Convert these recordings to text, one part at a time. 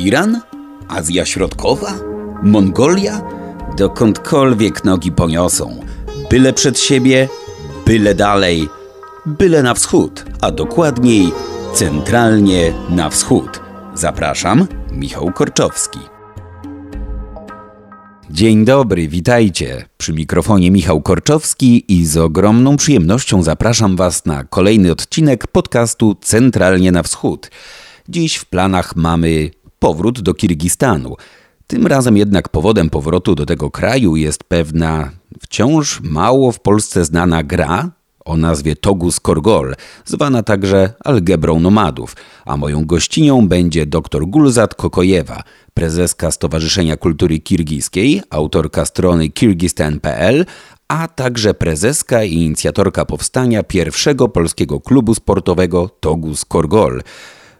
Iran? Azja Środkowa? Mongolia? Dokądkolwiek nogi poniosą. Byle przed siebie, byle dalej, byle na wschód, a dokładniej centralnie na wschód. Zapraszam, Michał Korczowski. Dzień dobry, witajcie. Przy mikrofonie Michał Korczowski i z ogromną przyjemnością zapraszam Was na kolejny odcinek podcastu Centralnie na Wschód. Dziś w planach mamy powrót do Kirgistanu. Tym razem jednak powodem powrotu do tego kraju jest pewna wciąż mało w Polsce znana gra o nazwie Togus Korgol, zwana także algebrą nomadów, a moją gościnią będzie dr Gulzat Kokojewa, prezeska Stowarzyszenia Kultury Kirgiskiej, autorka strony kirgistan.pl, a także prezeska i inicjatorka powstania pierwszego polskiego klubu sportowego Togus Korgol –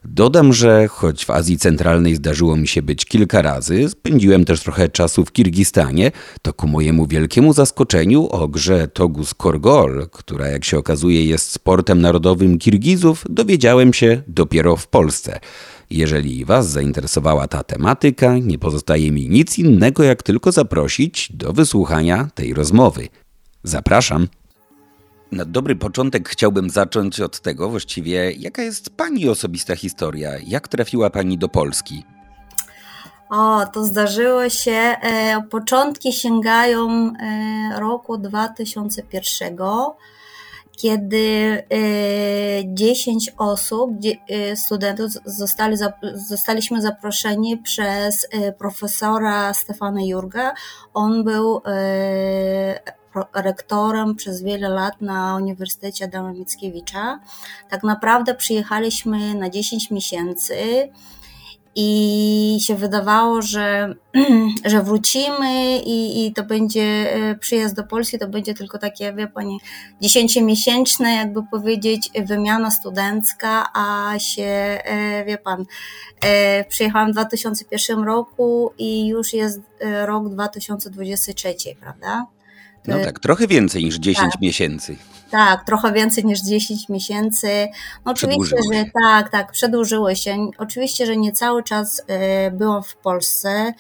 Dodam, że choć w Azji Centralnej zdarzyło mi się być kilka razy, spędziłem też trochę czasu w Kirgistanie, to ku mojemu wielkiemu zaskoczeniu o grze Togus Korgol, która jak się okazuje jest sportem narodowym Kirgizów, dowiedziałem się dopiero w Polsce. Jeżeli Was zainteresowała ta tematyka, nie pozostaje mi nic innego jak tylko zaprosić do wysłuchania tej rozmowy. Zapraszam. Na dobry początek chciałbym zacząć od tego właściwie, jaka jest Pani osobista historia? Jak trafiła Pani do Polski? O, to zdarzyło się. E, początki sięgają e, roku 2001, kiedy e, 10 osób, e, studentów, zostali, zostaliśmy zaproszeni przez profesora Stefana Jurga. On był rektorem przez wiele lat na Uniwersytecie Adama Mickiewicza. Tak naprawdę przyjechaliśmy na 10 miesięcy i się wydawało, że, że wrócimy i, i to będzie e, przyjazd do Polski, to będzie tylko takie, wie pani, dziesięciomiesięczne, jakby powiedzieć, wymiana studencka, a się, e, wie pan, e, przyjechałam w 2001 roku i już jest rok 2023, prawda? No tak, trochę więcej niż 10 tak. miesięcy. Tak, trochę więcej niż 10 miesięcy. No oczywiście, że tak, tak, przedłużyło się. Oczywiście, że nie cały czas e, byłam w Polsce.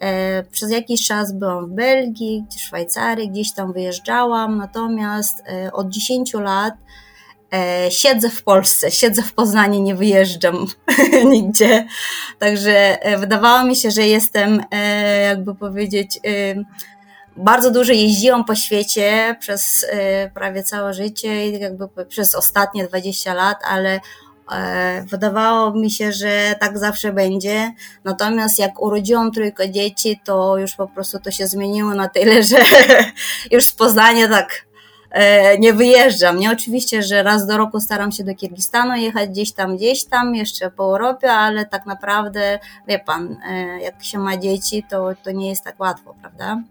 E, przez jakiś czas byłam w Belgii, w Szwajcarii, gdzieś tam wyjeżdżałam, natomiast e, od 10 lat siedzę w Polsce, siedzę w Poznaniu, nie wyjeżdżam nigdzie. Także wydawało mi się, że jestem, jakby powiedzieć, bardzo dużo jeździłam po świecie przez e, prawie całe życie i jakby przez ostatnie 20 lat, ale e, wydawało mi się, że tak zawsze będzie. Natomiast jak urodziłam trójkę dzieci, to już po prostu to się zmieniło na tyle, że już z Poznania tak e, nie wyjeżdżam. Nie oczywiście, że raz do roku staram się do Kirgistanu jechać gdzieś tam, gdzieś tam, jeszcze po Europie, ale tak naprawdę, wie pan, jak się ma dzieci, to, to nie jest tak łatwo, prawda?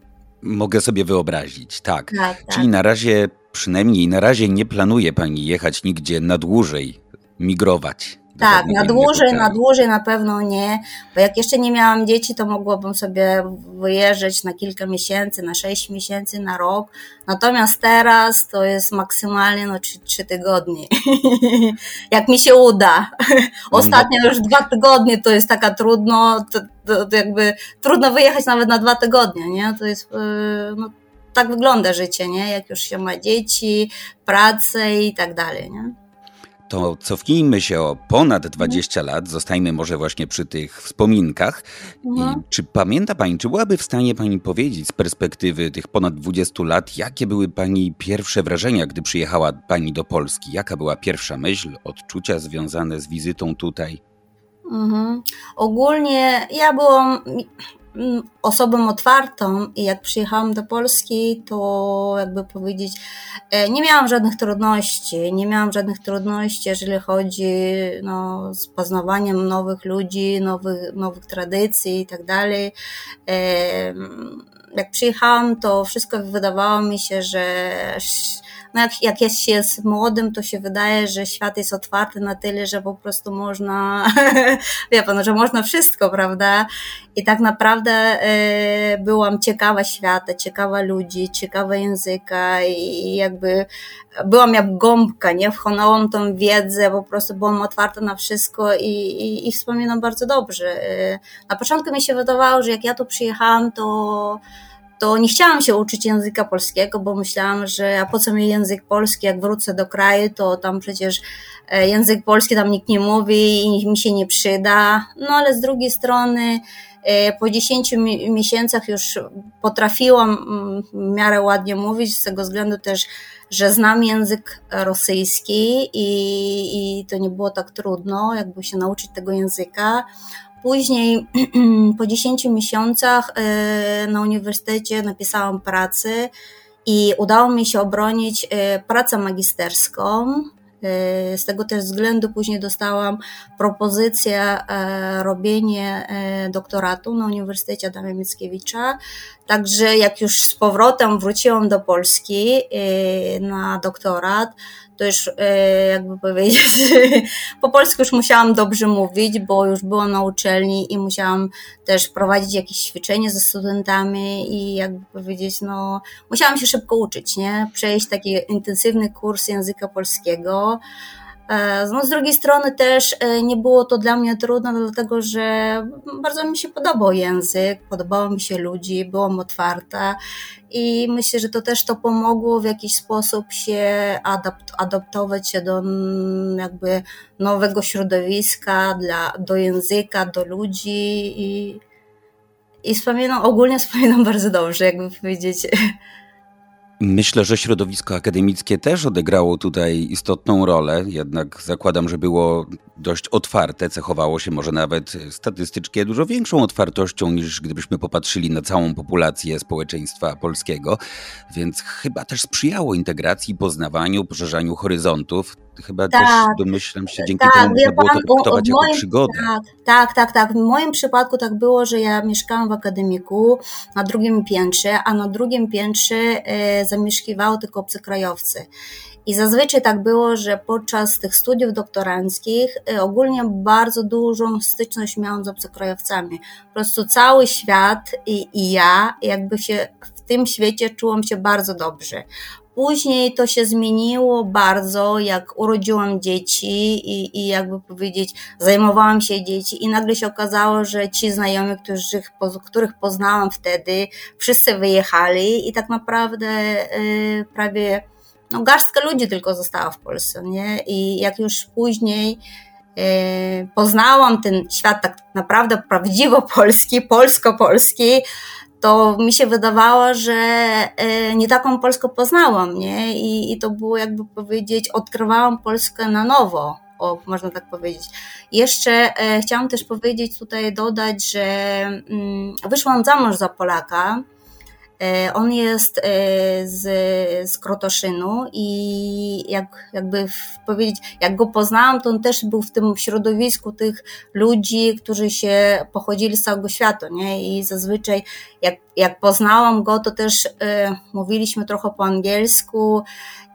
Mogę sobie wyobrazić, tak. tak, tak. Czyli na razie, przynajmniej na razie nie planuje pani jechać nigdzie na dłużej, migrować. Tak, na dłużej, na dłużej na pewno nie, bo jak jeszcze nie miałam dzieci, to mogłabym sobie wyjeżdżać na kilka miesięcy, na sześć miesięcy, na rok. Natomiast teraz to jest maksymalnie no, trzy, trzy tygodnie. jak mi się uda. Ostatnio już dwa tygodnie to jest taka trudno, to, to, to jakby trudno wyjechać nawet na dwa tygodnie, nie? To jest, y, no, tak wygląda życie, nie? Jak już się ma dzieci, pracę i tak dalej, nie? To cofnijmy się o ponad 20 mhm. lat, zostajmy może właśnie przy tych wspominkach. Mhm. I czy pamięta Pani, czy byłaby w stanie Pani powiedzieć z perspektywy tych ponad 20 lat, jakie były Pani pierwsze wrażenia, gdy przyjechała Pani do Polski? Jaka była pierwsza myśl, odczucia związane z wizytą tutaj? Mhm. Ogólnie ja byłam, osobą otwartą i jak przyjechałam do Polski, to jakby powiedzieć, e, nie miałam żadnych trudności, nie miałam żadnych trudności, jeżeli chodzi no, z poznawaniem nowych ludzi, nowych, nowych tradycji i tak dalej. Jak przyjechałam, to wszystko wydawało mi się, że no jak, jak jest się jest młodym, to się wydaje, że świat jest otwarty na tyle, że po prostu można, wie pan, że można wszystko, prawda? I tak naprawdę y, byłam ciekawa świata, ciekawa ludzi, ciekawa języka i jakby byłam jak gąbka, nie? Wchłonęłam tą wiedzę, po prostu byłam otwarta na wszystko i, i, i wspominam bardzo dobrze. Y, na początku mi się wydawało, że jak ja tu przyjechałam, to to nie chciałam się uczyć języka polskiego, bo myślałam, że a po co mi język polski, jak wrócę do kraju, to tam przecież e, język polski tam nikt nie mówi i mi się nie przyda. No ale z drugiej strony e, po 10 miesiącach już potrafiłam mm, w miarę ładnie mówić, z tego względu też, że znam język rosyjski i, i to nie było tak trudno, jakby się nauczyć tego języka. Później po 10 miesiącach e, na uniwersytecie napisałam pracę i udało mi się obronić e, pracę magisterską. E, z tego też względu później dostałam propozycję robienia doktoratu na Uniwersytecie Adama Mickiewicza. Także jak już z powrotem wróciłam do Polski na doktorat, to już e, jakby powiedzieć, po polsku już musiałam dobrze mówić, bo już byłam na uczelni i musiałam też prowadzić jakieś ćwiczenia ze studentami i jakby powiedzieć, no musiałam się szybko uczyć, nie? Przejść taki intensywny kurs języka polskiego. E, no, z drugiej strony też e, nie było to dla mnie trudne, dlatego że bardzo mi się podobał język, podobało mi się ludzi, byłam otwarta i myślę, że to też to pomogło w jakiś sposób się adapt, adaptować się do mm, jakby nowego środowiska, dla, do języka, do ludzi i, i wspominam, ogólnie wspominam bardzo dobrze, jakby powiedzieć. Myślę, że środowisko akademickie też odegrało tutaj istotną rolę, jednak zakładam, że było dość otwarte, cechowało się może nawet statystycznie dużo większą otwartością niż gdybyśmy popatrzyli na całą populację społeczeństwa polskiego, więc chyba też sprzyjało integracji, poznawaniu, poszerzaniu horyzontów. Chyba tak, też domyślam się, dzięki tak, temu można było to traktować jako moim, przygodę. Tak, tak, tak, tak. W moim przypadku tak było, że ja mieszkałam w akademiku na drugim piętrze, a na drugim piętrze e, zamieszkiwały tylko obcokrajowcy. I zazwyczaj tak było, że podczas tych studiów doktoranckich y, ogólnie bardzo dużą styczność miałam z obcokrajowcami. Po prostu cały świat i, i ja jakby się w tym świecie czułam się bardzo dobrze. Później to się zmieniło bardzo, jak urodziłam dzieci i, i jakby powiedzieć, zajmowałam się dzieci i nagle się okazało, że ci znajomi, których, których poznałam wtedy, wszyscy wyjechali i tak naprawdę yy, prawie no, garstka ludzi tylko została w Polsce, nie? I jak już później yy, poznałam ten świat tak naprawdę prawdziwo polski, polsko-polski, to mi się wydawało, że yy, nie taką Polskę poznałam, nie? I, I to było jakby powiedzieć, odkrywałam Polskę na nowo, o, można tak powiedzieć. Jeszcze e, chciałam też powiedzieć tutaj, dodać, że mm, wyszłam za mąż za Polaka, E, on jest e, z, z Krotoszynu i jak, jakby powiedzieć, jak go poznałam, to on też był w tym środowisku tych ludzi, którzy się pochodzili z całego świata, nie? I zazwyczaj jak, jak poznałam go, to też e, mówiliśmy trochę po angielsku,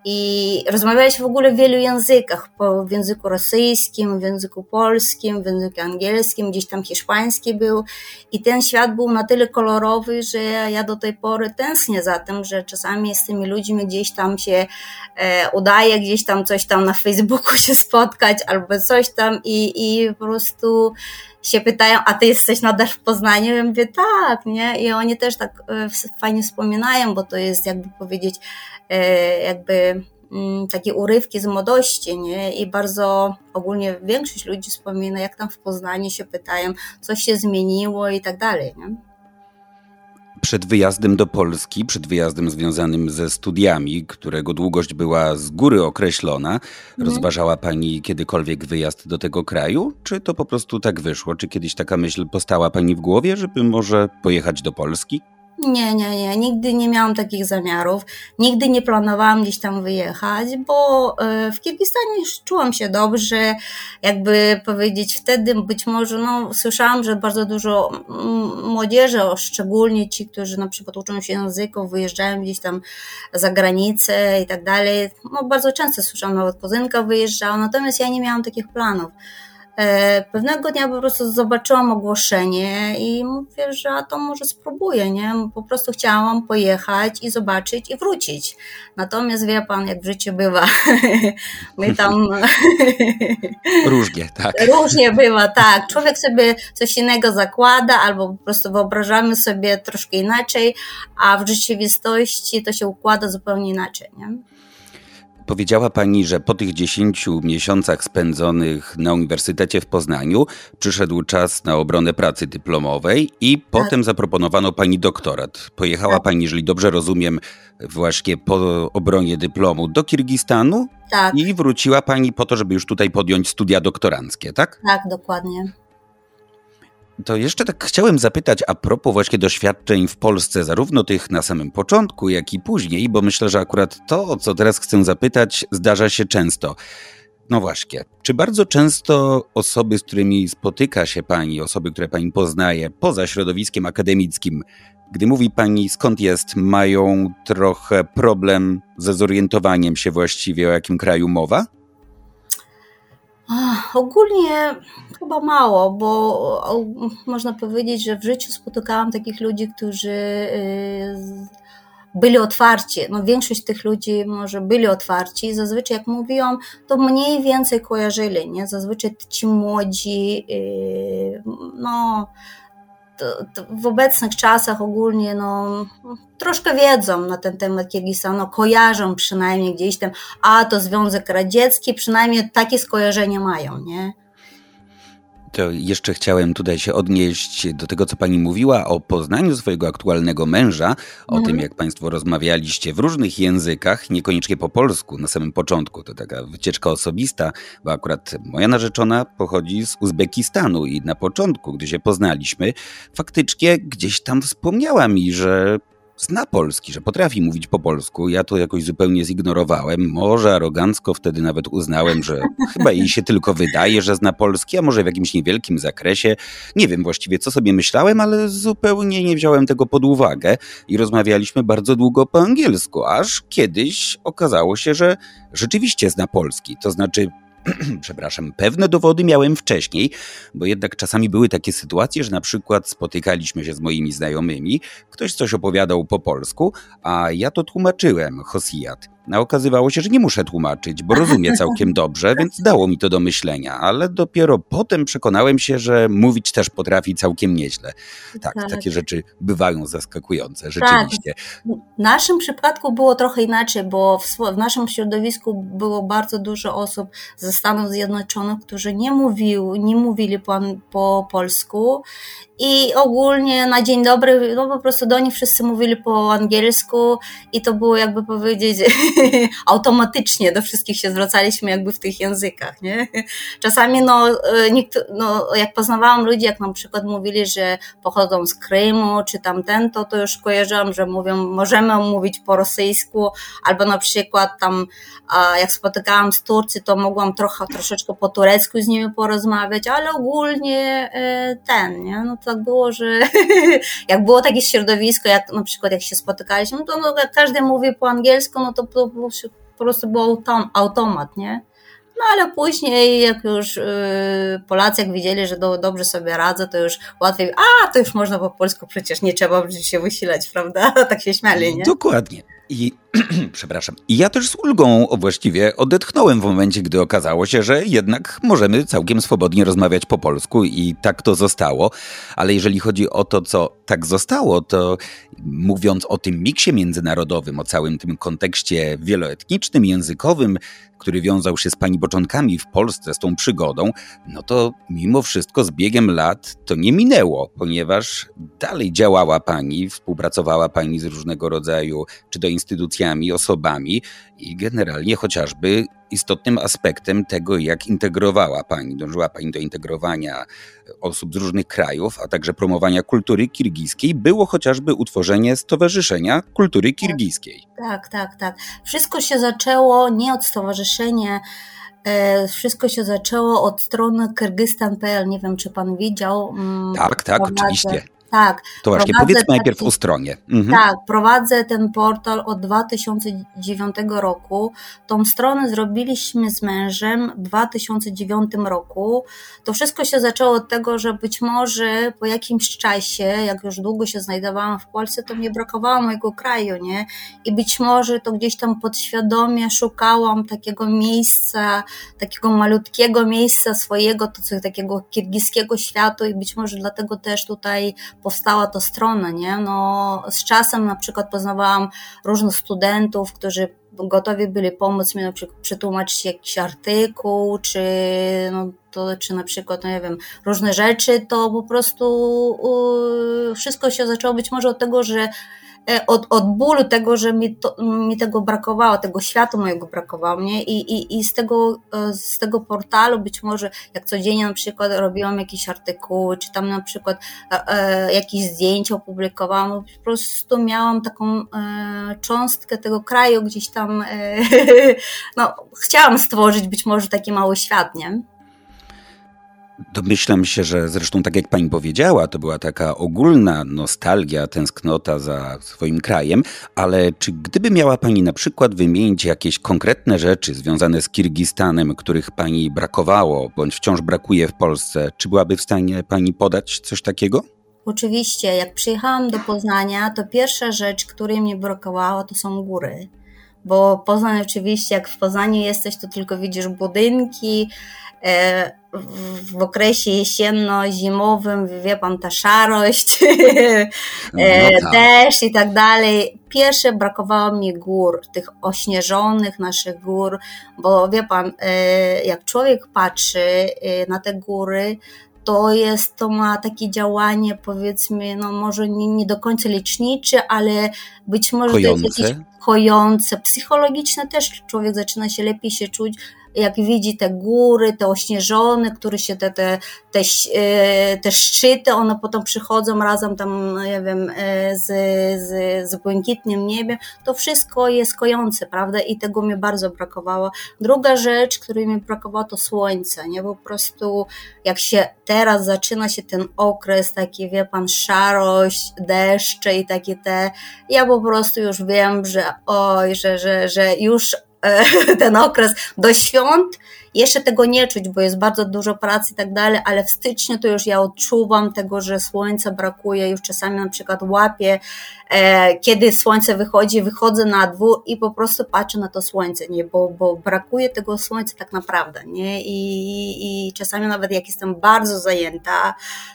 i rozmawiałeś w ogóle w wielu językach, w języku rosyjskim, w języku polskim, w języku angielskim, gdzieś tam hiszpański był. I ten świat był na tyle kolorowy, że ja do tej pory tęsknię za tym, że czasami z tymi ludźmi gdzieś tam się e, udaje, gdzieś tam coś tam na Facebooku się spotkać albo coś tam i, i po prostu się pytają, a ty jesteś nadal w Poznaniu? Ja mówię, tak, nie? I oni też tak e, fajnie wspominają, bo to jest jakby powiedzieć, e, jakby mm, takie urywki z młodości, nie? I bardzo ogólnie większość ludzi wspomina, jak tam w Poznaniu się pytają, co się zmieniło i tak dalej, nie? Przed wyjazdem do Polski, przed wyjazdem związanym ze studiami, którego długość była z góry określona, mhm. rozważała Pani kiedykolwiek wyjazd do tego kraju? Czy to po prostu tak wyszło? Czy kiedyś taka myśl postała Pani w głowie, żeby może pojechać do Polski? Nie, nie, nie. Nigdy nie miałam takich zamiarów. Nigdy nie planowałam gdzieś tam wyjechać, bo e, w Kirgistanie czułam się dobrze. Jakby powiedzieć, wtedy być może, no, słyszałam, że bardzo dużo młodzieży, szczególnie ci, którzy na przykład uczą się języków, wyjeżdżają gdzieś tam za granicę i tak dalej. No, bardzo często słyszałam, nawet kuzynka wyjeżdżała, natomiast ja nie miałam takich planów. E, pewnego dnia po prostu zobaczyłam ogłoszenie i mówię, że a to może spróbuję, nie? Po prostu chciałam pojechać i zobaczyć i wrócić. Natomiast wie pan, jak w życiu bywa. My tam... Różnie, tak. Różnie bywa, tak. Człowiek sobie coś innego zakłada albo po prostu wyobrażamy sobie troszkę inaczej, a w rzeczywistości to się układa zupełnie inaczej, nie? Powiedziała Pani, że po tych 10 miesiącach spędzonych na Uniwersytecie w Poznaniu przyszedł czas na obronę pracy dyplomowej i tak. potem zaproponowano Pani doktorat. Pojechała tak. Pani, jeżeli dobrze rozumiem, właśnie po obronie dyplomu do Kirgistanu tak. i wróciła Pani po to, żeby już tutaj podjąć studia doktoranckie, tak? Tak, dokładnie. To jeszcze tak chciałem zapytać a propos właśnie doświadczeń w Polsce, zarówno tych na samym początku, jak i później, bo myślę, że akurat to, o co teraz chcę zapytać, zdarza się często. No właśnie, czy bardzo często osoby, z którymi spotyka się pani, osoby, które pani poznaje poza środowiskiem akademickim, gdy mówi pani skąd jest, mają trochę problem ze zorientowaniem się właściwie o jakim kraju mowa? Ogólnie chyba mało, bo można powiedzieć, że w życiu spotykałam takich ludzi, którzy y, byli otwarci. No, większość tych ludzi może byli otwarci. Zazwyczaj, jak mówiłam, to mniej więcej kojarzyli. Nie? Zazwyczaj ci młodzi, y, no, w obecnych czasach ogólnie no, troszkę wiedzą na ten temat Kirgistanu, kojarzą przynajmniej gdzieś tam, a to Związek Radziecki, przynajmniej takie skojarzenia mają, nie? To jeszcze chciałem tutaj się odnieść do tego, co pani mówiła o poznaniu swojego aktualnego męża, o mhm. tym, jak państwo rozmawialiście w różnych językach, niekoniecznie po polsku na samym początku. To taka wycieczka osobista, bo akurat moja narzeczona pochodzi z Uzbekistanu i na początku, gdy się poznaliśmy, faktycznie gdzieś tam wspomniała mi, że zna polski, że potrafi mówić po polsku. Ja to jakoś zupełnie zignorowałem. Może arogancko wtedy nawet uznałem, że chyba jej się tylko wydaje, że zna polski, a może w jakimś niewielkim zakresie. Nie wiem właściwie, co sobie myślałem, ale zupełnie nie wziąłem tego pod uwagę i rozmawialiśmy bardzo długo po angielsku, aż kiedyś okazało się, że rzeczywiście zna polski. To znaczy przepraszam, pewne dowody miałem wcześniej, bo jednak czasami były takie sytuacje, że na przykład spotykaliśmy się z moimi znajomymi, ktoś coś opowiadał po polsku, a ja to tłumaczyłem, Hosijat. A okazywało się, że nie muszę tłumaczyć, bo rozumie całkiem dobrze, więc dało mi to do myślenia, ale dopiero potem przekonałem się, że mówić też potrafi całkiem nieźle. Tak, tak. takie rzeczy bywają zaskakujące, tak. rzeczywiście. Tak. W naszym przypadku było trochę inaczej, bo w, w naszym środowisku było bardzo dużo osób ze Stanów Zjednoczonych, którzy nie, mówił, nie mówili po, po polsku i ogólnie na dzień dobry, no po prostu do nich wszyscy mówili po angielsku i to było jakby powiedzieć automatycznie do wszystkich się zwracaliśmy jakby w tych językach, nie? Czasami no, e, no jak poznawałam ludzi, jak na przykład mówili, że pochodzą z Krymu czy tamten, to to już kojarzyłam, że mówią, możemy mówić po rosyjsku, albo na przykład tam jak spotykałam z Turcji, to mogłam trochę, troszeczkę po turecku z nimi porozmawiać, ale ogólnie e, ten, nie? No tak było, że jak było takie środowisko, jak na przykład jak się spotykaliśmy, to no, jak każdy mówi po angielsku, no to po, po prostu był automat, nie? No ale później, jak już yy, Polacy jak widzieli, że do, dobrze sobie radzę, to już łatwiej, a to już można po polsku, przecież nie trzeba się wysilać, prawda? tak się śmiali, nie? Dokładnie. I przepraszam. I ja też z ulgą właściwie odetchnąłem w momencie, gdy okazało się, że jednak możemy całkiem swobodnie rozmawiać po polsku i tak to zostało. Ale jeżeli chodzi o to, co tak zostało, to mówiąc o tym miksie międzynarodowym, o całym tym kontekście wieloetnicznym, językowym, który wiązał się z pani początkami w Polsce, z tą przygodą, no to mimo wszystko z biegiem lat to nie minęło, ponieważ dalej działała pani, współpracowała pani z różnego rodzaju, czy do instytucjami osobami i generalnie chociażby istotnym aspektem tego, jak integrowała Pani, dążyła Pani do integrowania osób z różnych krajów, a także promowania kultury kirgiskiej, było chociażby utworzenie Stowarzyszenia Kultury Kirgiskiej. Tak, tak, tak. Wszystko się zaczęło nie od stowarzyszenia, e, wszystko się zaczęło od strony kyrgyzstan.pl. Nie wiem, czy pan widział. Mm, tak, tak, oczywiście. Tak. To właśnie powiedzmy taki, najpierw o stronie. Mhm. Tak, prowadzę ten portal od 2009 roku. Tą stronę zrobiliśmy z mężem w 2009 roku. To wszystko się zaczęło od tego, że być może po jakimś czasie, jak już długo się znajdowałam w Polsce, to mnie brakowało mojego kraju, nie? I być może to gdzieś tam podświadomie szukałam takiego miejsca, takiego malutkiego miejsca swojego, to co, takiego kirgiskiego światu i być może dlatego też tutaj powstała to strona, nie? No, z czasem na przykład poznawałam różnych studentów, którzy gotowi byli pomóc mi na przykład przetłumaczyć jakiś artykuł, czy, no, to, czy na przykład, no nie wiem, różne rzeczy, to po prostu wszystko się zaczęło być może od tego, że od, od bólu tego, że mi, to, mi tego brakowało, tego światu mojego brakowało, nie? I, i, i z, tego, e, z tego portalu być może, jak codziennie na przykład robiłam jakieś artykuły, czy tam na przykład e, e jakieś zdjęcia opublikowałam, po prostu miałam taką e, cząstkę tego kraju gdzieś tam, e, no, chciałam stworzyć być może taki mały świat, nie? Domyślam się, że zresztą tak jak pani powiedziała, to była taka ogólna nostalgia, tęsknota za swoim krajem, ale czy gdyby miała pani na przykład wymienić jakieś konkretne rzeczy związane z Kirgistanem, których pani brakowało bądź wciąż brakuje w Polsce, czy byłaby w stanie pani podać coś takiego? Oczywiście, jak przyjechałam do Poznania, to pierwsza rzecz, której mnie brakowało, to są góry. Bo Poznań oczywiście, jak w Poznaniu jesteś, to tylko widzisz budynki, w okresie jesienno-zimowym, wie pan, ta szarość, e, no tak. deszcz i tak dalej. Pierwsze brakowało mi gór, tych ośnieżonych naszych gór, bo wie pan, e, jak człowiek patrzy na te góry, to jest, to ma takie działanie, powiedzmy, no może nie, nie do końca lecznicze, ale być może kojące. to jest jakieś kojące, psychologiczne też człowiek zaczyna się lepiej się czuć, jak widzi te góry, te ośnieżone, które się te, te, te, e, te szczyty, one potem przychodzą razem tam, no nie wiem, e, z, z, z błękitnym niebem, to wszystko jest kojące, prawda? I tego mi bardzo brakowało. Druga rzecz, której mi brakowało, to słońce, nie? Po prostu jak się teraz zaczyna się ten okres, taki wie pan, szarość, deszcze i takie te, ja po prostu już wiem, że oj, że, że, że już ten okres do świąt. Jeszcze tego nie czuć, bo jest bardzo dużo pracy i tak dalej, ale w styczniu to już ja odczuwam tego, że słońca brakuje, już czasami na przykład łapię, kiedy słońce wychodzi, wychodzę na dwór i po prostu patrzę na to słońce, nie, bo, bo brakuje tego słońca tak naprawdę, nie, I, i czasami nawet jak jestem bardzo zajęta,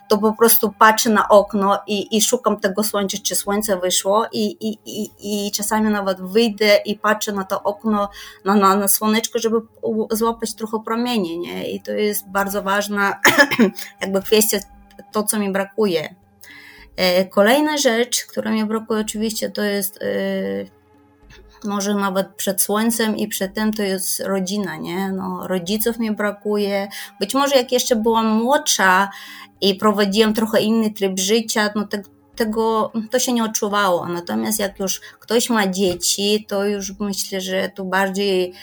to po prostu patrzę na okno i, i szukam tego słońca, czy słońce wyszło i, i, i, i czasami nawet wyjdę i patrzę na to okno, na, na, na słoneczko, żeby złapać trochę promienie, nie? I to jest bardzo ważna jakby kwestia, to co mi brakuje. E, kolejna rzecz, która mi brakuje oczywiście, to jest e, może nawet przed słońcem i przed tym to jest rodzina, nie? No, rodziców mi brakuje. Być może jak jeszcze byłam młodsza i prowadziłam trochę inny tryb życia, no te, tego to się nie odczuwało. Natomiast jak już ktoś ma dzieci, to już myślę, że tu bardziej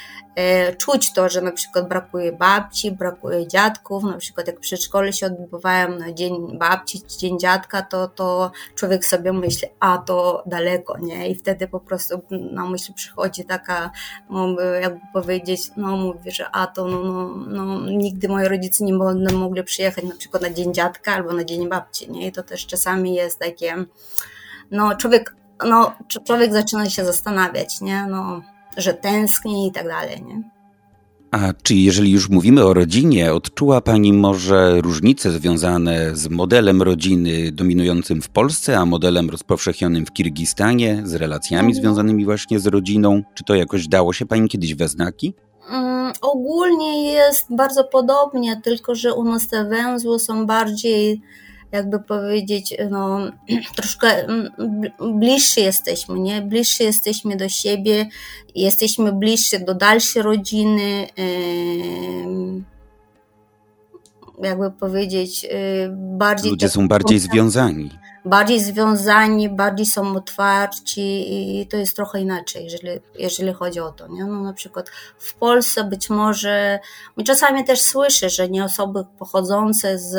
czuć to, że na przykład brakuje babci, brakuje dziadków, na przykład jak przedszkole się odbywają na dzień babci, dzień dziadka, to, to człowiek sobie myśli, a to daleko, nie? I wtedy po prostu na myśl przychodzi taka, no, jakby powiedzieć, no mówi, że a to no, no, no, nigdy moi rodzice nie będą mogli przyjechać na przykład na dzień dziadka albo na dzień babci, nie? I to też czasami jest takie, no człowiek, no człowiek zaczyna się zastanawiać, nie? No że tęskni i tak dalej, nie? A czy jeżeli już mówimy o rodzinie, odczuła Pani może różnice związane z modelem rodziny dominującym w Polsce, a modelem rozpowszechnionym w Kirgistanie, z relacjami mhm. związanymi właśnie z rodziną? Czy to jakoś dało się Pani kiedyś we znaki? Um, ogólnie jest bardzo podobnie, tylko że u nas te węzły są bardziej jakby powiedzieć, no, troszkę mm, bliższy jesteśmy, nie? Bliższy jesteśmy do siebie, jesteśmy bliższy do dalszej rodziny. Jakby powiedzieć, y, bardziej. Ludzie są bardziej związani bardziej związani, bardziej są otwarci i to jest trochę inaczej, jeżeli, jeżeli chodzi o to. Nie? No, na przykład w Polsce być może, czasami też słyszę, że nie osoby pochodzące z,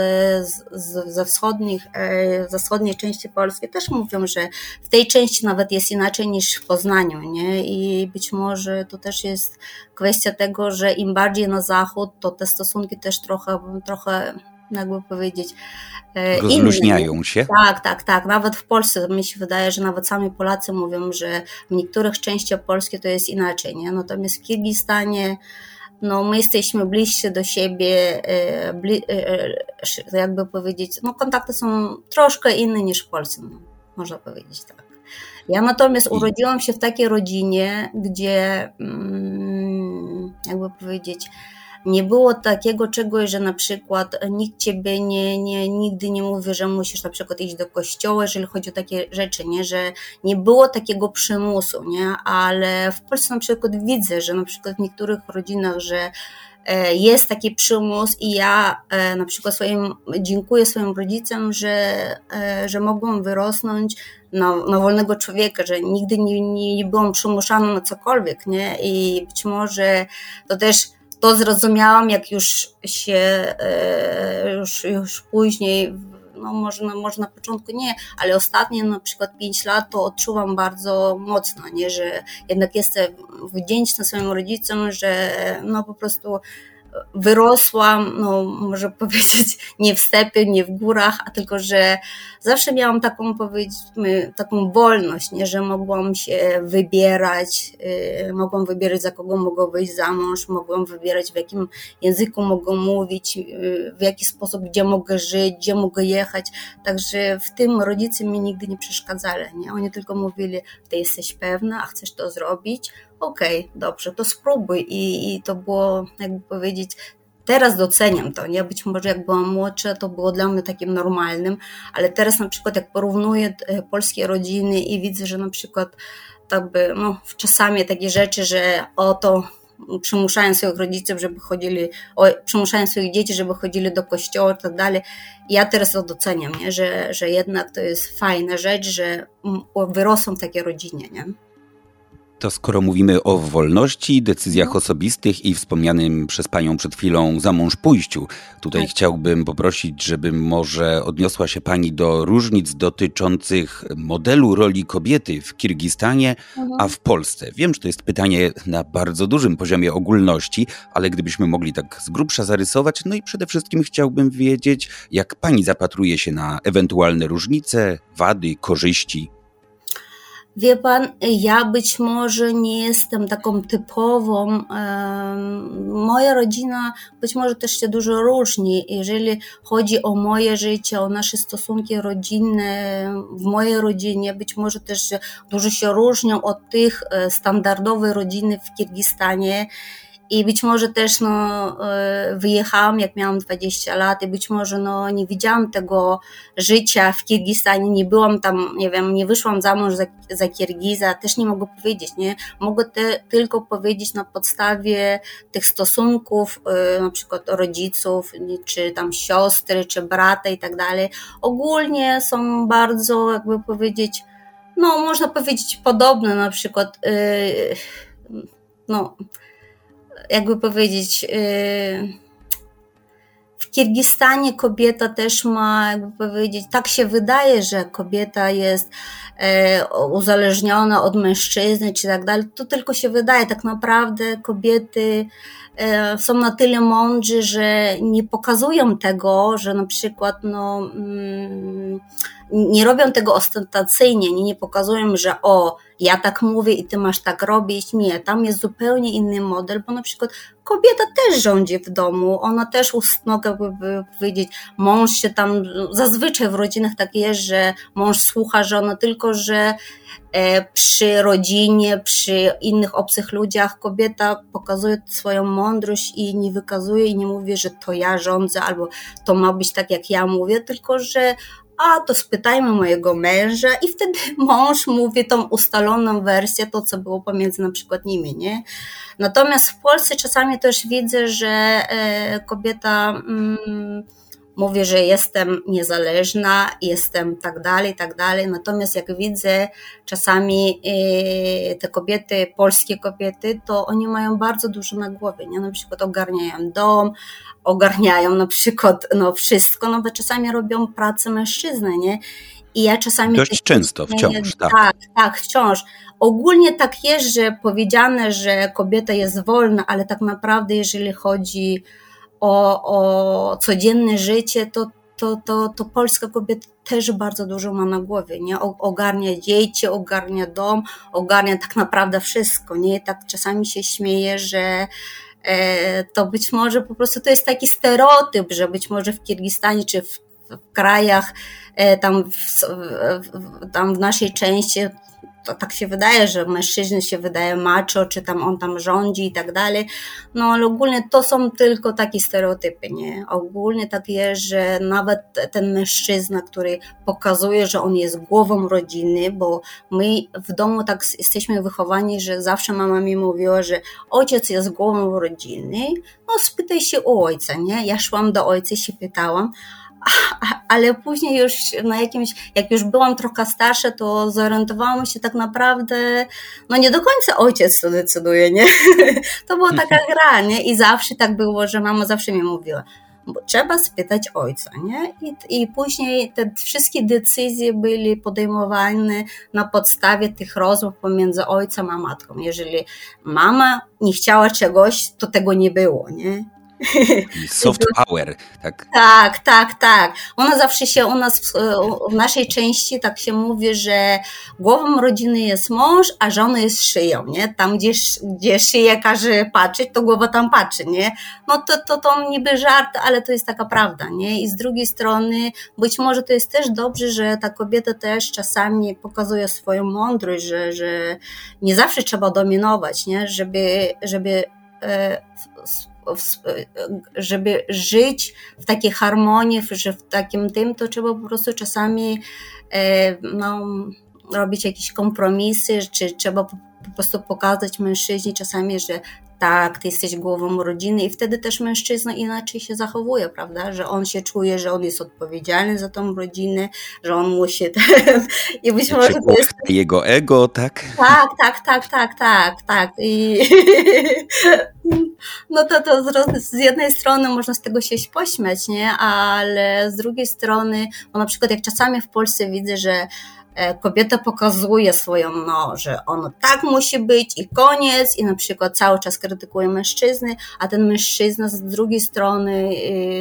z, ze, wschodnich, e, ze wschodniej części Polski też mówią, że w tej części nawet jest inaczej niż w Poznaniu. Nie? I być może to też jest kwestia tego, że im bardziej na zachód, to te stosunki też trochę, trochę jakby powiedzieć. E, Rozluźniają inne. się? Tak, tak, tak. Nawet w Polsce mi się wydaje, że nawet sami Polacy mówią, że w niektórych częściach Polski to jest inaczej, nie? Natomiast w Kirgistanie no, my jesteśmy bliżsi do siebie, e, bli, e, jakby powiedzieć, no kontakty są troszkę inne niż w Polsce, no, można powiedzieć tak. Ja natomiast urodziłam się w takiej rodzinie, gdzie, mm, jakby powiedzieć, nie było takiego czegoś, że na przykład nikt ciebie nie, nie, nigdy nie mówi, że musisz na przykład iść do kościoła, jeżeli chodzi o takie rzeczy, nie? że nie było takiego przymusu, nie? ale w Polsce na przykład widzę, że na przykład w niektórych rodzinach, że e, jest taki przymus i ja e, na przykład swoim, dziękuję swoim rodzicom, że, e, że mogłam wyrosnąć na, na wolnego człowieka, że nigdy nie, nie, byłam przymuszana na cokolwiek, nie? I być może to też to zrozumiałam, jak już się, e, już, już później, no może, no może na początku nie, ale ostatnie na przykład 5 lat to odczuwam bardzo mocno, nie, że jednak jestem wdzięczna swoim rodzicom, że no po prostu wyrosłam, no może powiedzieć, nie w stepie, nie w górach, a tylko, że zawsze miałam taką, powiedzmy, taką wolność, nie, że mogłam się wybierać, yy, mogłam wybierać, za kogo mogę wyjść za mąż, mogłam wybierać, w jakim języku mogę mówić, yy, w jaki sposób, gdzie mogę żyć, gdzie mogę jechać, także w tym rodzice mi nigdy nie przeszkadzali, nie, oni tylko mówili, ty jesteś pewna, a chcesz to zrobić, okej, okay, dobrze, to spróbuj. I, I to było, jakby powiedzieć, teraz doceniam to, nie? Być może jak byłam młodsza, to było dla mnie takim normalnym, ale teraz na przykład jak porównuję e, polskie rodziny i widzę, że na przykład tak by, no, czasami takie rzeczy, że oto przymuszają swoich rodziców, żeby chodzili, o, przymuszają swoich dzieci, żeby chodzili do kościoła i tak dalej. Ja teraz to doceniam, nie? Że, że jednak to jest fajna rzecz, że wyrosłam w takiej rodzinie, nie? To skoro mówimy o wolności, decyzjach no. osobistych i wspomnianym przez panią przed chwilą za mąż pójściu, tutaj tak. chciałbym poprosić, żeby może odniosła się pani do różnic dotyczących modelu roli kobiety w Kirgistanie, mhm. a w Polsce. Wiem, że to jest pytanie na bardzo dużym poziomie ogólności, ale gdybyśmy mogli tak z grubsza zarysować, no i przede wszystkim chciałbym wiedzieć, jak pani zapatruje się na ewentualne różnice, wady, korzyści Wie pan, ja być może nie jestem taką typową. Moja rodzina być może też się dużo różni. Jeżeli chodzi o moje życie, o nasze stosunki rodzinne w mojej rodzinie, być może też dużo się różnią od tych e, standardowej rodziny w Kirgistanie. I być może też no, e, wyjechałam, jak miałam 20 lat, i być może no, nie widziałam tego życia w Kirgistanie, nie byłam tam, nie wiem, nie wyszłam za mąż za, za Kirgiza, też nie mogę powiedzieć, nie? Mogę te, tylko powiedzieć na podstawie tych stosunków, e, na przykład rodziców, czy tam siostry, czy brata i tak dalej. Ogólnie są bardzo, jakby powiedzieć, no, można powiedzieć podobne, na przykład, e, no, jakby powiedzieć, y, w Kirgistanie kobieta też ma, jakby powiedzieć, tak się wydaje, że kobieta jest e, uzależniona od mężczyzny czy tak dalej. To tylko się wydaje. Tak naprawdę kobiety e, są na tyle mądrzy, że nie pokazują tego, że na przykład no, mm, nie robią tego ostentacyjnie, nie, nie pokazują, że o, ja tak mówię i ty masz tak robić. Nie, tam jest zupełnie inny model, bo na przykład kobieta też rządzi w domu, ona też mogę powiedzieć, mąż się tam, zazwyczaj w rodzinach tak jest, że mąż słucha tylko tylko że e, przy rodzinie, przy innych obcych ludziach kobieta pokazuje swoją mądrość i nie wykazuje i nie mówi, że to ja rządzę albo to ma być tak, jak ja mówię, tylko że a to spytajmy mojego męża i wtedy mąż mówi tą ustaloną wersję, to co było pomiędzy na przykład nimi, nie? Natomiast w Polsce czasami też widzę, że e, kobieta mm, mówi, że jestem niezależna, jestem tak dalej, tak dalej. Natomiast jak widzę czasami e, te kobiety, polskie kobiety, to oni mają bardzo dużo na głowie, nie? Na przykład ogarniają dom, ogarniają na przykład no, wszystko, no bo czasami robią pracę mężczyzny, nie? I ja czasami. Dość często, wciąż, tak. Tak, tak, wciąż. Ogólnie tak jest, że powiedziane, że kobieta jest wolna, ale tak naprawdę, jeżeli chodzi o, o codzienne życie, to, to, to, to polska kobieta też bardzo dużo ma na głowie, nie? Ogarnia dzieci, ogarnia dom, ogarnia tak naprawdę wszystko, nie? Tak czasami się śmieje, że E, to być może po prostu to jest taki stereotyp, że być może w Kirgistanie czy w, w krajach e, tam w, tam w naszej części to tak się wydaje, że mężczyźni się wydaje macho, czy tam on tam rządzi i tak dalej. No ale ogólnie to są tylko takie stereotypy, nie? Ogólnie tak jest, że nawet ten mężczyzna, który pokazuje, że on jest głową rodziny, bo my w domu tak jesteśmy wychowani, że zawsze mama mi mówiła, że ojciec jest głową rodziny, no spytaj się u ojca, nie? Ja szłam do ojca i się pytałam, ale później już na jakimś, jak już byłam trochę starsza, to zorientowałam się tak naprawdę, no nie do końca ojciec to decyduje, nie? To była taka gra, nie? I zawsze tak było, że mama zawsze mi mówiła, bo trzeba spytać ojca, nie? I, I później te wszystkie decyzje były podejmowane na podstawie tych rozmów pomiędzy ojcem a matką. Jeżeli mama nie chciała czegoś, to tego nie było, nie? Soft power, tak? Tak, tak, tak. Ona zawsze się u nas, w naszej części tak się mówi, że głową rodziny jest mąż, a żona jest szyją, nie? Tam, gdzie, gdzie szyja każe patrzeć, to głowa tam patrzy, nie? No to, to, to niby żart, ale to jest taka prawda, nie? I z drugiej strony, być może to jest też dobrze, że ta kobieta też czasami pokazuje swoją mądrość, że, że nie zawsze trzeba dominować, nie? Żeby, żeby e, żeby żyć w takiej harmonii, że w takim tym, to trzeba po prostu czasami e, no, robić jakieś kompromisy, czy trzeba po prostu pokazać mężczyźnie czasami, że tak, ty jesteś głową rodziny i wtedy też mężczyzna inaczej się zachowuje, prawda, że on się czuje, że on jest odpowiedzialny za tą rodzinę, że on musi ten, i być może to jest... Jego ego, tak? Tak, tak, tak, tak, tak, tak. I no to, to z, jednej strony można z tego się pośmiać, nie, ale z drugiej strony, bo na przykład jak czasami w Polsce widzę, że kobieta pokazuje swoją, no, że ono tak musi być i koniec, i na przykład cały czas krytykuje mężczyzny, a ten mężczyzna z drugiej strony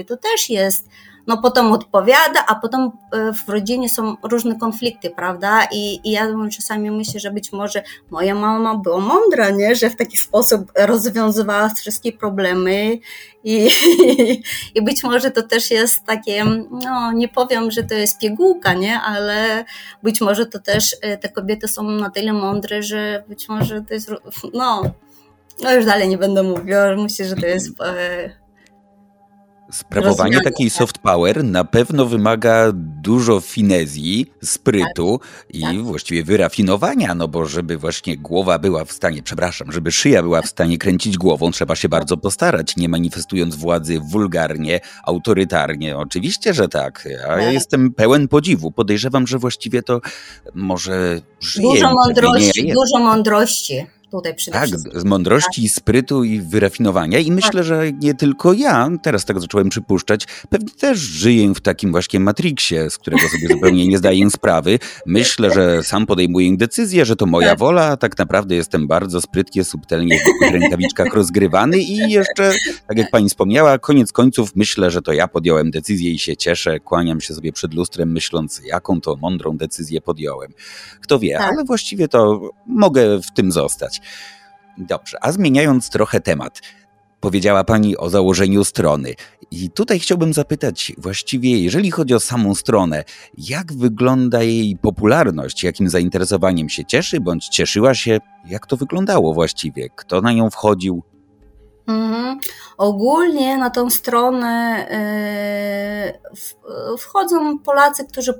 y, to też jest no potem odpowiada, a potem e, w rodzinie są różne konflikty, prawda? I, i ja czasami myślę, że być może moja mama była mądra, nie? Że w taki sposób rozwiązywała wszystkie problemy i, i być może to też jest takie, no nie powiem, że to jest pigułka, nie? Ale być może to też e, te kobiety są na tyle mądre, że być może to jest, no, no już dalej nie będę mówiła, myślę, że to jest e, Sprawowanie takiej soft power na pewno wymaga dużo finezji, sprytu tak, i tak. właściwie wyrafinowania, no bo żeby właśnie głowa była w stanie, przepraszam, żeby szyja była w stanie kręcić głową, trzeba się bardzo postarać, nie manifestując władzy wulgarnie, autorytarnie. Oczywiście, że tak. Ja tak. jestem pełen podziwu. Podejrzewam, że właściwie to może żyje. Dużo mądrości, dużo mądrości tutaj przede tak, wszystkim. z mądrości, tak. sprytu i wyrafinowania. I myślę, tak. że nie tylko ja, teraz tak zacząłem przypuszczać, pewnie też żyję w takim właśnie matriksie, z którego sobie zupełnie nie zdaję sprawy. Myślę, że sam podejmuję decyzję, że to moja tak. wola, a tak naprawdę jestem bardzo sprytnie, subtelnie w rękawiczkach rozgrywany i jeszcze, tak jak pani wspomniała, koniec końców myślę, że to ja podjąłem decyzję i się cieszę, kłaniam się sobie przed lustrem, myśląc, jaką to mądrą decyzję podjąłem. Kto wie, tak. ale właściwie to mogę w tym zostać. Dobrze, a zmieniając trochę temat. Powiedziała Pani o założeniu strony. I tutaj chciałbym zapytać, właściwie, jeżeli chodzi o samą stronę, jak wygląda jej popularność, jakim zainteresowaniem się cieszy, bądź cieszyła się, jak to wyglądało właściwie, kto na nią wchodził? Mhm. Ogólnie na tą stronę y, wchodzą Polacy, którzy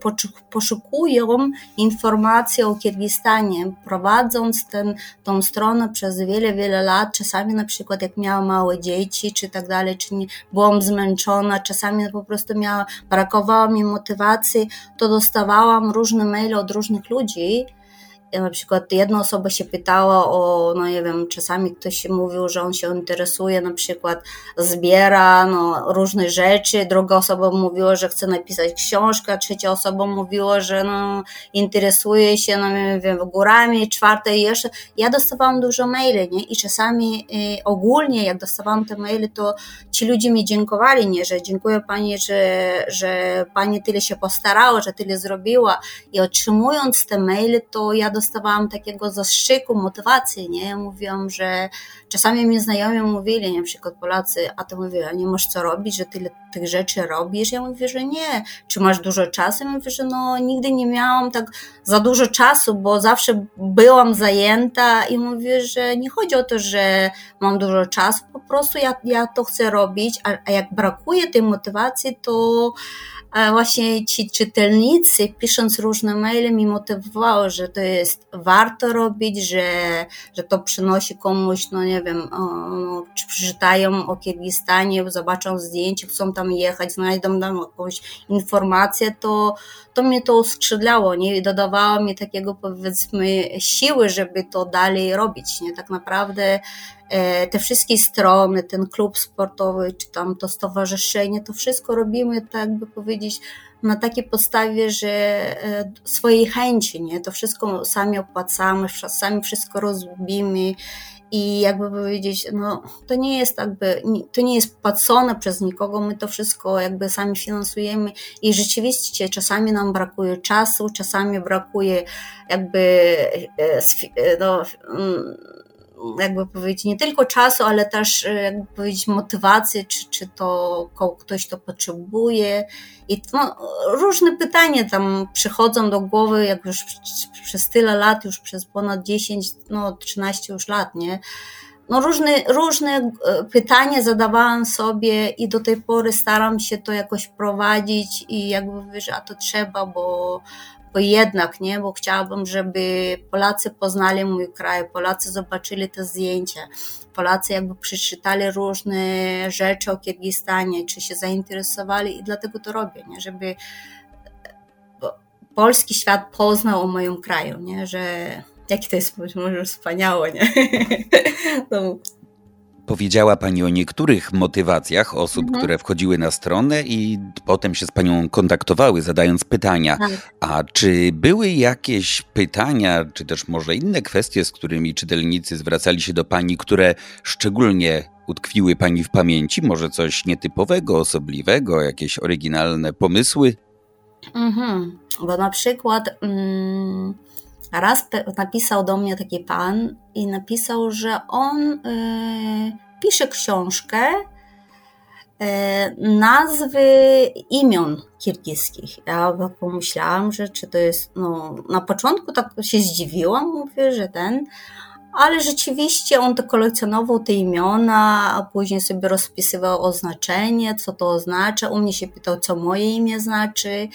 poszukują informacji o Kirgistanie, prowadząc ten, tą stronę przez wiele, wiele lat. Czasami na przykład jak miałam małe dzieci, czy tak dalej, czy nie, byłam zmęczona, czasami po prostu miała, brakowało mi motywacji, to dostawałam różne maile od różnych ludzi, na przykład jedna osoba się pytała o, no nie wiem, czasami ktoś mówił, że on się interesuje, na przykład zbiera no, różne rzeczy, druga osoba mówiła, że chce napisać książkę, trzecia osoba mówiła, że no, interesuje się, no nie wiem, górami, czwarta jeszcze. Ja dostawałam dużo maili, nie? I czasami y, ogólnie, jak dostawałam te maile, to ci ludzie mi dziękowali, nie? Że dziękuję Pani, że, że Pani tyle się postarała, że tyle zrobiła. I otrzymując te maile, to ja dostawałam takiego zastrzyku, motywacji, nie? Mówiłam, że czasami mi znajomi mówili, na przykład Polacy, a to mówię, a nie masz co robić, że tyle tych rzeczy robisz? Ja mówię, że nie. Czy masz dużo czasu? Ja mówię, że no nigdy nie miałam tak za dużo czasu, bo zawsze byłam zajęta i mówię, że nie chodzi o to, że mam dużo czasu, po prostu ja, ja to chcę robić, a, a jak brakuje tej motywacji, to właśnie ci czytelnicy, pisząc różne maile, mi motywowało, że to jest warto robić, że, że to przynosi komuś, no nie wiem, no, czy przeczytają o Kirgistanie, zobaczą zdjęcie, chcą tam jechać, znajdą tam jakąś informację, to, to mnie to uskrzydlało, nie? I dodawało mi takiego, powiedzmy, siły, żeby to dalej robić, nie? Tak naprawdę te wszystkie strony, ten klub sportowy, czy tam to stowarzyszenie, to wszystko robimy, tak by powiedzieć, na takiej podstawie, że e, swojej chęci, nie? To wszystko sami opłacamy, sami wszystko rozbimy i jakby powiedzieć, no to nie jest jakby, to nie jest płacone przez nikogo, my to wszystko jakby sami finansujemy i rzeczywiście czasami nam brakuje czasu, czasami brakuje jakby e, no, mm, jakby powiedzieć, nie tylko czasu, ale też e, jakby powiedzieć motywacji, czy, czy to ktoś to potrzebuje. I no, różne pytania tam przychodzą do głowy, jak już przez tyle lat, już przez ponad 10, no 13 już lat, nie? No różne, różne e, pytania zadawałam sobie i do tej pory staram się to jakoś prowadzić i jakby wiesz, a to trzeba, bo, bo jednak, nie, bo chciałabym, żeby Polacy poznali mój kraj, Polacy zobaczyli te zdjęcia, Polacy jakby przeczytali różne rzeczy o Kirgistanie, czy się zainteresowali i dlatego to robię, nie, żeby polski świat poznał o moim kraju, nie, że jaki to jest może wspaniałe, nie? Powiedziała Pani o niektórych motywacjach osób, mhm. które wchodziły na stronę i potem się z Panią kontaktowały, zadając pytania. Tak. A czy były jakieś pytania, czy też może inne kwestie, z którymi czytelnicy zwracali się do Pani, które szczególnie utkwiły Pani w pamięci? Może coś nietypowego, osobliwego, jakieś oryginalne pomysły? Mhm. Bo na przykład. Mm raz napisał do mnie taki pan i napisał, że on y, pisze książkę y, nazwy imion kirgiskich. Ja pomyślałam, że czy to jest, no na początku tak się zdziwiłam, mówię, że ten, ale rzeczywiście on to kolekcjonował te imiona, a później sobie rozpisywał oznaczenie, co to oznacza. U mnie się pytał, co moje imię znaczy.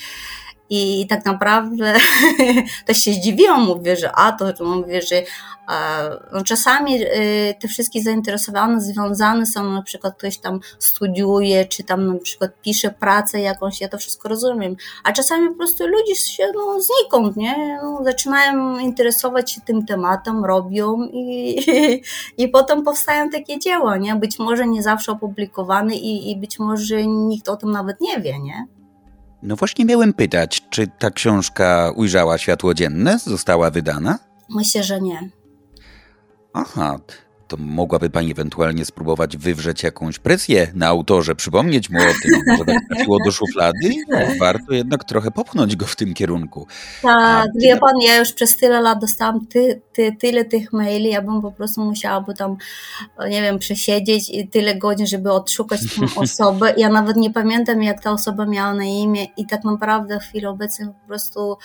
I tak naprawdę też się zdziwiłam, mówię, że a to mówię, że no czasami y, te wszystkie zainteresowane związane są, na przykład ktoś tam studiuje, czy tam na przykład pisze pracę jakąś, ja to wszystko rozumiem, a czasami po prostu ludzie się no, znikąd, nie? No, zaczynają interesować się tym tematem, robią i, i potem powstają takie dzieła, nie? Być może nie zawsze opublikowane i, i być może nikt o tym nawet nie wie, nie? No właśnie miałem pytać, czy ta książka ujrzała światło dzienne, została wydana? Myślę, że nie. Aha, to mogłaby Pani ewentualnie spróbować wywrzeć jakąś presję na autorze, przypomnieć mu o tym, może tak trafiło do szuflady, no, warto jednak trochę popchnąć go w tym kierunku. Tak, A, wie Pan, ja już przez tyle lat dostałam ty, ty, tyle tych maili, ja bym po prostu musiałaby tam, nie wiem, przesiedzieć i tyle godzin, żeby odszukać tę osobę. Ja nawet nie pamiętam, jak ta osoba miała na imię i tak naprawdę w chwili obecnej po prostu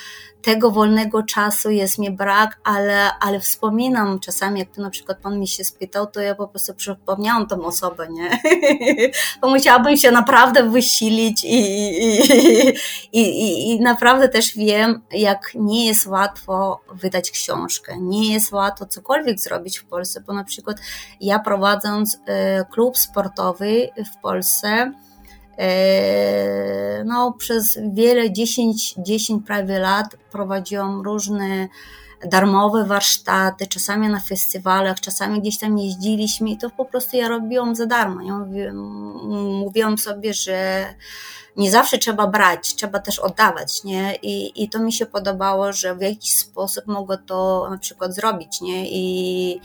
tego wolnego czasu jest mi brak, ale, ale wspominam czasami, jak to na przykład Pan mi się spytał, to ja po prostu przypomniałam tą osobę, nie? Bo musiałabym się naprawdę wysilić i, i, i, i, naprawdę też wiem, jak nie jest łatwo wydać książkę, nie jest łatwo cokolwiek zrobić w Polsce, bo na przykład ja prowadząc e, klub sportowy w Polsce, e, no, przez wiele, 10, 10 prawie lat prowadziłam różne darmowe warsztaty, czasami na festiwalach, czasami gdzieś tam jeździliśmy i to po prostu ja robiłam za darmo. Ja mówiłam, mówiłam sobie, że nie zawsze trzeba brać, trzeba też oddawać, nie? I, I to mi się podobało, że w jakiś sposób mogę to na przykład zrobić, nie? I,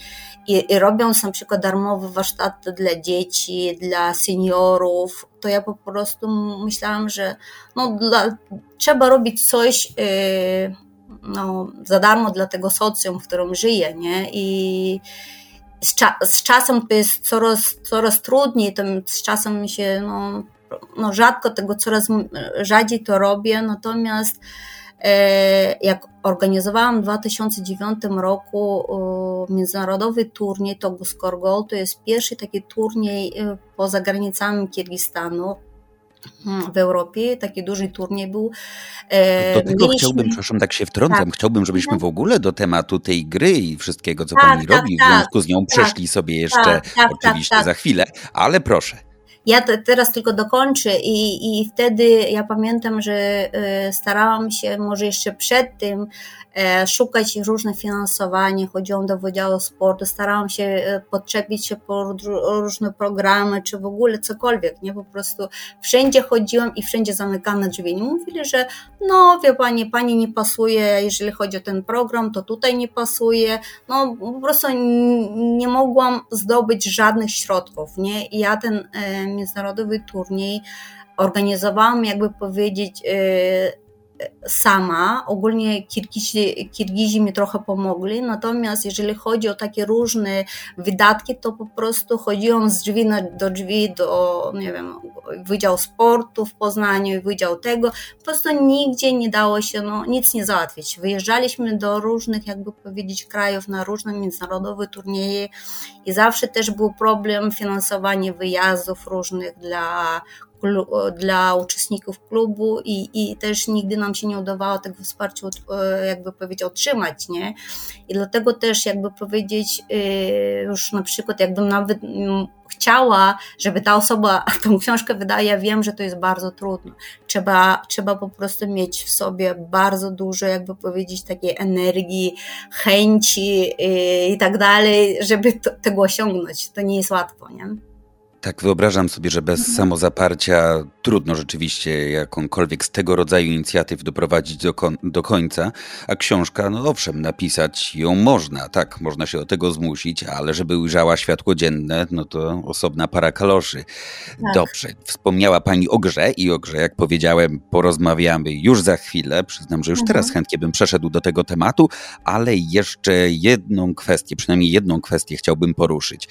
i, i robiąc na przykład darmowe warsztaty dla dzieci, dla seniorów, to ja po prostu myślałam, że no, dla, trzeba robić coś yy, no, za darmo dla tego socjum, w którym żyję, nie? I z, cza z czasem to jest coraz, coraz trudniej, to z czasem mi się, no, no rzadko tego, coraz rzadziej to robię, natomiast e, jak organizowałam w 2009 roku międzynarodowy turniej Togus Korgol, to jest pierwszy taki turniej e, poza granicami Kirgistanu, w Europie, taki duży turniej był. E, do tego Mieliśmy... chciałbym, przepraszam, tak się wtrącam, tak. chciałbym, żebyśmy w ogóle do tematu tej gry i wszystkiego, co tak, Pani tak, robi, w tak. związku z nią tak. przeszli sobie jeszcze tak, oczywiście za chwilę, ale proszę. Ja te, teraz tylko dokończę i, i wtedy ja pamiętam, że y, starałam się może jeszcze przed tym E, szukać różne finansowanie, chodziłam do Wydziału Sportu, starałam się e, podczepić się po różne programy, czy w ogóle cokolwiek, nie, po prostu wszędzie chodziłam i wszędzie zamykane drzwi. Nie mówili, że no wie Pani, Pani nie pasuje, jeżeli chodzi o ten program, to tutaj nie pasuje, no po prostu nie mogłam zdobyć żadnych środków, nie, i ja ten e, międzynarodowy turniej organizowałam, jakby powiedzieć, sama. Ogólnie Kirgizi, Kirgizi mi trochę pomogli, natomiast jeżeli chodzi o takie różne wydatki, to po prostu chodziłam z drzwi na, do drzwi do, nie wiem, Wydział Sportu w Poznaniu Wydział tego. Po prostu nigdzie nie dało się no, nic nie załatwić. Wyjeżdżaliśmy do różnych, jakby powiedzieć, krajów na różne międzynarodowe turnieje i zawsze też był problem finansowania wyjazdów różnych dla dla uczestników klubu i, i też nigdy nam się nie udawało tego wsparcia, e, jakby powiedzieć, otrzymać, nie? I dlatego też, jakby powiedzieć, e, już na przykład, jakbym nawet chciała, żeby ta osoba tą książkę wydała, ja wiem, że to jest bardzo trudno. Trzeba, trzeba po prostu mieć w sobie bardzo dużo, jakby powiedzieć, takiej energii, chęci e, i tak dalej, żeby to, tego osiągnąć. To nie jest łatwo, nie? Tak, wyobrażam sobie, że bez mhm. samozaparcia trudno rzeczywiście jakąkolwiek z tego rodzaju inicjatyw doprowadzić do, do końca, a książka, no owszem, napisać ją można, tak, można się do tego zmusić, ale żeby ujrzała światło dzienne, no to osobna para kaloszy. Tak. Dobrze, wspomniała Pani o grze i o grze, jak powiedziałem, porozmawiamy już za chwilę. Przyznam, że już mhm. teraz chętnie bym przeszedł do tego tematu, ale jeszcze jedną kwestię, przynajmniej jedną kwestię chciałbym poruszyć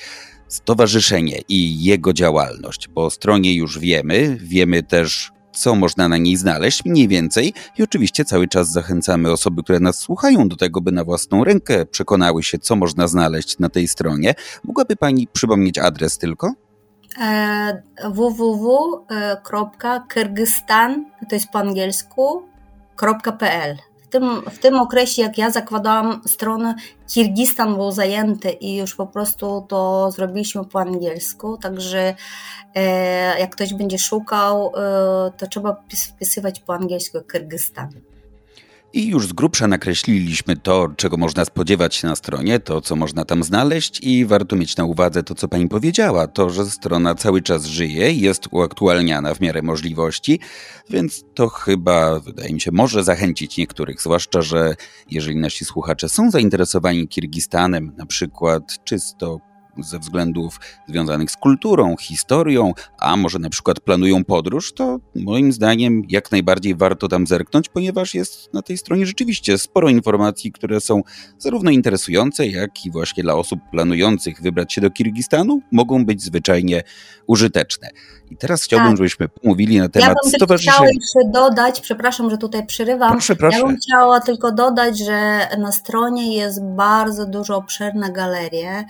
stowarzyszenie i jego działalność. Po stronie już wiemy, wiemy też, co można na niej znaleźć, mniej więcej. I oczywiście cały czas zachęcamy osoby, które nas słuchają, do tego, by na własną rękę przekonały się, co można znaleźć na tej stronie. Mogłaby Pani przypomnieć adres tylko? E, www.kyrgyzstan, to jest po angielsku, .pl tym, w tym okresie, jak ja zakładałam stronę, Kirgistan był zajęty i już po prostu to zrobiliśmy po angielsku, także e, jak ktoś będzie szukał, e, to trzeba wpisywać po angielsku Kyrgyzstan. I już z grubsza nakreśliliśmy to, czego można spodziewać się na stronie, to co można tam znaleźć i warto mieć na uwadze to, co pani powiedziała, to, że strona cały czas żyje, jest uaktualniana w miarę możliwości, więc to chyba, wydaje mi się, może zachęcić niektórych, zwłaszcza, że jeżeli nasi słuchacze są zainteresowani Kirgistanem, na przykład czysto ze względów związanych z kulturą, historią, a może na przykład planują podróż, to moim zdaniem jak najbardziej warto tam zerknąć, ponieważ jest na tej stronie rzeczywiście sporo informacji, które są zarówno interesujące, jak i właśnie dla osób planujących wybrać się do Kirgistanu mogą być zwyczajnie użyteczne. I teraz chciałbym, tak. żebyśmy pomówili na temat ja stowarzyszenia. Chciała jeszcze dodać, przepraszam, że tutaj przerywam. Proszę, proszę. Ja bym chciała tylko dodać, że na stronie jest bardzo dużo obszerne galerie,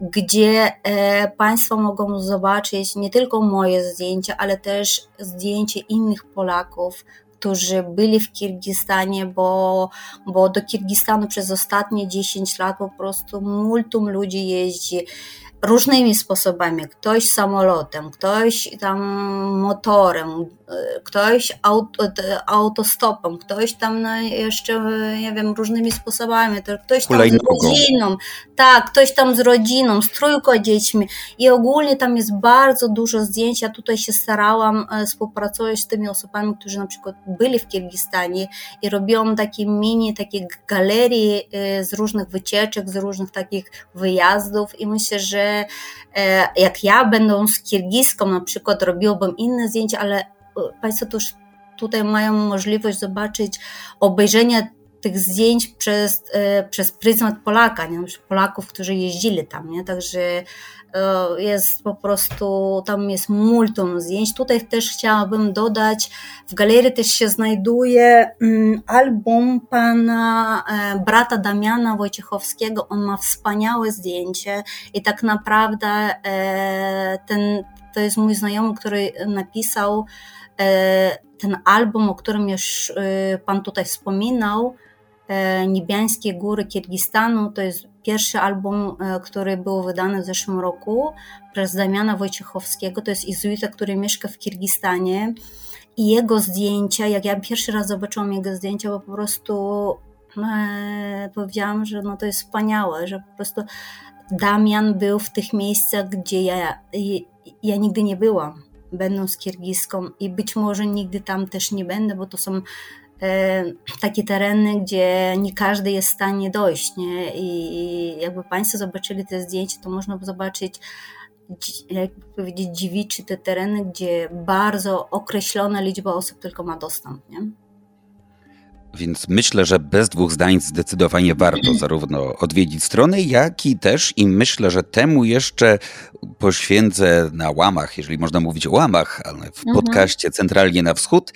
gdzie e, Państwo mogą zobaczyć nie tylko moje zdjęcia, ale też zdjęcie innych Polaków, którzy byli w Kirgistanie, bo, bo do Kirgistanu przez ostatnie 10 lat po prostu multum ludzi jeździ różnymi sposobami. Ktoś samolotem, ktoś tam motorem, ktoś auto, autostopem, ktoś tam no, jeszcze, nie wiem, różnymi sposobami, ktoś tam z rodziną, tak, ktoś tam z rodziną, z trójką dziećmi. I ogólnie tam jest bardzo dużo zdjęć, ja tutaj się starałam e, współpracować z tymi osobami, którzy na przykład byli w Kirgistanie i robiłam takie mini, takie galerie e, z różnych wycieczek, z różnych takich wyjazdów. I myślę, że e, jak ja będąc kirgiską na przykład robiłabym inne zdjęcia, ale Państwo też tutaj mają możliwość zobaczyć, obejrzenia tych zdjęć przez, e, przez pryzmat Polaka, nie? Polaków, którzy jeździli tam, nie? Także e, jest po prostu, tam jest multum zdjęć. Tutaj też chciałabym dodać, w galerii też się znajduje mm, album pana e, brata Damiana Wojciechowskiego. On ma wspaniałe zdjęcie i tak naprawdę ten, to jest mój znajomy, który napisał E, ten album, o którym już e, Pan tutaj wspominał, e, Niebiańskie Góry Kirgistanu, to jest pierwszy album, który był wydany w zeszłym roku przez Damiana Wojciechowskiego. To jest izuita, który mieszka w Kirgistanie. I jego zdjęcia, jak ja pierwszy raz zobaczyłam jego zdjęcia, bo po prostu e, powiedziałam, że no to jest wspaniałe, że po prostu Damian był w tych miejscach, gdzie ja, ja nigdy nie byłam będąc kirgiską i być może nigdy tam też nie będę, bo to są e, takie tereny, gdzie nie każdy jest w stanie dojść. Nie? I jakby Państwo zobaczyli te zdjęcia, to można zobaczyć jakby powiedzieć dziewiczy te tereny, gdzie bardzo określona liczba osób tylko ma dostęp. Nie? Więc myślę, że bez dwóch zdań zdecydowanie warto zarówno odwiedzić stronę, jak i też, i myślę, że temu jeszcze poświęcę na łamach, jeżeli można mówić o łamach, ale w mhm. podcaście Centralnie na Wschód,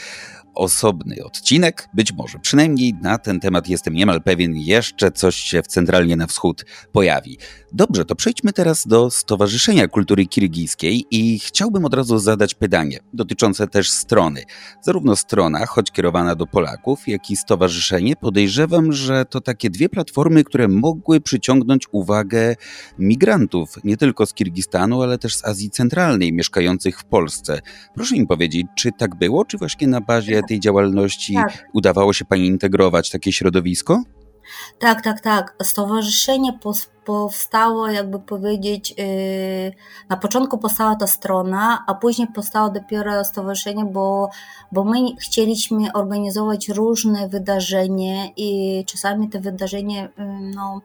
osobny odcinek, być może przynajmniej na ten temat jestem niemal pewien, jeszcze coś się w Centralnie na Wschód pojawi. Dobrze, to przejdźmy teraz do Stowarzyszenia Kultury Kirgijskiej i chciałbym od razu zadać pytanie dotyczące też strony. Zarówno strona, choć kierowana do Polaków, jak i stowarzyszenie, podejrzewam, że to takie dwie platformy, które mogły przyciągnąć uwagę migrantów, nie tylko z Kirgistanu, ale też z Azji Centralnej, mieszkających w Polsce. Proszę mi powiedzieć, czy tak było, czy właśnie na bazie tej działalności tak. udawało się Pani integrować takie środowisko? Tak, tak, tak. Stowarzyszenie powstało, jakby powiedzieć, yy, na początku powstała ta strona, a później powstało dopiero stowarzyszenie, bo, bo my chcieliśmy organizować różne wydarzenia i czasami te wydarzenie, yy, no,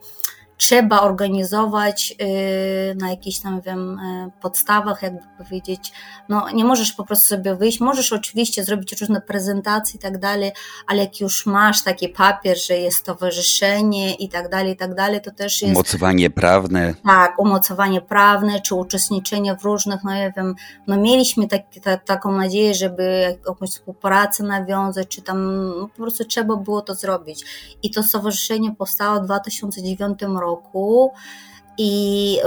trzeba organizować y, na jakichś tam wiem, y, podstawach, jakby powiedzieć, no nie możesz po prostu sobie wyjść, możesz oczywiście zrobić różne prezentacje i tak dalej, ale jak już masz taki papier, że jest stowarzyszenie i tak dalej, i tak dalej, to też jest... Umocowanie prawne. Tak, umocowanie prawne, czy uczestniczenie w różnych, no nie wiem, no mieliśmy tak, ta, taką nadzieję, żeby jakąś współpracę nawiązać, czy tam no, po prostu trzeba było to zrobić. I to stowarzyszenie powstało w 2009 roku, roku i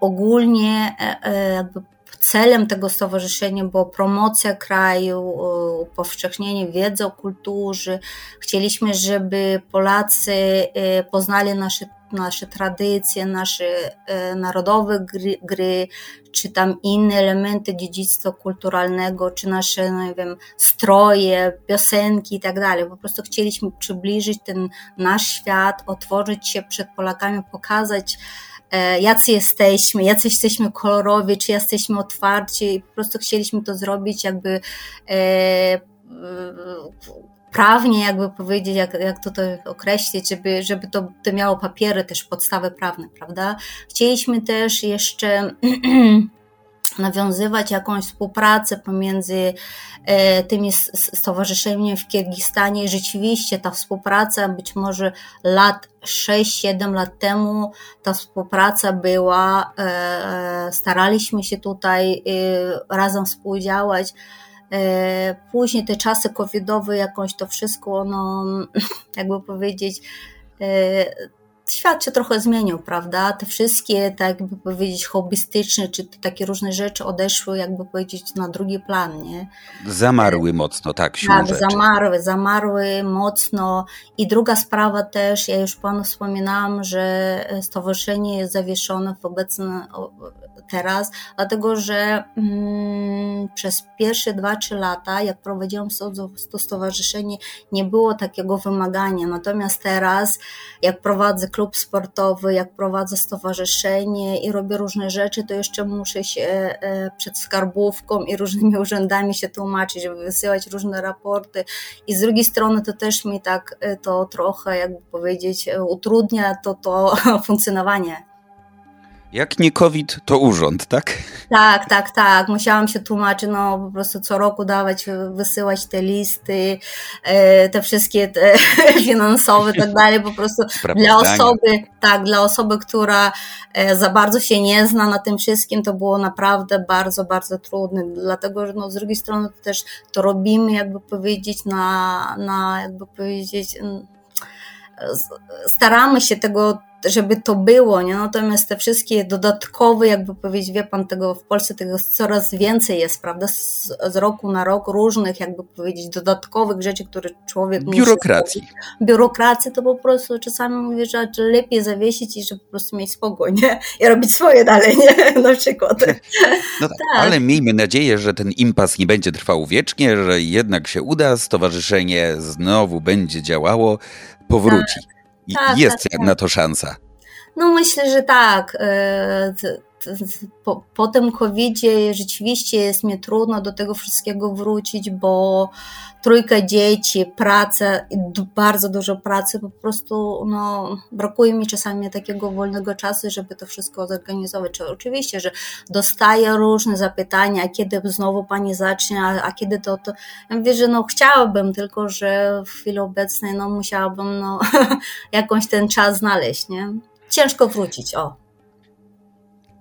ogólnie e, e, jakby celem tego stowarzyszenia była promocja kraju, upowszechnienie wiedzy o kulturze. Chcieliśmy, żeby Polacy e, poznali nasze, nasze tradycje, nasze narodowe gry, gry, czy tam inne elementy dziedzictwa kulturalnego, czy nasze, no nie wiem, stroje, piosenki i tak dalej. Po prostu chcieliśmy przybliżyć ten nasz świat, otworzyć się przed Polakami, pokazać, e, jacy jesteśmy, jacy jesteśmy kolorowi, czy jesteśmy otwarci po prostu chcieliśmy to zrobić jakby e, prawnie jakby powiedzieć, jak, jak to, to określić, żeby, żeby to, to miało papiery, też podstawy prawne, prawda? Chcieliśmy też jeszcze nawiązywać jakąś współpracę pomiędzy e, tymi stowarzyszeniami w Kirgistanie rzeczywiście ta współpraca być może lat 6-7 lat temu ta współpraca była, e, e, staraliśmy się tutaj razem współdziałać. Później te czasy covidowe, jakoś to wszystko, no, jakby powiedzieć, świat się trochę zmienił, prawda? Te wszystkie, tak jakby powiedzieć, hobbystyczne, czy takie różne rzeczy odeszły, jakby powiedzieć, na drugi plan, nie? Zamarły mocno, tak, Tak, rzeczy. zamarły, zamarły mocno. I druga sprawa też, ja już Panu wspominałam, że stowarzyszenie jest zawieszone w obecnym teraz, dlatego że mm, przez pierwsze 2-3 lata, jak prowadziłam to stowarzyszenie, nie było takiego wymagania. Natomiast teraz, jak prowadzę klub sportowy, jak prowadzę stowarzyszenie i robię różne rzeczy, to jeszcze muszę się e, przed skarbówką i różnymi urzędami się tłumaczyć, wysyłać różne raporty. I z drugiej strony to też mi tak e, to trochę, jakby powiedzieć, e, utrudnia to, to funkcjonowanie jak nie COVID, to urząd, tak? Tak, tak, tak. Musiałam się tłumaczyć, no po prostu co roku dawać, wysyłać te listy, e, te wszystkie te finansowe i tak dalej, po prostu dla osoby, tak, dla osoby, która e, za bardzo się nie zna na tym wszystkim, to było naprawdę bardzo, bardzo trudne, dlatego, że no z drugiej strony też to robimy, jakby powiedzieć, na, na jakby powiedzieć, staramy się tego żeby to było, nie? Natomiast te wszystkie dodatkowe, jakby powiedzieć, wie pan, tego w Polsce tego coraz więcej jest, prawda? Z, z roku na rok różnych, jakby powiedzieć, dodatkowych rzeczy, które człowiek Biurokracji. musi Biurokracji to po prostu czasami mówię, że lepiej zawiesić i żeby po prostu mieć spokój, nie? I robić swoje dalej, nie? Na przykład. No tak, tak. ale miejmy nadzieję, że ten impas nie będzie trwał wiecznie, że jednak się uda, stowarzyszenie znowu będzie działało, powróci. Tak. Tak, jest tak, tak. na to szansa. No myślę, że tak. E, po, po tym COVID-zie rzeczywiście jest mi trudno do tego wszystkiego wrócić, bo trójka dzieci, praca, bardzo dużo pracy, po prostu no, brakuje mi czasami takiego wolnego czasu, żeby to wszystko zorganizować. Czy oczywiście, że dostaję różne zapytania, kiedy znowu pani zacznie, a, a kiedy to, to. Ja mówię, że no chciałabym, tylko że w chwili obecnej no, musiałabym no, jakąś ten czas znaleźć, nie? Ciężko wrócić, o.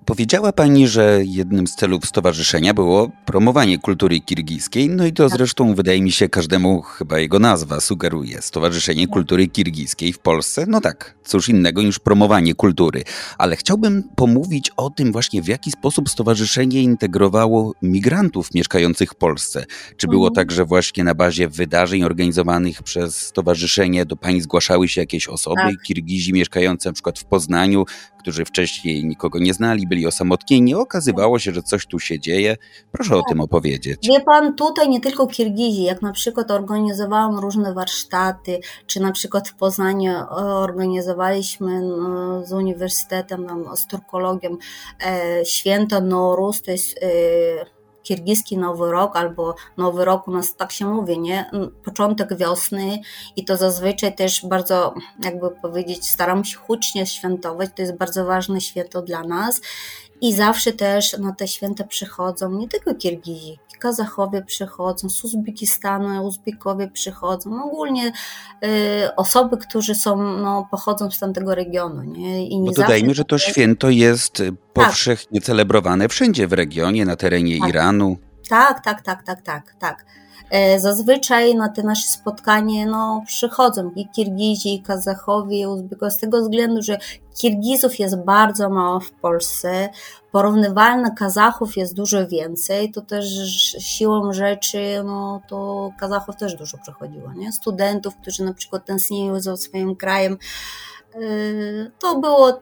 Powiedziała pani, że jednym z celów stowarzyszenia było promowanie kultury kirgiskiej, no i to tak. zresztą wydaje mi się każdemu chyba jego nazwa sugeruje. Stowarzyszenie tak. Kultury Kirgiskiej w Polsce, no tak, cóż innego niż promowanie kultury. Ale chciałbym pomówić o tym właśnie, w jaki sposób stowarzyszenie integrowało migrantów mieszkających w Polsce. Czy było mhm. tak, że właśnie na bazie wydarzeń organizowanych przez stowarzyszenie do pani zgłaszały się jakieś osoby, tak. Kirgizi mieszkające na przykład w Poznaniu, którzy wcześniej nikogo nie znali, byli osamotnieni. Okazywało się, że coś tu się dzieje. Proszę tak. o tym opowiedzieć. Wie pan, tutaj nie tylko Kirgizi, jak na przykład organizowałam różne warsztaty, czy na przykład w Poznaniu e, organizowaliśmy no, z Uniwersytetem, z turkologiem e, święto Norus, to jest e, kirgiski Nowy Rok albo Nowy Rok u nas tak się mówi, nie? Początek wiosny i to zazwyczaj też bardzo, jakby powiedzieć, staramy się hucznie świętować, to jest bardzo ważne święto dla nas i zawsze też na te święta przychodzą nie tylko Kirgizi, Kazachowie przychodzą, z Uzbekistanu, Uzbekowie przychodzą, ogólnie y, osoby, którzy są, no, pochodzą z tamtego regionu. Nie? I nie Bo dodajmy, że to święto jest y, tak. powszechnie tak. celebrowane wszędzie w regionie, na terenie tak. Iranu. Tak, tak, tak, tak, tak, tak. E, zazwyczaj na te nasze spotkanie no, przychodzą i Kirgizi, i Kazachowie, i Uzbekowie, z tego względu, że Kirgizów jest bardzo mało w Polsce, porównywalnych Kazachów jest dużo więcej, to też siłą rzeczy, no to Kazachów też dużo przychodziło, nie? Studentów, którzy na przykład tęskniły za swoim krajem, to było y,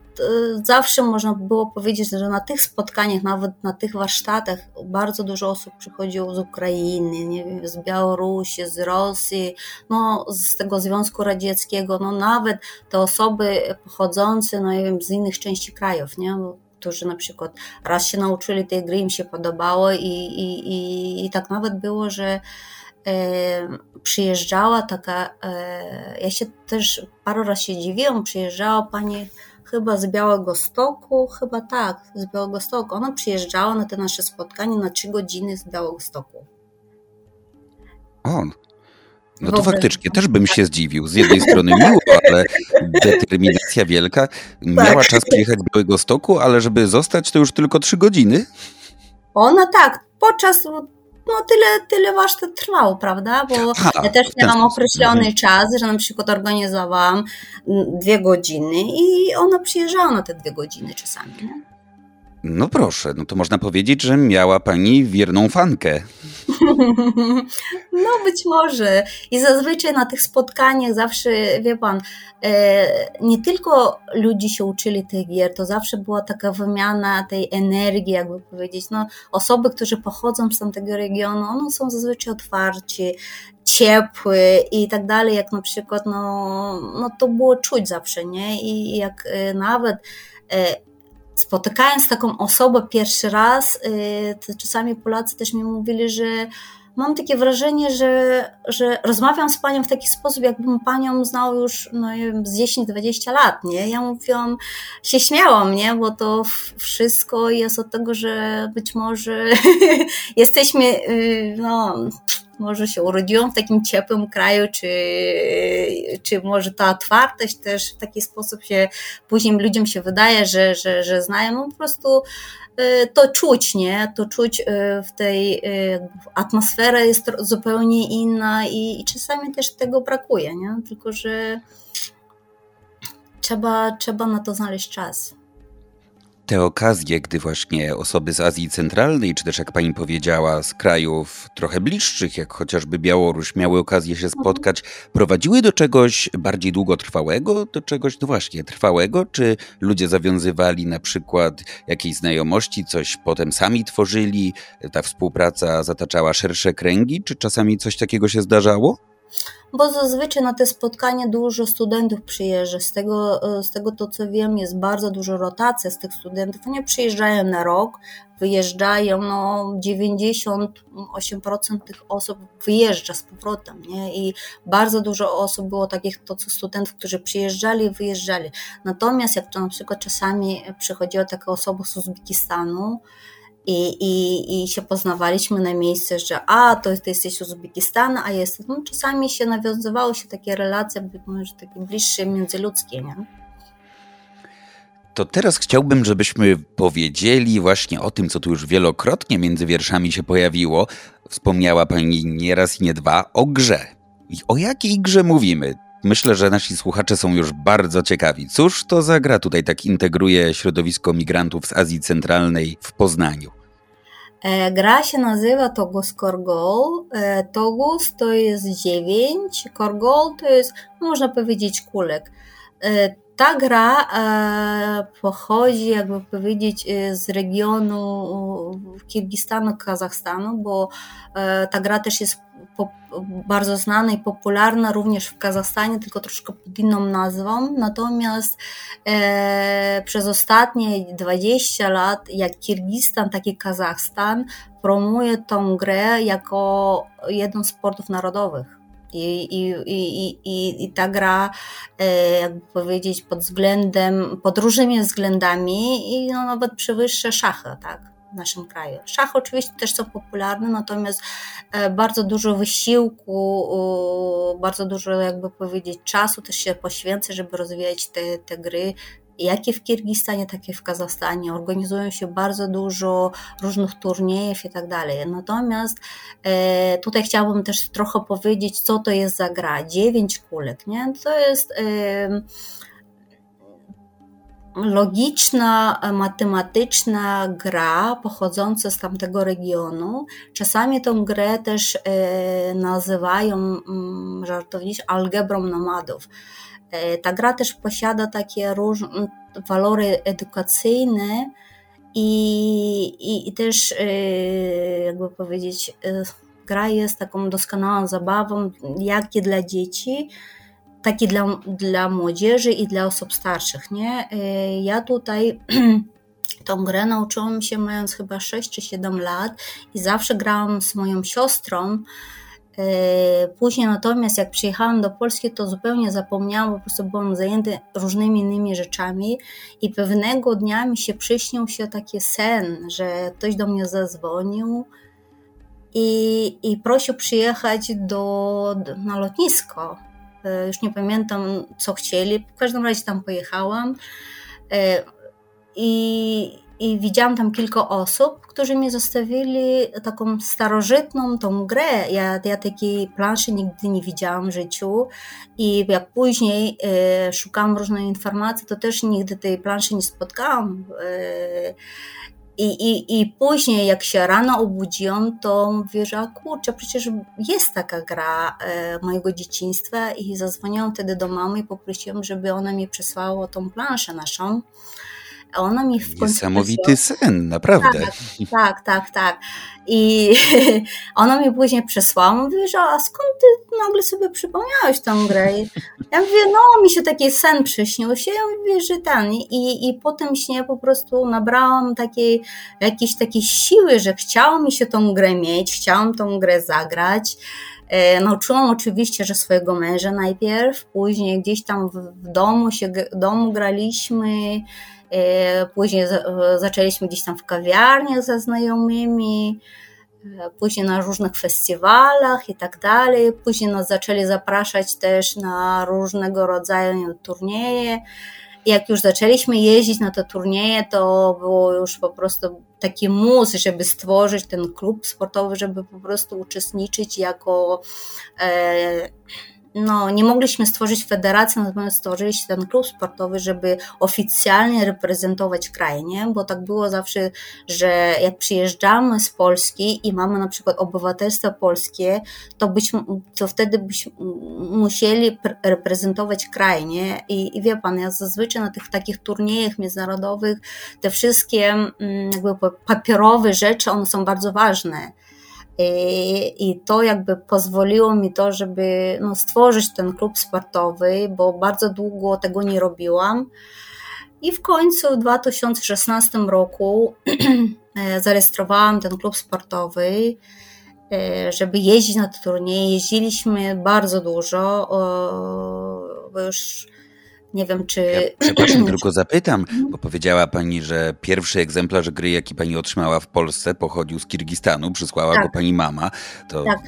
zawsze można było powiedzieć, że na tych spotkaniach, nawet na tych warsztatach bardzo dużo osób przychodziło z Ukrainy, nie wiem, z Białorusi, z Rosji, no, z tego Związku Radzieckiego, no nawet te osoby pochodzące, no nie wiem, z innych części krajów, nie? którzy na przykład raz się nauczyli tej gry, im się podobało i, i, i, i tak nawet było, że przyjeżdżała taka, ja się też parę razy się dziwiłam, przyjeżdżała pani chyba z Białego Stoku, chyba tak, z Białego Stoku. Ona przyjeżdżała na te nasze spotkanie na trzy godziny z Białego Stoku. O, no to faktycznie też bym się zdziwił. Z jednej strony miło, ale determinacja wielka. Miała tak. czas przyjechać do Białego Stoku, ale żeby zostać to już tylko trzy godziny. Ona tak, podczas no tyle, tyle warsztat trwał, prawda? Bo Aha, ja też miałam określony mhm. czas, że na przykład organizowałam dwie godziny i ona przyjeżdżała na te dwie godziny czasami. Nie? No proszę, no to można powiedzieć, że miała pani wierną fankę. No być może. I zazwyczaj na tych spotkaniach zawsze, wie pan, e, nie tylko ludzie się uczyli tych gier, to zawsze była taka wymiana tej energii, jakby powiedzieć. No, osoby, które pochodzą z tamtego regionu, one są zazwyczaj otwarci, ciepły i tak dalej, jak na przykład, no, no to było czuć zawsze, nie? I jak e, nawet e, spotykając taką osobę pierwszy raz, y, czasami Polacy też mi mówili, że mam takie wrażenie, że, że rozmawiam z panią w taki sposób, jakbym panią znał już no, z 10-20 lat, nie? Ja mówiłam, się śmiałam, nie? Bo to wszystko jest od tego, że być może jesteśmy, y, no może się urodziłam w takim ciepłym kraju, czy, czy może ta otwartość też w taki sposób się później ludziom się wydaje, że, że, że znają, no po prostu y, to czuć, nie? To czuć y, w tej y, atmosfera jest zupełnie inna i, i czasami też tego brakuje, nie? Tylko, że trzeba, trzeba na to znaleźć czas te okazje, gdy właśnie osoby z Azji Centralnej, czy też jak pani powiedziała, z krajów trochę bliższych, jak chociażby Białoruś, miały okazję się spotkać, prowadziły do czegoś bardziej długotrwałego, do czegoś no właśnie trwałego? Czy ludzie zawiązywali na przykład jakieś znajomości, coś potem sami tworzyli, ta współpraca zataczała szersze kręgi, czy czasami coś takiego się zdarzało? Bo zazwyczaj na te spotkania dużo studentów przyjeżdża. Z tego, e, z tego to co wiem, jest bardzo dużo rotacji z tych studentów. Oni przyjeżdżają na rok, wyjeżdżają, no 98% tych osób wyjeżdża z powrotem, nie? I bardzo dużo osób było takich to, co studentów, którzy przyjeżdżali i wyjeżdżali. Natomiast jak to na przykład czasami przychodziła taka osoba z Uzbekistanu, i, i, i się poznawaliśmy na miejscu, że a, to ty jesteś z Uzbekistanu, a jest, no, czasami się nawiązywało się takie relacje, może takie bliższe międzyludzkie, nie? To teraz chciałbym, żebyśmy powiedzieli właśnie o tym, co tu już wielokrotnie między wierszami się pojawiło. Wspomniała Pani nie raz i nie dwa o grze. I o jakiej grze mówimy? Myślę, że nasi słuchacze są już bardzo ciekawi. Cóż to za gra tutaj tak integruje środowisko migrantów z Azji Centralnej w Poznaniu? E, gra się nazywa Togus Korgol. E, Togus to jest 9, Korgol to jest, można powiedzieć, kulek. E, ta gra pochodzi, jakby powiedzieć, z regionu Kirgistanu, Kazachstanu, bo ta gra też jest bardzo znana i popularna również w Kazachstanie, tylko troszkę pod inną nazwą. Natomiast e, przez ostatnie 20 lat, jak Kirgistan, tak i Kazachstan promuje tą grę jako jedną z sportów narodowych. I, i, i, i, i ta gra, e, jakby powiedzieć, pod względem, pod różnymi względami i no, nawet przewyższa szachy, tak? W naszym kraju. Szachy oczywiście też są popularne, natomiast e, bardzo dużo wysiłku, bardzo dużo, jakby powiedzieć, czasu też się poświęca, żeby rozwijać te, te gry jak i w Kirgistanie, tak i w Kazachstanie. Organizują się bardzo dużo różnych turniejów i tak dalej. Natomiast e, tutaj chciałabym też trochę powiedzieć, co to jest za gra. Dziewięć kulek, nie? To jest e, logiczna, matematyczna gra pochodząca z tamtego regionu. Czasami tą grę też e, nazywają mm, żartowniczy algebrą nomadów. E, ta gra też posiada takie różne walory edukacyjne i, i, i też, e, jakby powiedzieć, gra jest taką doskonałą zabawą, jak i dla dzieci, taki dla, dla młodzieży i dla osób starszych, nie? Y, ja tutaj tą grę nauczyłam się mając chyba 6 czy 7 lat i zawsze grałam z moją siostrą Później natomiast jak przyjechałam do Polski, to zupełnie zapomniałam, po prostu byłam zajęty różnymi innymi rzeczami i pewnego dnia mi się przyśnił się taki sen, że ktoś do mnie zadzwonił i, i prosił przyjechać do, na lotnisko. Już nie pamiętam, co chcieli. W każdym razie tam pojechałam i, i widziałam tam kilka osób, którzy mi zostawili taką starożytną tą grę. Ja, ja takiej planszy nigdy nie widziałam w życiu i jak później e, szukałam różnych informacji, to też nigdy tej planszy nie spotkałam. E, i, i, I później, jak się rano obudziłam, to mówię, że kurczę, przecież jest taka gra e, mojego dzieciństwa i zadzwoniłam wtedy do mamy i poprosiłam, żeby ona mi przesłała tą planszę naszą. A ona mi w końcu. Niesamowity sen, naprawdę. Tak, tak, tak, tak. I ona mi później przesłała, mówi, że a skąd ty nagle sobie przypomniałeś tą grę? Ja mówię, no mi się taki sen przyśnił się, ja mówię, że ten. I, i po tym śnie po prostu nabrałam takiej, jakiejś takiej siły, że chciało mi się tą grę mieć, chciałam tą grę zagrać. E, nauczyłam oczywiście, że swojego męża najpierw, później gdzieś tam w, domu się w domu graliśmy, później zaczęliśmy gdzieś tam w kawiarniach ze znajomymi, e, później na różnych festiwalach i tak dalej. Później nas zaczęli zapraszać też na różnego rodzaju turnieje. Jak już zaczęliśmy jeździć na te turnieje, to było już po prostu taki mus, żeby stworzyć ten klub sportowy, żeby po prostu uczestniczyć jako e, no, nie mogliśmy stworzyć federacji, natomiast stworzyliśmy ten klub sportowy, żeby oficjalnie reprezentować kraj, nie? Bo tak było zawsze, że jak przyjeżdżamy z Polski i mamy na przykład obywatelstwo polskie, to, być, to wtedy byśmy musieli reprezentować kraj, nie? I, I wie pan, ja zazwyczaj na tych takich turniejach międzynarodowych te wszystkie jakby papierowe rzeczy, one są bardzo ważne. I to jakby pozwoliło mi to, żeby no, stworzyć ten klub sportowy, bo bardzo długo tego nie robiłam. I w końcu w 2016 roku e, zarejestrowałam ten klub sportowy, e, żeby jeździć na te turnieje. Jeździliśmy bardzo dużo, bo już nie wiem, czy. Ja, przepraszam, tylko zapytam, mhm. bo powiedziała pani, że pierwszy egzemplarz gry, jaki pani otrzymała w Polsce, pochodził z Kirgistanu, przysłała tak. go pani mama. To tak.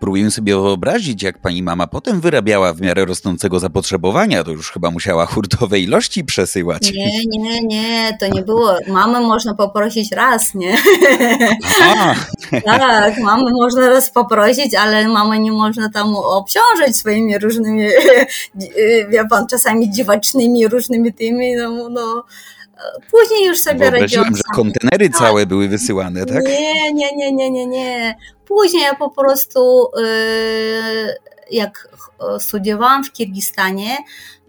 próbuję sobie wyobrazić, jak pani mama potem wyrabiała w miarę rosnącego zapotrzebowania. To już chyba musiała hurtowe ilości przesyłać. Nie, nie, nie, to nie było. Mamy można poprosić raz, nie? tak, mamy można raz poprosić, ale mamy nie można tam obciążyć swoimi różnymi, wie pan, czasami dziwacznymi różnymi tymi, no, no później już sobie radziłam. że kontenery tak. całe były wysyłane, tak? Nie, nie, nie, nie, nie, nie. Później ja po prostu yy, jak studiowałam w Kirgistanie,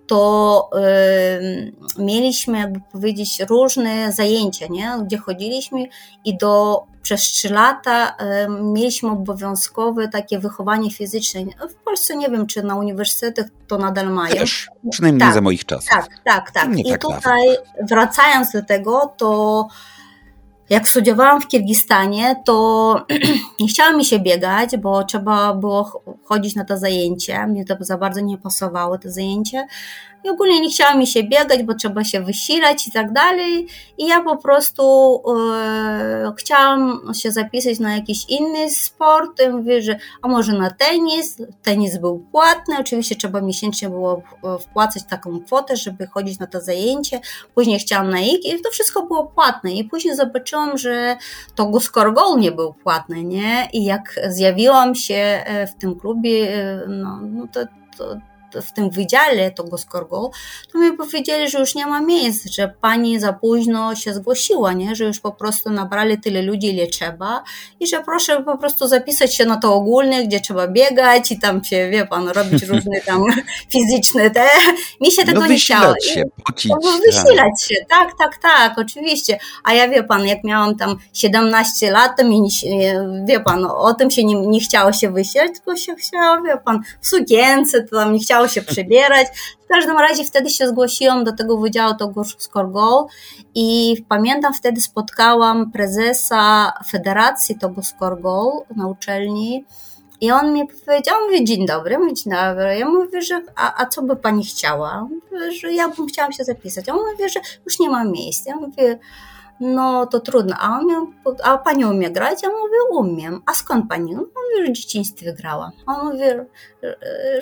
to y, mieliśmy, jakby powiedzieć, różne zajęcia, nie? gdzie chodziliśmy i do przez trzy lata mieliśmy obowiązkowe takie wychowanie fizyczne. W Polsce nie wiem, czy na uniwersytetach to nadal mają. Też, przynajmniej tak, za moich czasów. Tak, tak, tak. Nie I tak tutaj dawno. wracając do tego, to jak studiowałam w Kirgistanie, to nie chciało mi się biegać, bo trzeba było chodzić na te zajęcia. Mnie to za bardzo nie pasowało te zajęcia. I ogólnie nie chciało mi się biegać, bo trzeba się wysilać i tak dalej. I ja po prostu e, chciałam się zapisać na jakiś inny sport. I mówię, że a może na tenis. Tenis był płatny. Oczywiście trzeba miesięcznie było wpłacać taką kwotę, żeby chodzić na to zajęcie. Później chciałam na ik i to wszystko było płatne. I później zobaczyłam, że to Guskorgol nie był płatny, nie? I jak zjawiłam się e, w tym klubie, e, no, no to, to w tym wydziale tego Skorgo, to mi powiedzieli, że już nie ma miejsc, że pani za późno się zgłosiła, nie? że już po prostu nabrali tyle ludzi, ile trzeba i że proszę po prostu zapisać się na to ogólne, gdzie trzeba biegać i tam się, wie pan, robić różne tam fizyczne te. Mi się tego no, nie chciało. Się, pocić, no, wysilać tak. się, tak, tak, tak, oczywiście. A ja wie pan, jak miałam tam 17 lat, to mi, wie pan, o tym się nie, nie chciało się wysilać, tylko się chciało, wie pan, w sukience, to tam nie chciało się przebierać. W każdym razie wtedy się zgłosiłam do tego wydziału Togo i pamiętam wtedy spotkałam prezesa Federacji Togo na uczelni I on mi powiedział, mówi, dzień dobry, mówi, dzień dobry. Ja mówię, że a, a co by pani chciała? Mówię, że ja bym chciała się zapisać. On mówi, że już nie ma miejsca. Ja mówię, no to trudno. A, on miał, a pani umie grać? Ja mówię, umiem. A skąd pani? No, mówi, że w dzieciństwie grała. A on mówi,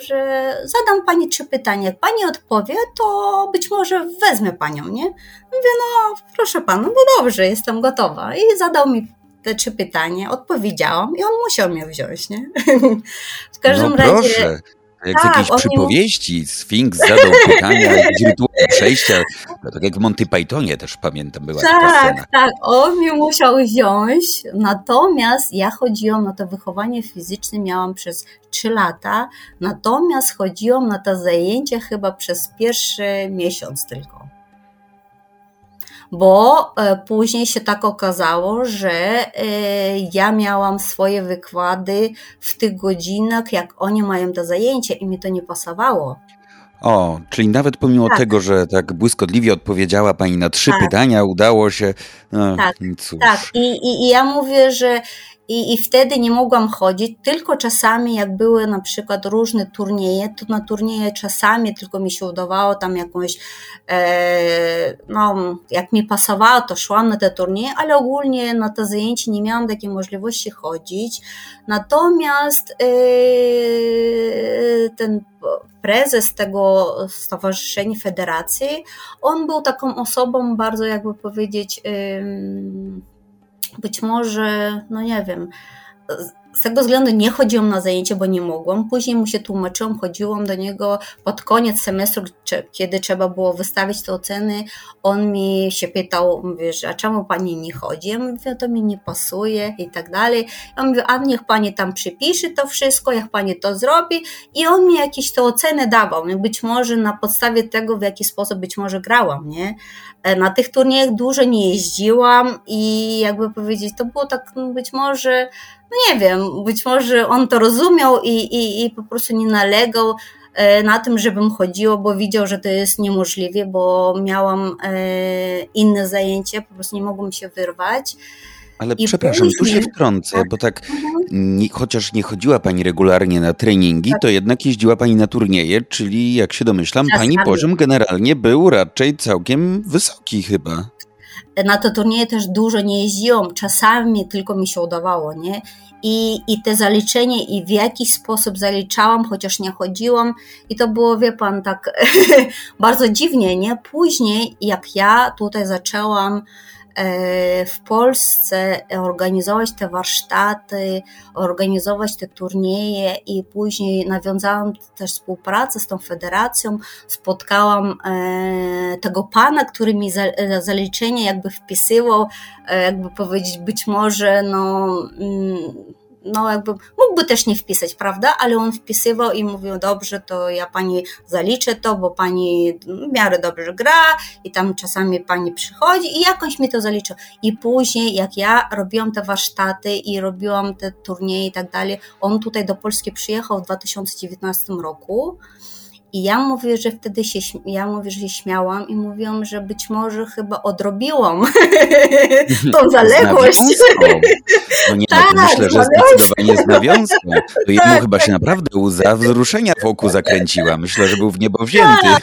że zadam pani trzy pytania. Jak pani odpowie, to być może wezmę panią, nie? Mówię, no proszę pana, no dobrze, jestem gotowa. I zadał mi te trzy pytania, odpowiedziałam i on musiał mnie wziąć, nie? W każdym no razie. Proszę. Jak tak, z jakiejś przypowieści, nie... Sfinks zadał pytania, rytuały przejścia. No, tak jak w Monty Pythonie też pamiętam, była tak, taka scena. Tak, tak, on mnie musiał wziąć. Natomiast ja chodziłam na to wychowanie fizyczne, miałam przez trzy lata. Natomiast chodziłam na to zajęcia chyba przez pierwszy miesiąc tylko bo e, później się tak okazało, że e, ja miałam swoje wykłady w tych godzinach, jak oni mają te zajęcia i mi to nie pasowało. O, czyli nawet pomimo tak. tego, że tak błyskotliwie odpowiedziała Pani na trzy tak. pytania, udało się. No, tak, tak. I, i, I ja mówię, że i, I wtedy nie mogłam chodzić, tylko czasami jak były na przykład różne turnieje, to na turnieje czasami tylko mi się udawało tam jakąś, e, no jak mi pasowało, to szłam na te turnieje, ale ogólnie na te zajęcia nie miałam takiej możliwości chodzić. Natomiast e, ten prezes tego stowarzyszenia, federacji, on był taką osobą bardzo jakby powiedzieć... Być może, no nie wiem, z tego względu nie chodziłam na zajęcia, bo nie mogłam. Później mu się tłumaczyłam, chodziłam do niego pod koniec semestru, kiedy trzeba było wystawić te oceny. On mi się pytał, mówisz, a czemu pani nie chodzi? Ja mówię, to mi nie pasuje i tak dalej. Ja mówię, a niech pani tam przypisze to wszystko, jak pani to zrobi. I on mi jakieś te oceny dawał. Być może na podstawie tego, w jaki sposób być może grałam, nie? E, na tych turniejach dużo nie jeździłam i jakby powiedzieć, to było tak no, być może no nie wiem, być może on to rozumiał i, i, i po prostu nie nalegał e, na tym, żebym chodziła, bo widział, że to jest niemożliwe, bo miałam e, inne zajęcia, po prostu nie mogłam się wyrwać. Ale I przepraszam, później, tu się wtrącę, tak, bo tak, mhm. nie, chociaż nie chodziła Pani regularnie na treningi, tak. to jednak jeździła Pani na turnieje, czyli jak się domyślam, Czasami. Pani poziom generalnie był raczej całkiem wysoki chyba. Na te turnieje też dużo nie jeździłam, czasami tylko mi się udawało, nie? I, I te zaliczenie i w jaki sposób zaliczałam, chociaż nie chodziłam i to było, wie pan, tak bardzo dziwnie, nie? Później jak ja tutaj zaczęłam w Polsce organizować te warsztaty, organizować te turnieje i później nawiązałam też współpracę z tą federacją. Spotkałam e, tego pana, który mi zaliczenie jakby wpisywał, e, jakby powiedzieć, być może no mm, no jakby mógłby też nie wpisać, prawda? Ale on wpisywał i mówił, dobrze, to ja pani zaliczę to, bo pani w miarę dobrze gra i tam czasami pani przychodzi i jakąś mi to zaliczył. I później, jak ja robiłam te warsztaty i robiłam te turnieje i tak dalej, on tutaj do Polski przyjechał w 2019 roku i ja mówię, że wtedy się, ja mówię, że się śmiałam i mówiłam, że być może chyba odrobiłam tą zaległość. No nie, tak, myślę, że zdecydowanie z nawiązką. To jemu tak, chyba się naprawdę łza wzruszenia wokół zakręciła. Myślę, że był w niebo wzięty. Tak,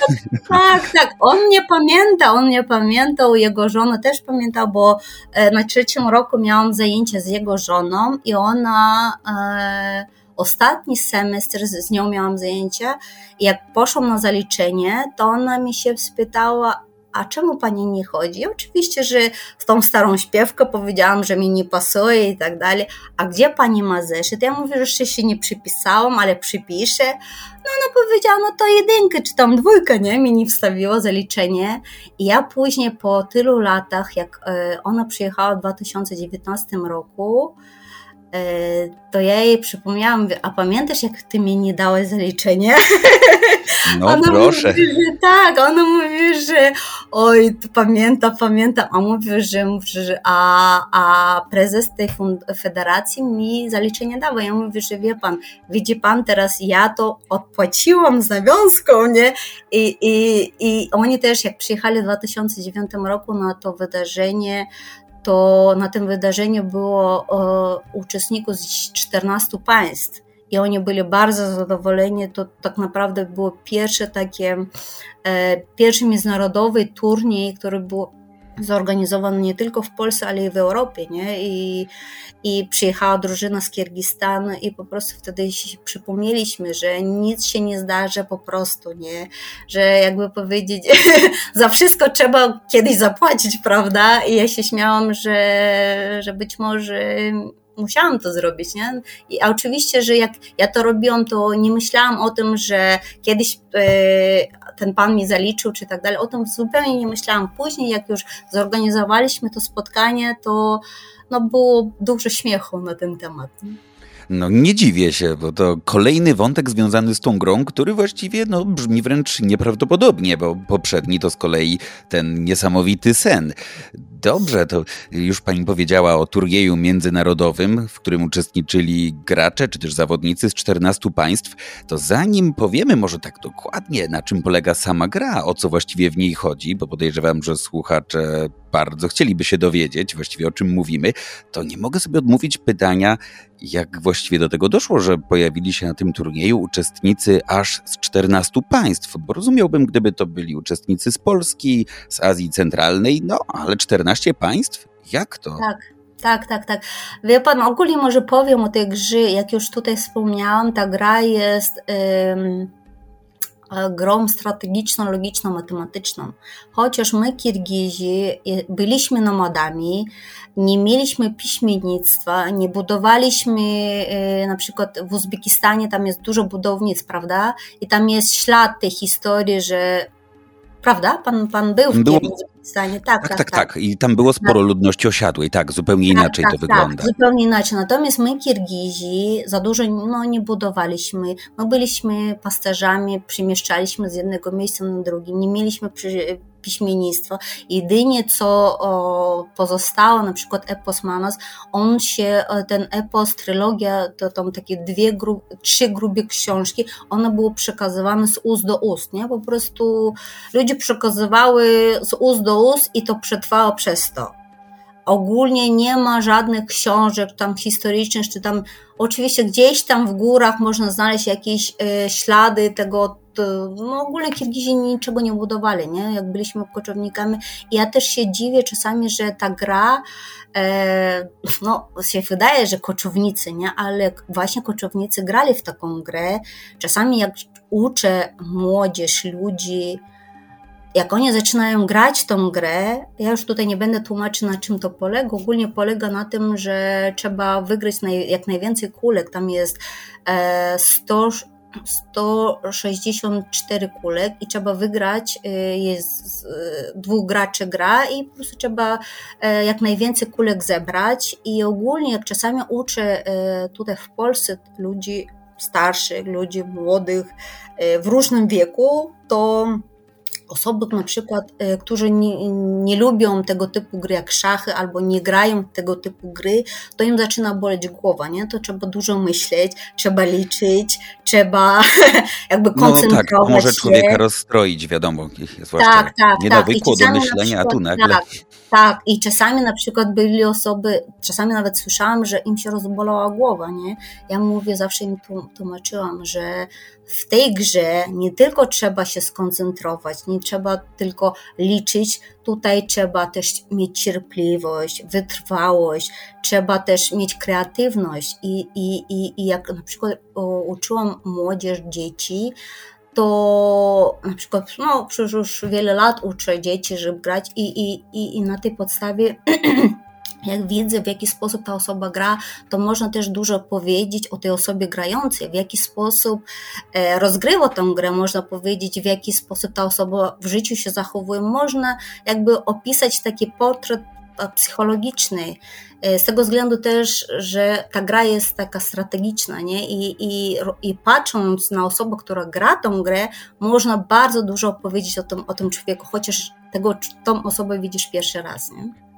tak, tak. On nie pamięta, on nie pamiętał, jego żona też pamiętał, bo e, na trzecim roku miałam zajęcie z jego żoną i ona... E, ostatni semestr z nią miałam zajęcia i jak poszłam na zaliczenie, to ona mi się spytała, a czemu pani nie chodzi? Oczywiście, że z tą starą śpiewką powiedziałam, że mi nie pasuje i tak dalej. A gdzie pani ma zeszyt? Ja mówię, że jeszcze się nie przypisałam, ale przypiszę. No ona powiedziała, no to jedynkę, czy tam dwójkę, nie? Mi nie wstawiło zaliczenie. I ja później po tylu latach, jak e, ona przyjechała w 2019 roku, to ja jej przypomniałam, a pamiętasz, jak ty mi nie dałeś zaliczenie? No ona proszę. Mówi, że tak, ona mówi, że oj, pamiętam, pamiętam, a mówi, że, że a, a prezes tej federacji mi zaliczenie dał. Ja mówię, że wie pan, widzi pan, teraz ja to odpłaciłam z nawiązką, nie? I, i, i oni też, jak przyjechali w 2009 roku na to wydarzenie, to na tym wydarzeniu było uczestników z 14 państw. i oni byli bardzo zadowoleni. To tak naprawdę było pierwsze takie, pierwszy międzynarodowy turniej, który był zorganizowany nie tylko w Polsce, ale i w Europie, nie? I, i przyjechała drużyna z Kirgistanu i po prostu wtedy przypomnieliśmy, że nic się nie zdarzy po prostu, nie? Że jakby powiedzieć, za wszystko trzeba kiedyś zapłacić, prawda? I ja się śmiałam, że, że być może musiałam to zrobić, nie? I, a oczywiście, że jak ja to robiłam, to nie myślałam o tym, że kiedyś e, ten pan mi zaliczył, czy tak dalej. O tym zupełnie nie myślałam. Później, jak już zorganizowaliśmy to spotkanie, to no, było dużo śmiechu na ten temat. Nie? No nie dziwię się, bo to kolejny wątek związany z tą grą, który właściwie no, brzmi wręcz nieprawdopodobnie, bo poprzedni to z kolei ten niesamowity sen. Dobrze, to już pani powiedziała o turnieju międzynarodowym, w którym uczestniczyli gracze czy też zawodnicy z 14 państw. To zanim powiemy może tak dokładnie, na czym polega sama gra, o co właściwie w niej chodzi, bo podejrzewam, że słuchacze bardzo chcieliby się dowiedzieć właściwie o czym mówimy, to nie mogę sobie odmówić pytania, jak właściwie do tego doszło, że pojawili się na tym turnieju uczestnicy aż z 14 państw, bo rozumiałbym, gdyby to byli uczestnicy z Polski, z Azji Centralnej, no ale 14 państw? Jak to? Tak. Tak, tak, tak. Wie pan, ogólnie może powiem o tej grze, jak już tutaj wspomniałam, ta gra jest grą strategiczną, logiczną, matematyczną. Chociaż my, Kirgizi, byliśmy nomadami, nie mieliśmy piśmiennictwa, nie budowaliśmy, e, na przykład w Uzbekistanie tam jest dużo budownic, prawda? I tam jest ślad tej historii, że prawda? Pan, pan był w było, Kirgistanie. Tak tak, tak, tak, tak, I tam było sporo tak. ludności osiadłej, tak, zupełnie tak, inaczej to tak, wygląda. Tak, zupełnie inaczej. Natomiast my, Kirgizi, za dużo no, nie budowaliśmy. My byliśmy pasterzami, przemieszczaliśmy z jednego miejsca na drugie, nie mieliśmy przy, piśmiennictwo. Jedynie co pozostało, na przykład epos Manas, on się, ten epos, trylogia, to tam takie dwie, gru, trzy grube książki, one były przekazywane z ust do ust, nie? Po prostu ludzie przekazywały z ust do ust i to przetrwało przez to. Ogólnie nie ma żadnych książek tam historycznych, czy tam oczywiście gdzieś tam w górach można znaleźć jakieś y, ślady tego no ogólnie Kirgizi niczego nie budowali, nie? jak byliśmy koczownikami. Ja też się dziwię czasami, że ta gra, e, no się wydaje, że koczownicy, nie? ale właśnie koczownicy grali w taką grę. Czasami jak uczę młodzież, ludzi, jak oni zaczynają grać tą grę, ja już tutaj nie będę tłumaczyć na czym to polega, ogólnie polega na tym, że trzeba wygrać jak najwięcej kulek, tam jest 100, e, 164 kulek i trzeba wygrać, y, jest dwóch graczy gra i po prostu trzeba e, jak najwięcej kulek zebrać i ogólnie jak czasami uczę e, tutaj w Polsce ludzi starszych, ludzi młodych e, w różnym wieku, to osoby na przykład, którzy nie, nie, lubią tego typu gry jak szachy albo nie grają tego typu gry, to im zaczyna boleć głowa, nie? To trzeba dużo myśleć, trzeba liczyć, trzeba jakby koncentrować no, tak, może człowieka rozstroić, wiadomo, zwłaszcza tak, tak, nienawykło tak. do myślenia, a tu nagle... Tak, tak, i czasami na przykład byli osoby, czasami nawet słyszałam, że im się rozbolała głowa, nie? Ja mówię, zawsze im tłumaczyłam, że w tej grze nie tylko trzeba się skoncentrować, nie trzeba tylko liczyć, tutaj trzeba też mieć cierpliwość, wytrwałość, trzeba też mieć kreatywność. I, i, i, i jak na przykład uczyłam młodzież, dzieci, to na przykład, no przecież już wiele lat uczę dzieci, żeby grać i, i, i, i na tej podstawie jak widzę, w jaki sposób ta osoba gra, to można też dużo powiedzieć o tej osobie grającej, w jaki sposób e, rozgrywa tę grę, można powiedzieć, w jaki sposób ta osoba w życiu się zachowuje. Można jakby opisać taki portret psychologiczny. E, z tego względu też, że ta gra jest taka strategiczna, nie? I, i, i patrząc na osobę, która gra tą grę, można bardzo dużo opowiedzieć o tym, o tym człowieku, chociaż tego, tą osobę widzisz pierwszy raz, nie?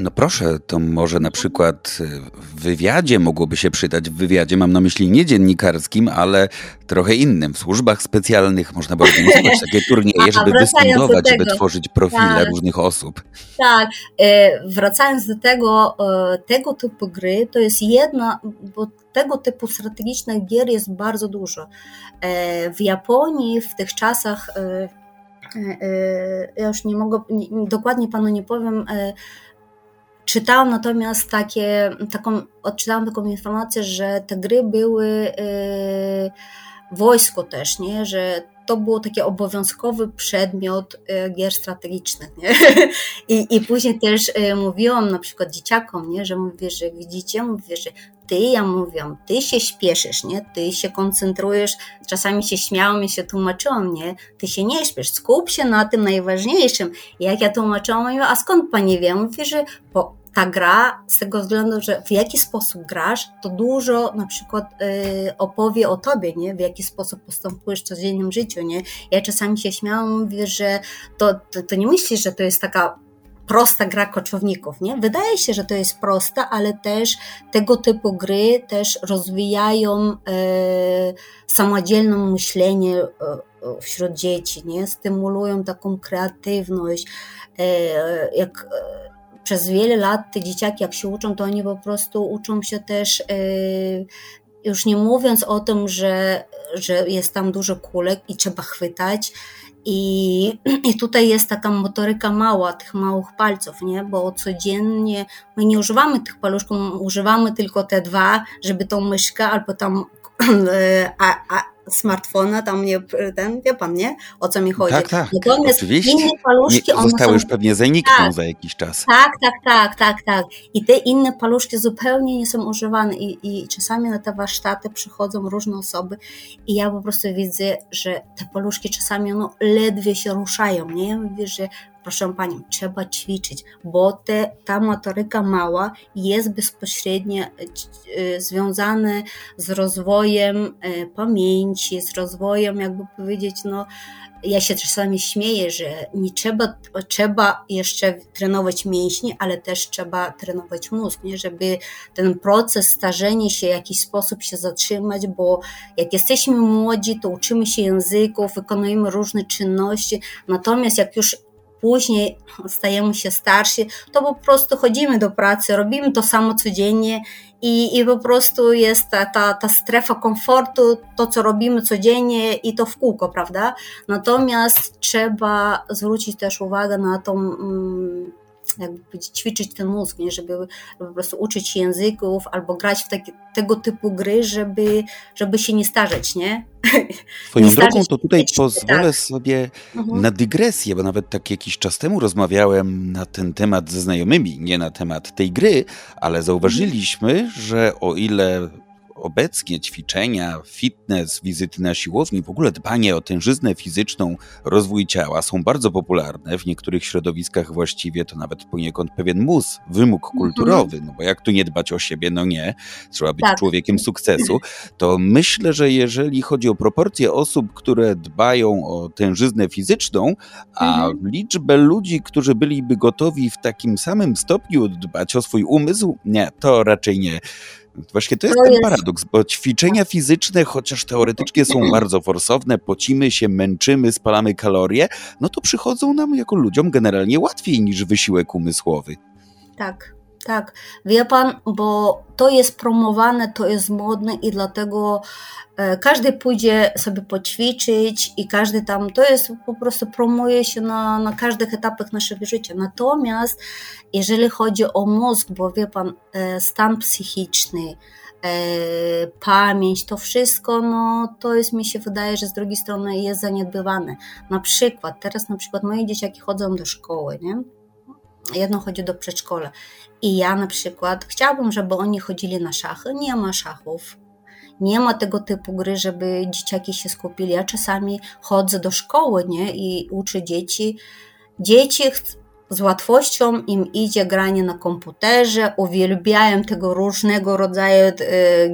No proszę, to może na przykład w wywiadzie mogłoby się przydać. W wywiadzie mam na myśli nie dziennikarskim, ale trochę innym. W służbach specjalnych można by organizować takie turnieje, żeby występować, żeby tworzyć profile tak. różnych osób. Tak, e, wracając do tego, e, tego typu gry, to jest jedna, bo tego typu strategicznych gier jest bardzo dużo. E, w Japonii w tych czasach, ja już nie mogę, dokładnie panu nie powiem, Czytałam natomiast takie, taką, odczytałam taką informację, że te gry były yy, wojsko też, nie? że to było taki obowiązkowy przedmiot y, gier strategicznych. Nie? I, I później też y, mówiłam na przykład dzieciakom, nie? że mówię, że widzicie, mówię, że ty, ja mówiłam, ty się śpieszysz, nie? ty się koncentrujesz, czasami się śmiałam i się tłumaczyłam, nie? ty się nie śpiesz, skup się na tym najważniejszym. I jak ja tłumaczyłam, mówię, a skąd pani wie? Mówię, że po ta gra, z tego względu, że w jaki sposób grasz, to dużo na przykład y, opowie o tobie, nie? w jaki sposób postępujesz w codziennym życiu. Nie? Ja czasami się śmiałam, mówię, że to, to, to nie myślisz, że to jest taka prosta gra koczowników, nie? Wydaje się, że to jest prosta, ale też tego typu gry też rozwijają e, samodzielne myślenie e, wśród dzieci, nie? Stymulują taką kreatywność. E, jak przez wiele lat te dzieciaki jak się uczą, to oni po prostu uczą się też, y, już nie mówiąc o tym, że, że jest tam dużo kulek i trzeba chwytać, i, I tutaj jest taka motoryka mała, tych małych palców, nie? bo codziennie my nie używamy tych paluszków, używamy tylko te dwa, żeby tą myszkę albo tam a, a, smartfona, tam nie, ten, wie pan, nie? O co mi chodzi. Tak, tak, Natomiast oczywiście. inne paluszki, nie, zostały są... już pewnie zanikną tak, za jakiś czas. Tak, tak, tak, tak, tak. I te inne paluszki zupełnie nie są używane i, i czasami na te warsztaty przychodzą różne osoby i ja po prostu widzę, że te paluszki czasami no, ledwie się ruszają, nie? Ja mówię, że proszę Panią, trzeba ćwiczyć, bo te, ta motoryka mała jest bezpośrednio e, e, związana z rozwojem e, pamięci, z rozwojem, jakby powiedzieć, no, ja się czasami śmieję, że nie trzeba, trzeba jeszcze trenować mięśnie, ale też trzeba trenować mózg, nie? żeby ten proces starzenia się w jakiś sposób się zatrzymać, bo jak jesteśmy młodzi, to uczymy się języków, wykonujemy różne czynności, natomiast jak już później stajemy się starsi, to po prostu chodzimy do pracy, robimy to samo codziennie i, i po prostu jest ta, ta, ta strefa komfortu, to co robimy codziennie i to w kółko, prawda? Natomiast trzeba zwrócić też uwagę na tą mm, jakby ćwiczyć ten mózg, nie? Żeby, żeby po prostu uczyć się języków albo grać w takie, tego typu gry, żeby, żeby się nie starzeć, nie? Swoją nie drogą to tutaj pozwolę tak. sobie mhm. na dygresję, bo nawet tak jakiś czas temu rozmawiałem na ten temat ze znajomymi, nie na temat tej gry, ale zauważyliśmy, że o ile obecnie ćwiczenia, fitness, wizyty na siłowni, w ogóle dbanie o tężyznę fizyczną, rozwój ciała są bardzo popularne. W niektórych środowiskach właściwie to nawet poniekąd pewien mus, wymóg mhm. kulturowy, no bo jak tu nie dbać o siebie, no nie, trzeba być tak. człowiekiem sukcesu. To myślę, że jeżeli chodzi o proporcje osób, które dbają o tężyznę fizyczną, a mhm. liczbę ludzi, którzy byliby gotowi w takim samym stopniu dbać o swój umysł, nie, to raczej nie. Właśnie to jest to ten jest... paradoks, bo ćwiczenia fizyczne, chociaż teoretycznie są bardzo forsowne, pocimy się, męczymy, spalamy kalorie, no to przychodzą nam jako ludziom generalnie łatwiej niż wysiłek umysłowy. Tak, tak. Wie pan, bo to jest promowane, to jest modne i dlatego e, każdy pójdzie sobie poćwiczyć i każdy tam, to jest po prostu promuje się na, na każdych etapach naszego życia. Natomiast jeżeli chodzi o mózg, bo wie pan, e, stan psychiczny, e, pamięć, to wszystko, no to jest, mi się wydaje, że z drugiej strony jest zaniedbywane. Na przykład, teraz na przykład moje dzieciaki chodzą do szkoły, nie? Jedno chodzi do przedszkola. I ja na przykład chciałabym, żeby oni chodzili na szachy. Nie ma szachów. Nie ma tego typu gry, żeby dzieciaki się skupili. Ja czasami chodzę do szkoły nie? i uczę dzieci. Dzieci z łatwością im idzie granie na komputerze, uwielbiają tego różnego rodzaju e,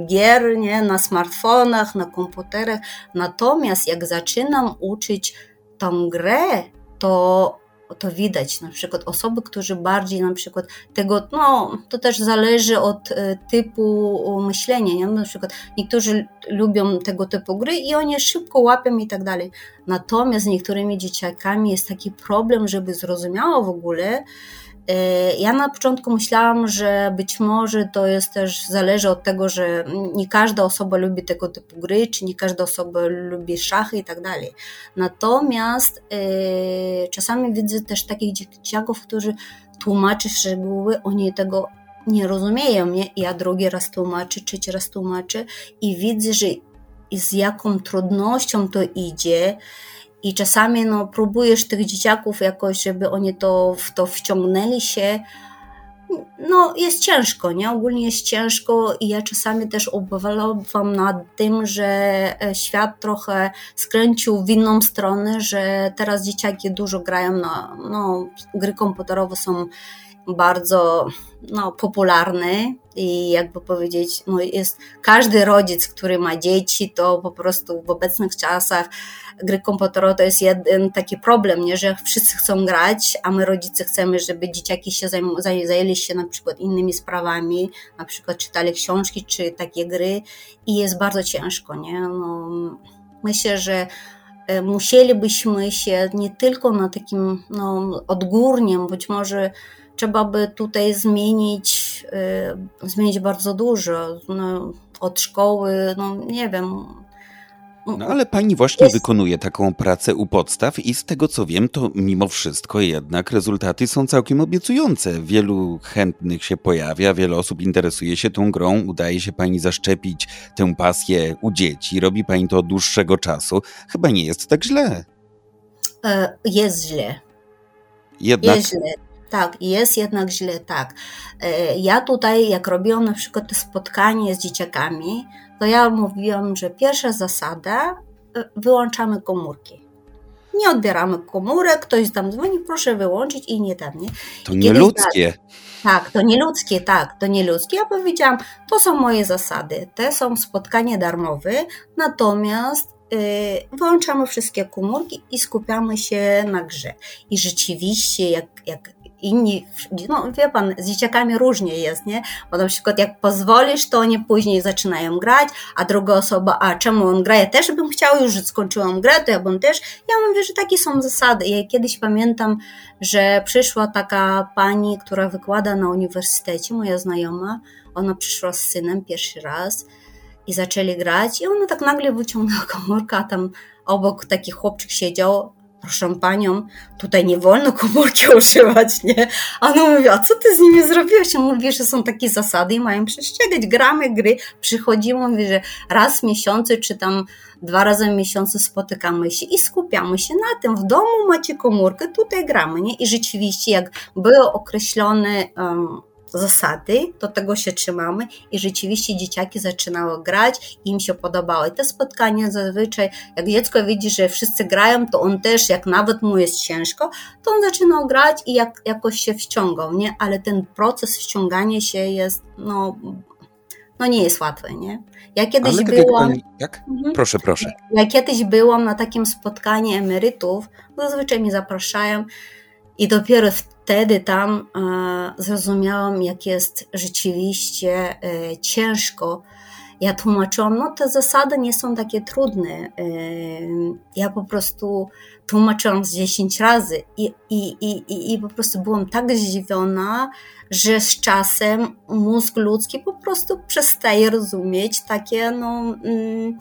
gier nie? na smartfonach, na komputerach. Natomiast jak zaczynam uczyć tą grę, to to widać, na przykład osoby, którzy bardziej na przykład tego, no to też zależy od e, typu myślenia, nie? na przykład niektórzy lubią tego typu gry i oni szybko łapią i tak dalej, natomiast z niektórymi dzieciakami jest taki problem, żeby zrozumiało w ogóle, ja na początku myślałam, że być może to jest też zależy od tego, że nie każda osoba lubi tego typu gry, czy nie każda osoba lubi szachy i tak dalej. Natomiast e, czasami widzę też takich dzieciaków, którzy tłumaczy szczegóły, oni tego nie rozumieją, nie? Ja drugi raz tłumaczę, trzeci raz tłumaczę i widzę, że z jaką trudnością to idzie i czasami no, próbujesz tych dzieciaków jakoś, żeby oni to, w to wciągnęli się. No, jest ciężko, nie? Ogólnie jest ciężko i ja czasami też ubolewam nad tym, że e, świat trochę skręcił w inną stronę, że teraz dzieciaki dużo grają na, no, gry komputerowe są bardzo no, popularny i jakby powiedzieć, no jest każdy rodzic, który ma dzieci, to po prostu w obecnych czasach gry komputerowe to jest jeden taki problem, nie, że wszyscy chcą grać, a my rodzice chcemy, żeby dzieciaki się zajęli się na przykład innymi sprawami, na przykład czytali książki czy takie gry i jest bardzo ciężko, nie? No, myślę, że e, musielibyśmy się nie tylko na takim no, odgórnym, być może trzeba by tutaj zmienić, y, zmienić bardzo dużo. No, od szkoły, no nie wiem. No ale pani właśnie jest... wykonuje taką pracę u podstaw i z tego co wiem, to mimo wszystko jednak rezultaty są całkiem obiecujące. Wielu chętnych się pojawia, wiele osób interesuje się tą grą, udaje się pani zaszczepić tę pasję u dzieci, robi pani to od dłuższego czasu. Chyba nie jest tak źle. E, jest źle. Jednak... Jest źle. Tak, jest jednak źle, tak. E, ja tutaj, jak robiłam na przykład te spotkanie z dzieciakami, to ja mówiłam, że pierwsza zasada, e, wyłączamy komórki. Nie odbieramy komórek, ktoś tam dzwoni, proszę wyłączyć i nie tam, nie? To nieludzkie. Tak, to nieludzkie, tak, to nieludzkie. Ja powiedziałam, to są moje zasady, te są spotkania darmowe, natomiast Y, wyłączamy wszystkie komórki i skupiamy się na grze. I rzeczywiście, jak, jak inni, no wie pan, z dzieciakami różnie jest, nie? Bo na przykład jak pozwolisz, to oni później zaczynają grać, a druga osoba, a czemu on gra? Ja też bym chciał, już skończyłam grę, to ja bym też. Ja mówię, że takie są zasady. Ja kiedyś pamiętam, że przyszła taka pani, która wykłada na uniwersytecie, moja znajoma, ona przyszła z synem pierwszy raz, i zaczęli grać i ona tak nagle wyciągnęła komórkę, a tam obok taki chłopczyk siedział, proszę panią, tutaj nie wolno komórki używać, nie? A ona mówi, a co ty z nimi zrobiłeś? On mówi, że są takie zasady i mają przestrzegać, gramy gry, przychodzimy, mówi, że raz w miesiącu, czy tam dwa razy w miesiącu spotykamy się i skupiamy się na tym. W domu macie komórkę, tutaj gramy, nie? I rzeczywiście, jak były określone um, zasady, do tego się trzymamy i rzeczywiście dzieciaki zaczynały grać, im się podobało. I te spotkania zazwyczaj, jak dziecko widzi, że wszyscy grają, to on też, jak nawet mu jest ciężko, to on zaczynał grać i jak, jakoś się wciągał, nie? Ale ten proces wciągania się jest, no, no nie jest łatwy, nie? Ja kiedyś Ale tak byłam... Jak? Mhm. Proszę, proszę. Ja kiedyś byłam na takim spotkaniu emerytów, zazwyczaj mnie zapraszają i dopiero wtedy tam e, zrozumiałam, jak jest rzeczywiście e, ciężko. Ja tłumaczyłam, no te zasady nie są takie trudne. E, ja po prostu tłumaczyłam z 10 razy i, i, i, i po prostu byłam tak zdziwiona, że z czasem mózg ludzki po prostu przestaje rozumieć takie, no. Mm,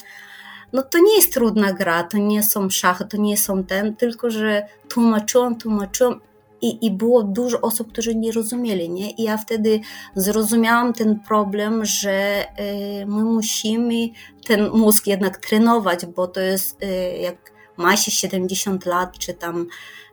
no to nie jest trudna gra, to nie są szachy, to nie są ten, tylko że tłumaczyłam, tłumaczyłam i, I było dużo osób, którzy nie rozumieli, nie? I ja wtedy zrozumiałam ten problem, że y, my musimy ten mózg jednak trenować, bo to jest y, jak ma się 70 lat, czy tam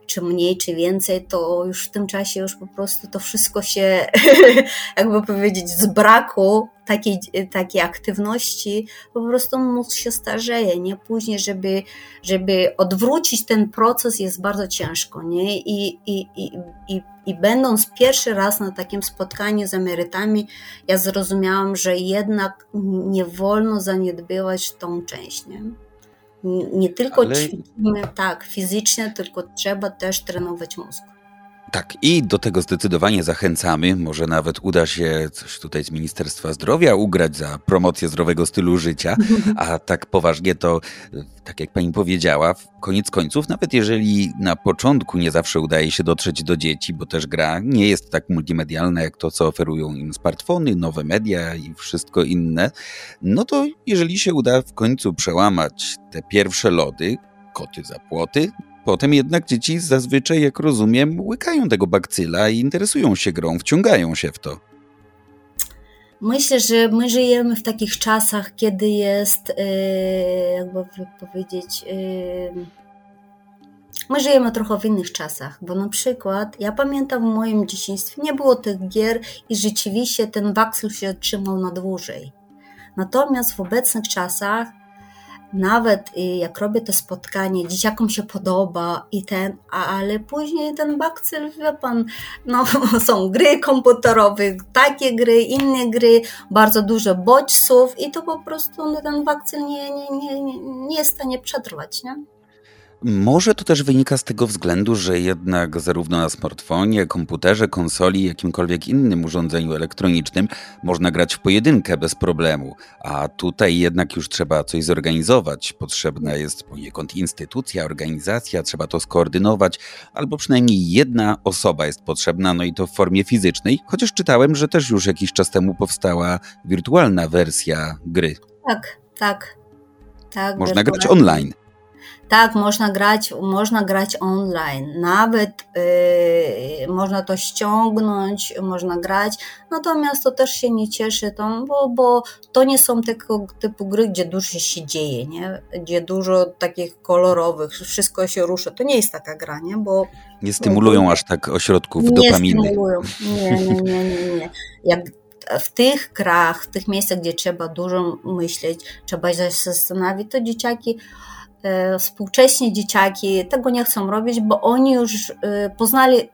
czy mniej, czy więcej, to już w tym czasie już po prostu to wszystko się, jakby powiedzieć, z braku takiej, takiej aktywności, po prostu mózg się starzeje, nie? Później, żeby, żeby odwrócić ten proces jest bardzo ciężko, nie? I, i, i, i, i będąc pierwszy raz na takim spotkaniu z emerytami, ja zrozumiałam, że jednak nie wolno zaniedbywać tą część, nie? Nie tylko Ale... ćwiczymy tak fizycznie, tylko trzeba też trenować mózg. Tak, i do tego zdecydowanie zachęcamy. Może nawet uda się coś tutaj z Ministerstwa Zdrowia ugrać za promocję zdrowego stylu życia, a tak poważnie to, tak jak pani powiedziała, koniec końców, nawet jeżeli na początku nie zawsze udaje się dotrzeć do dzieci, bo też gra nie jest tak multimedialna jak to, co oferują im smartfony, nowe media i wszystko inne, no to jeżeli się uda w końcu przełamać te pierwsze lody, koty za płoty, Potem jednak dzieci zazwyczaj, jak rozumiem, łykają tego bakcyla i interesują się grą, wciągają się w to. Myślę, że my żyjemy w takich czasach, kiedy jest, e, jakby powiedzieć, e, my żyjemy trochę w innych czasach, bo na przykład ja pamiętam w moim dzieciństwie nie było tych gier i rzeczywiście ten bakcyl się trzymał na dłużej. Natomiast w obecnych czasach nawet jak robię to spotkanie, dzieciakom się podoba i ten, ale później ten bakcyl, wie pan, no są gry komputerowe, takie gry, inne gry, bardzo dużo bodźców i to po prostu no, ten bakcyl nie, nie, nie, nie jest w stanie przetrwać, nie? Może to też wynika z tego względu, że jednak zarówno na smartfonie, komputerze, konsoli, jakimkolwiek innym urządzeniu elektronicznym można grać w pojedynkę bez problemu, a tutaj jednak już trzeba coś zorganizować. Potrzebna jest poniekąd instytucja, organizacja, trzeba to skoordynować, albo przynajmniej jedna osoba jest potrzebna, no i to w formie fizycznej, chociaż czytałem, że też już jakiś czas temu powstała wirtualna wersja gry. Tak, tak. tak można grać online. Tak, można grać, można grać online, nawet yy, można to ściągnąć, można grać, natomiast to też się nie cieszy, to, bo, bo to nie są tego typu gry, gdzie dużo się dzieje, nie? gdzie dużo takich kolorowych, wszystko się rusza. To nie jest taka gra, nie? Bo, nie stymulują aż tak ośrodków nie dopaminy. Stymulują. Nie, nie, nie, nie, nie. Jak w tych grach, w tych miejscach, gdzie trzeba dużo myśleć, trzeba się zastanowić, to dzieciaki współcześnie dzieciaki tego nie chcą robić, bo oni już e, poznali e,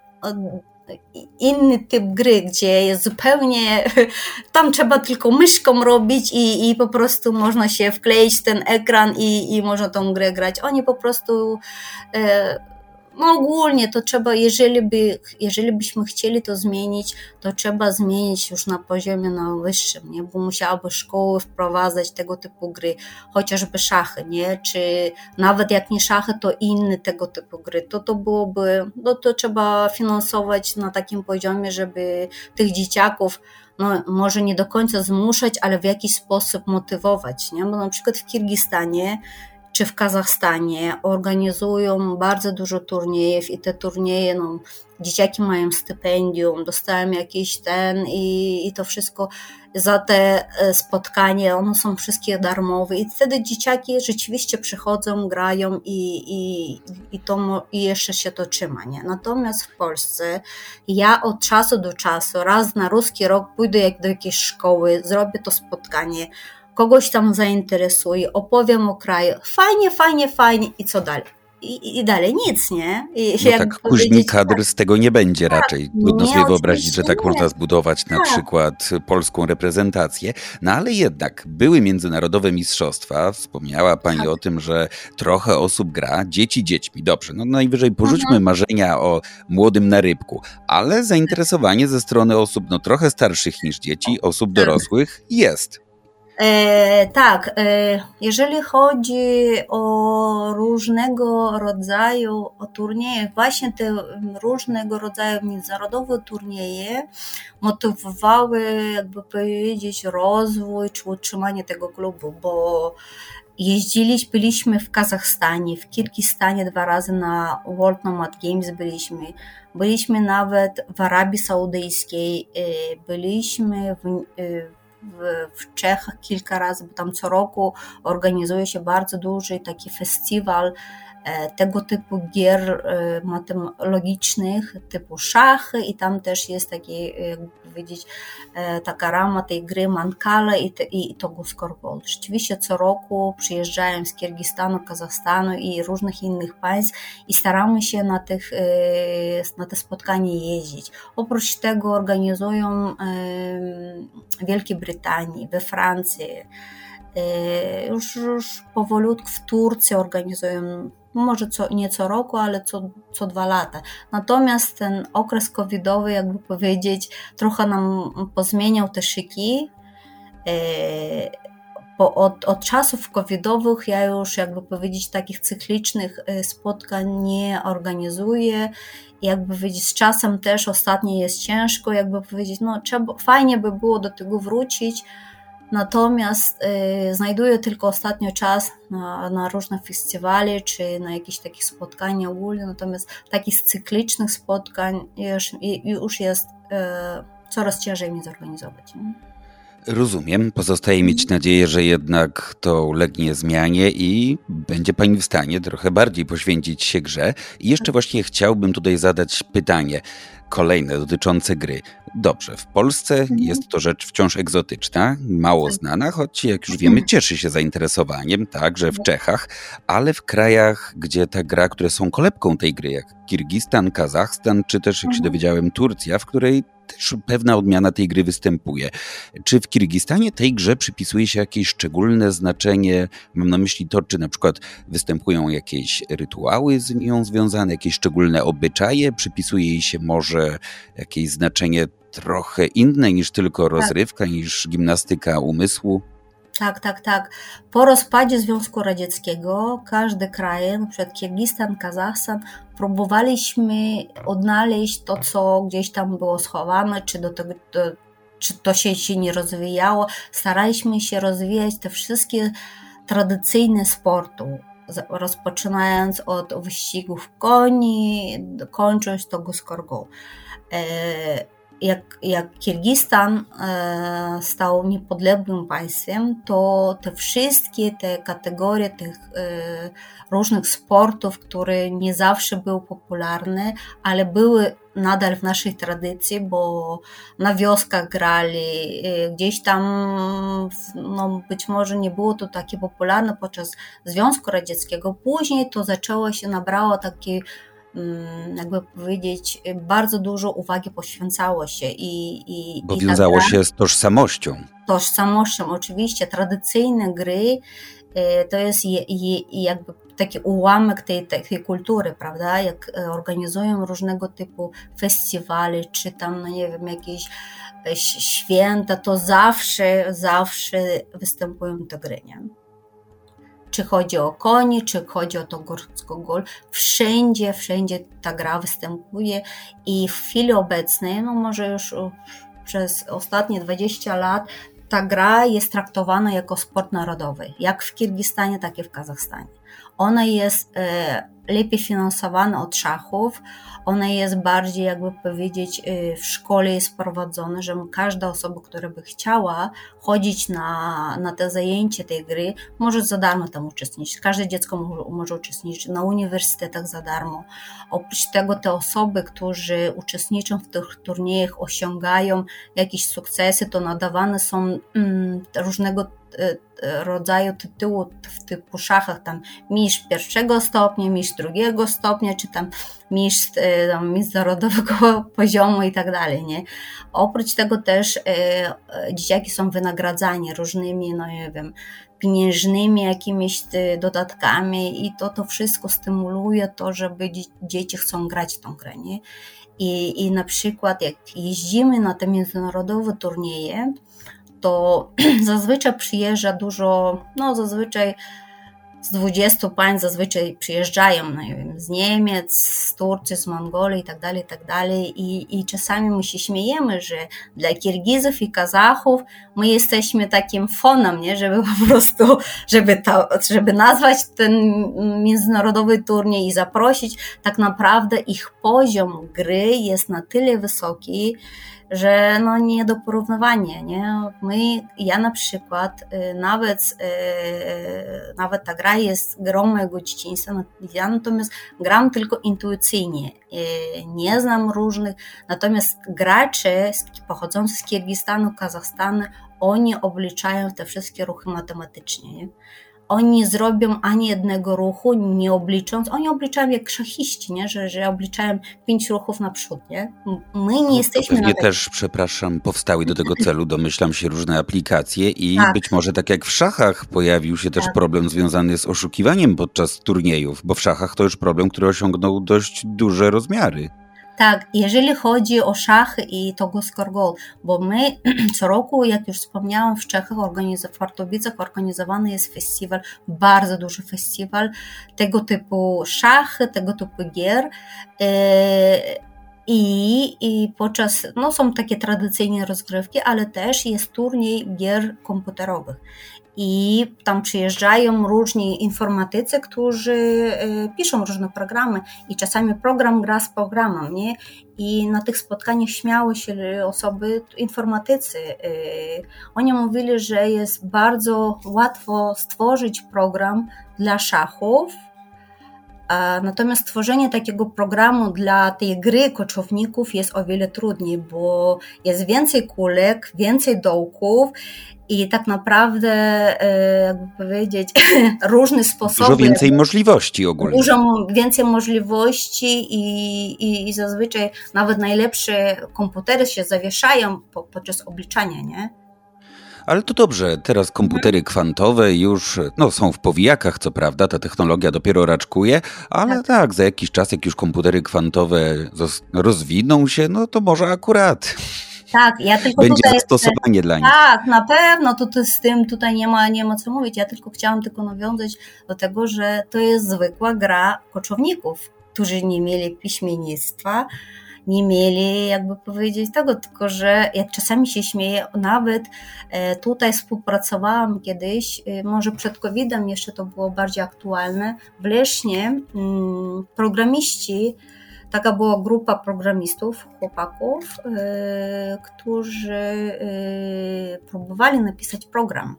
inny typ gry, gdzie jest zupełnie, tam trzeba tylko myszką robić i, i po prostu można się wkleić w ten ekran i, i można tą grę grać. Oni po prostu no ogólnie to trzeba, jeżeli, by, jeżeli byśmy chcieli to zmienić, to trzeba zmienić już na poziomie na wyższym, nie? bo musiałaby szkoły wprowadzać tego typu gry, chociażby szachy, nie? czy nawet jak nie szachy, to inne tego typu gry, to to byłoby, no to trzeba finansować na takim poziomie, żeby tych dzieciaków no, może nie do końca zmuszać, ale w jakiś sposób motywować, nie? bo na przykład w Kirgistanie czy w Kazachstanie organizują bardzo dużo turniejów i te turnieje, no, dzieciaki mają stypendium, dostałem jakiś ten i, i to wszystko za te e, spotkanie, one są wszystkie darmowe i wtedy dzieciaki rzeczywiście przychodzą, grają i, i, i, to, i jeszcze się to trzyma. Nie? Natomiast w Polsce ja od czasu do czasu, raz na ruski rok pójdę jak do jakiejś szkoły, zrobię to spotkanie, kogoś tam zainteresuje, opowiem o kraju, fajnie, fajnie, fajnie i co dalej? I, i dalej nic, nie? I no tak, później kadr tak, z tego nie będzie tak, raczej. Trudno sobie wyobrazić, że tak nie. można zbudować na tak. przykład polską reprezentację. No ale jednak były międzynarodowe mistrzostwa. Wspomniała Pani tak. o tym, że trochę osób gra, dzieci dziećmi. Dobrze, no najwyżej porzućmy mhm. marzenia o młodym na rybku, ale zainteresowanie ze strony osób no trochę starszych niż dzieci, osób tak. dorosłych jest. E, tak, e, jeżeli chodzi o różnego rodzaju o turnieje, właśnie te różnego rodzaju międzynarodowe turnieje motywowały, jakby powiedzieć, rozwój czy utrzymanie tego klubu, bo jeździliśmy, byliśmy w Kazachstanie, w Kirgistanie dwa razy na World Nomad Games byliśmy, byliśmy nawet w Arabii Saudyjskiej, e, byliśmy w, e, w, Czechach kilka razy, bo tam co roku organizuje się bardzo duży taki festiwal E, tego typu gier e, logicznych typu szachy i tam też jest taki, jakby powiedzieć, e, taka rama tej gry Mankala i, te, i Togo Scoreboard. Rzeczywiście co roku przyjeżdżają z Kirgistanu, Kazachstanu i różnych innych państw i staramy się na, tych, na te spotkania jeździć. Oprócz tego organizują w Wielkiej Brytanii, we Francji, Już, już powolutku w Turcji organizują może co, nie co roku, ale co, co dwa lata. Natomiast ten okres covidowy, jakby powiedzieć, trochę nam pozmieniał te szyki. Bo od, od czasów covidowych ja już, jakby powiedzieć, takich cyklicznych spotkań nie organizuję. Jakby powiedzieć, z czasem też ostatnio jest ciężko, jakby powiedzieć, no trzeba, fajnie by było do tego wrócić, Natomiast y, znajduję tylko ostatnio czas na, na, różne festiwale czy na jakieś takie spotkania ogólne, natomiast takich cyklicznych spotkań już, już jest y, coraz ciężej mi zorganizować. Nie? Rozumiem. Pozostaje mieć nadzieję, że jednak to ulegnie zmianie i będzie Pani w stanie trochę bardziej poświęcić się grze. I jeszcze właśnie chciałbym tutaj zadać pytanie kolejne dotyczące gry. Dobrze, w Polsce mhm. jest to rzecz wciąż egzotyczna, mało tak. znana, choć jak już wiemy, cieszy się zainteresowaniem, także w tak. Czechach, ale w krajach, gdzie ta gra, które są kolebką tej gry, jak Kirgistan, Kazachstan, czy też, jak się mhm. dowiedziałem, Turcja, w której też pewna odmiana tej gry występuje. Czy w Kirgistanie tej grze przypisuje się jakieś szczególne znaczenie? Mam na myśli to, czy na przykład występują jakieś rytuały z nią związane, jakieś szczególne obyczaje? Przypisuje jej się może jakieś znaczenie trochę inne niż tylko tak. rozrywka, tak. niż gimnastyka umysłu? Tak, tak, tak. Po rozpadzie Związku Radzieckiego każdy kraj, na przykład Kirgistan, Kazachstan, próbowaliśmy odnaleźć to, co gdzieś tam było schowane, czy do tego, do, czy to się, się nie rozwijało. Staraliśmy się rozwijać te wszystkie tradycyjne sporty, rozpoczynając od wyścigów koni, kończąc to guskorgą. E, jak, jak Kirgistan e, stał niepodległym państwem, to te wszystkie te kategorie tych e, różnych sportów, które nie zawsze były popularne, ale były nadal w naszej tradycji, bo na wioskach grali, e, gdzieś tam no, być może nie było to takie popularne podczas Związku Radzieckiego. Później to zaczęło się, nabrało takiej Mm, jakby powiedzieć, bardzo dużo uwagi poświęcało się i. i Bo i wiązało tak się z tożsamością. Tożsamością, oczywiście. Tradycyjne gry y, to jest je, je, jakby taki ułamek tej, tej kultury, prawda? Jak e, organizują różnego typu festiwale, czy tam, no nie wiem, jakieś e, święta, to zawsze, zawsze występują te gry, nie? czy chodzi o koni, czy chodzi o to górsko gol, wszędzie, wszędzie ta gra występuje i w chwili obecnej, no może już przez ostatnie 20 lat, ta gra jest traktowana jako sport narodowy, jak w Kirgistanie, tak i w Kazachstanie. Ona jest e, lepiej finansowana od szachów, ona jest bardziej, jakby powiedzieć, y, w szkole jest prowadzona, że każda osoba, która by chciała chodzić na, na te zajęcie tej gry, może za darmo tam uczestniczyć. Każde dziecko może, może uczestniczyć na uniwersytetach za darmo. Oprócz tego te osoby, którzy uczestniczą w tych turniejach, osiągają jakieś sukcesy, to nadawane są mm, różnego y, rodzaju tytułu w typu szachach, tam mistrz pierwszego stopnia, mistrz drugiego stopnia, czy tam mistrz e, tam, międzynarodowego poziomu i tak dalej, nie? Oprócz tego też e, dzieciaki są wynagradzani różnymi, no nie wiem, pieniężnymi jakimiś dodatkami i to, to wszystko stymuluje to, żeby dzieci chcą grać w tą grę, nie? I, I na przykład jak jeździmy na te międzynarodowe turnieje, to zazwyczaj przyjeżdża dużo, no zazwyczaj z 20 państw zazwyczaj przyjeżdżają, no wiem, z Niemiec, z Turcji, z Mongolii i tak dalej, i tak. I, I czasami my się śmiejemy, że dla Kirgizów i Kazachów my jesteśmy takim fonem, nie? żeby po prostu, żeby, żeby nazwać ten międzynarodowy turniej i zaprosić, tak naprawdę ich poziom gry jest na tyle wysoki, że no nie do porównywania, nie? My, ja na przykład, y, nawet, y, nawet ta gra jest grą mojego dzieciństwa, no, ja natomiast gram tylko intuicyjnie, y, nie znam różnych, natomiast gracze pochodzący z Kirgistanu, Kazachstanu, oni obliczają te wszystkie ruchy matematycznie, nie? Oni nie zrobią ani jednego ruchu, nie oblicząc. Oni obliczają jak szachiści, nie? Że, że obliczają pięć ruchów naprzód. Nie? My nie no, jesteśmy pewnie na też, przepraszam, powstały do tego celu, domyślam się, różne aplikacje i tak. być może tak jak w szachach pojawił się też tak. problem związany z oszukiwaniem podczas turniejów, bo w szachach to już problem, który osiągnął dość duże rozmiary. Tak, jeżeli chodzi o szachy i Togo Skorgol, bo my co roku, jak już wspomniałam, w Czechach, w Wartowicach organizowany jest festiwal, bardzo duży festiwal tego typu szachy, tego typu gier. E, I, I podczas, no są takie tradycyjne rozgrywki, ale też jest turniej gier komputerowych i tam przyjeżdżają różni informatycy, którzy e, piszą różne programy i czasami program gra z programem, nie? I na tych spotkaniach śmiały się osoby, informatycy. E, oni mówili, że jest bardzo łatwo stworzyć program dla szachów, Natomiast stworzenie takiego programu dla tej gry koczowników jest o wiele trudniej, bo jest więcej kulek, więcej dołków i tak naprawdę, e, jakby powiedzieć, różne sposoby. Dużo więcej możliwości ogólnie. Dużo więcej możliwości i, i, i zazwyczaj nawet najlepsze komputery się zawieszają po, podczas obliczania, nie? Ale to dobrze, teraz komputery kwantowe już no, są w powijakach, co prawda, ta technologia dopiero raczkuje, ale tak. tak, za jakiś czas, jak już komputery kwantowe rozwiną się, no to może akurat. Tak, ja tylko Będzie tutaj, zastosowanie dla nich. Tak, na pewno, to, to z tym tutaj nie ma, nie ma co mówić. Ja tylko chciałam tylko nawiązać do tego, że to jest zwykła gra koczowników, którzy nie mieli piśmiennictwa, nie mieli, jakby powiedzieć tego, tylko że jak czasami się śmieję, nawet e, tutaj współpracowałam kiedyś, e, może przed COVID-em jeszcze to było bardziej aktualne, w Lesznie mm, programiści, taka była grupa programistów, chłopaków, e, którzy próbowali napisać program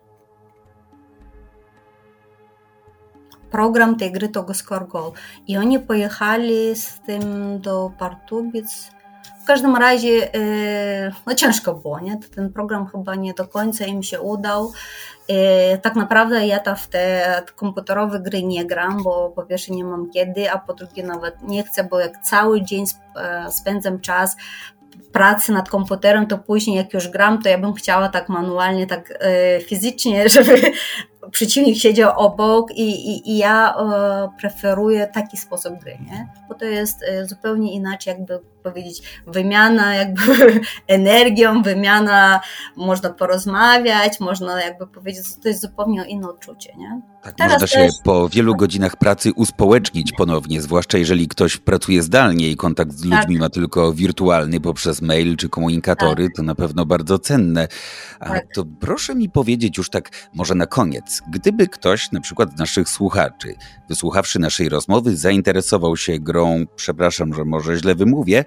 program tej gry to Score Goal. I oni pojechali z tym do Partubic. Każdym razie e, no ciężko było, nie? Ten program chyba nie do końca im się udał. E, tak naprawdę ja ta w te komputerowe gry nie gram, bo po pierwsze nie mam kiedy, a po drugie nawet nie chcę, bo jak cały dzień e, spędzam czas pracy nad komputerem, to później jak już gram, to ja bym chciała tak manualnie, tak fizycznie, żeby przeciwnik siedział obok i, i, i ja e, preferuję taki sposób gry, nie? bo to jest e, zupełnie inaczej, jakby powiedzieć, wymiana jakby energią, wymiana, można porozmawiać, można jakby powiedzieć, to jest zupełnie inne odczucie, nie? Tak, Teraz można się po wielu godzinach pracy uspołecznić ponownie, zwłaszcza jeżeli ktoś pracuje zdalnie i kontakt z ludźmi tak. ma tylko wirtualny poprzez mail czy komunikatory, tak. to na pewno bardzo cenne. A tak. to proszę mi powiedzieć już tak może na koniec, gdyby ktoś na przykład z naszych słuchaczy, wysłuchawszy naszej rozmowy, zainteresował się grą, przepraszam, że może źle wymówię,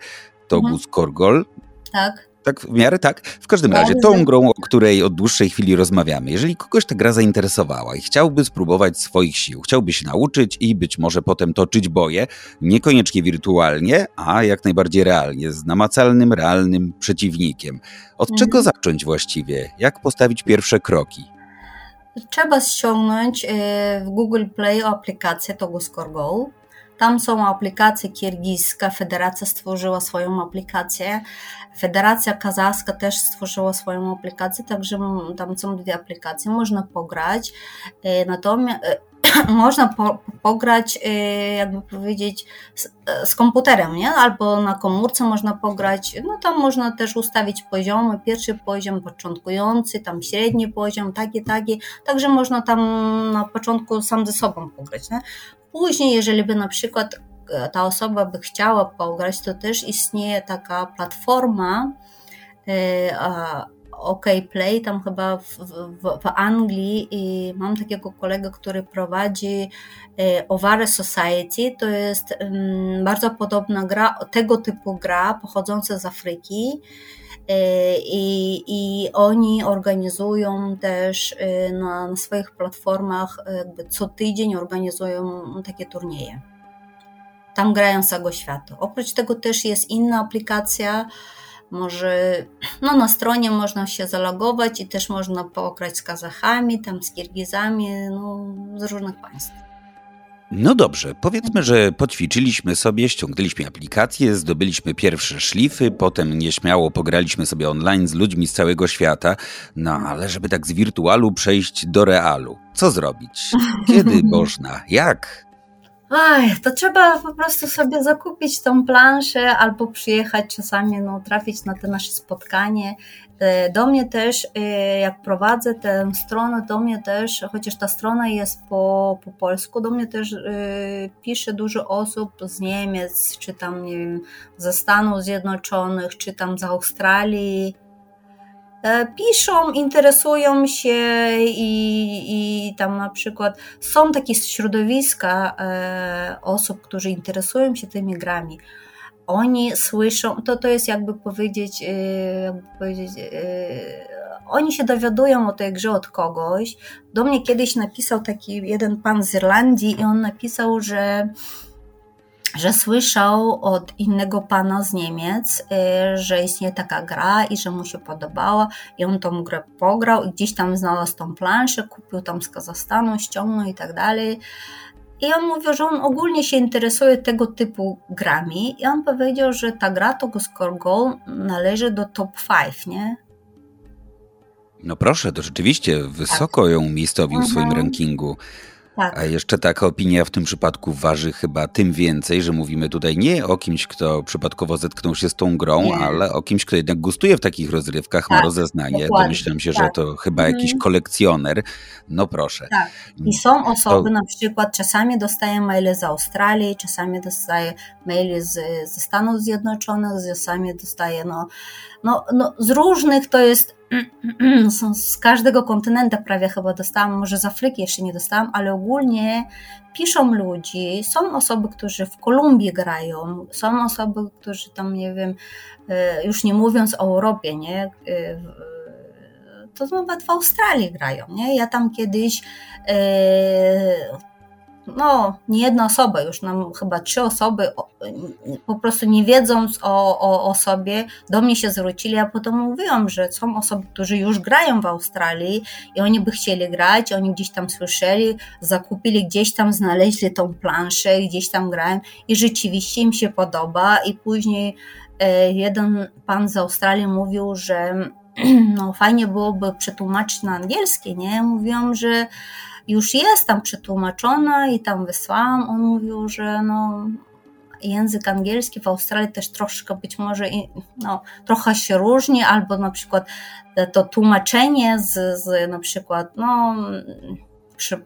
Togus mhm. Korgol. Tak. Tak, w miarę tak. W każdym razie, tą grą, o której od dłuższej chwili rozmawiamy, jeżeli kogoś ta gra zainteresowała i chciałby spróbować swoich sił, chciałby się nauczyć i być może potem toczyć boje, niekoniecznie wirtualnie, a jak najbardziej realnie, z namacalnym, realnym przeciwnikiem. Od mhm. czego zacząć właściwie? Jak postawić pierwsze kroki? Trzeba ściągnąć y, w Google Play aplikację Togus Go tam są aplikacje kirgiska, federacja stworzyła swoją aplikację, Federacja Kazachska też stworzyła swoją aplikację, także tam są dwie aplikacje, można pograć. E, natomiast e, można po, pograć, e, jakby powiedzieć, z, z, komputerem, nie? albo na komórce można pograć. No tam można też ustawić poziomy, pierwszy poziom, początkujący, tam średni poziom, taki, taki. Także można tam na początku sam ze sobą pograć. Nie? Później, jeżeli by na przykład e, ta osoba by chciała pograć, to też istnieje taka platforma e, OK Play, tam chyba w, w, w Anglii i mam takiego kolegę, który prowadzi e, Ovare Society, to jest bardzo podobna gra, tego typu gra pochodząca z Afryki i, i oni organizują też na, na swoich platformach, jakby co tydzień organizują takie turnieje. Tam grają z całego świata. Oprócz tego też jest inna aplikacja, może no, na stronie można się zalogować i też można pograć z Kazachami, tam z Kirgizami, no, z różnych państw. No dobrze, powiedzmy, że poćwiczyliśmy sobie, ściągnęliśmy aplikację, zdobyliśmy pierwsze szlify, potem nieśmiało pograliśmy sobie online z ludźmi z całego świata, no ale żeby tak z wirtualu przejść do realu, co zrobić? Kiedy można? Jak? Aj, to trzeba po prostu sobie zakupić tą planszę albo przyjechać czasami, no, trafić na to nasze spotkanie. E, do mnie też, e, jak prowadzę tę stronę, do mnie też, chociaż ta strona jest po, po polsku, do mnie też e, pisze dużo osób z Niemiec, czy tam, nie wiem, ze Stanów Zjednoczonych, czy tam z Australii, piszą, interesują się i, i tam na przykład są takie środowiska osób, którzy interesują się tymi grami. Oni słyszą, to, to jest jakby powiedzieć, e, jakby powiedzieć oni się dowiadują o tej grze od kogoś. Do mnie kiedyś napisał taki jeden pan z Irlandii i on napisał, że że słyszał od innego pana z Niemiec, y, że istnieje taka gra i że mu się podobała i on tą grę pograł i gdzieś tam znalazł tą planszę, kupił tam z Kazachstanu, ściągnął i tak dalej. I on mówił, że on ogólnie się interesuje tego typu grami i on powiedział, że ta gra to Score Goal należy do top 5, nie? No proszę, to rzeczywiście wysoko tak. ją miejscowił w swoim mhm. rankingu. Tak. A jeszcze taka opinia w tym przypadku waży chyba tym więcej, że mówimy tutaj nie o kimś, kto przypadkowo zetknął się z tą grą, nie. ale o kimś, kto jednak gustuje w takich rozrywkach, tak, ma rozeznanie. Dokładnie. Domyślam się, tak. że to chyba mhm. jakiś kolekcjoner. No proszę. Tak. I są osoby, to... na przykład czasami dostaję maile z Australii, czasami dostaję maile z, ze Stanów Zjednoczonych, czasami dostaję no, no, no, z różnych to jest z każdego kontynentu prawie chyba dostałam, może z Afryki jeszcze nie dostałam, ale ogólnie piszą ludzi, są osoby, którzy w Kolumbii grają, są osoby, którzy tam, nie wiem, e, już nie mówiąc o Europie, nie, e, to nawet w Australii grają, nie, ja tam kiedyś e, no, nie jedna osoba, już nam chyba trzy osoby, po prostu nie wiedząc o, o, o sobie, do mnie się zwrócili, a potem mówiłam, że są osoby, którzy już grają w Australii i oni by chcieli grać, oni gdzieś tam słyszeli, zakupili gdzieś tam, znaleźli tą planszę, gdzieś tam grają i rzeczywiście im się podoba i później e, jeden pan z Australii mówił, że no fajnie byłoby przetłumaczyć na angielski, nie? Mówiłam, że już jest tam przetłumaczona i tam wysłałam. On mówił, że no, język angielski w Australii też troszkę być może no, trochę się różni, albo na przykład to tłumaczenie z, z na przykład no,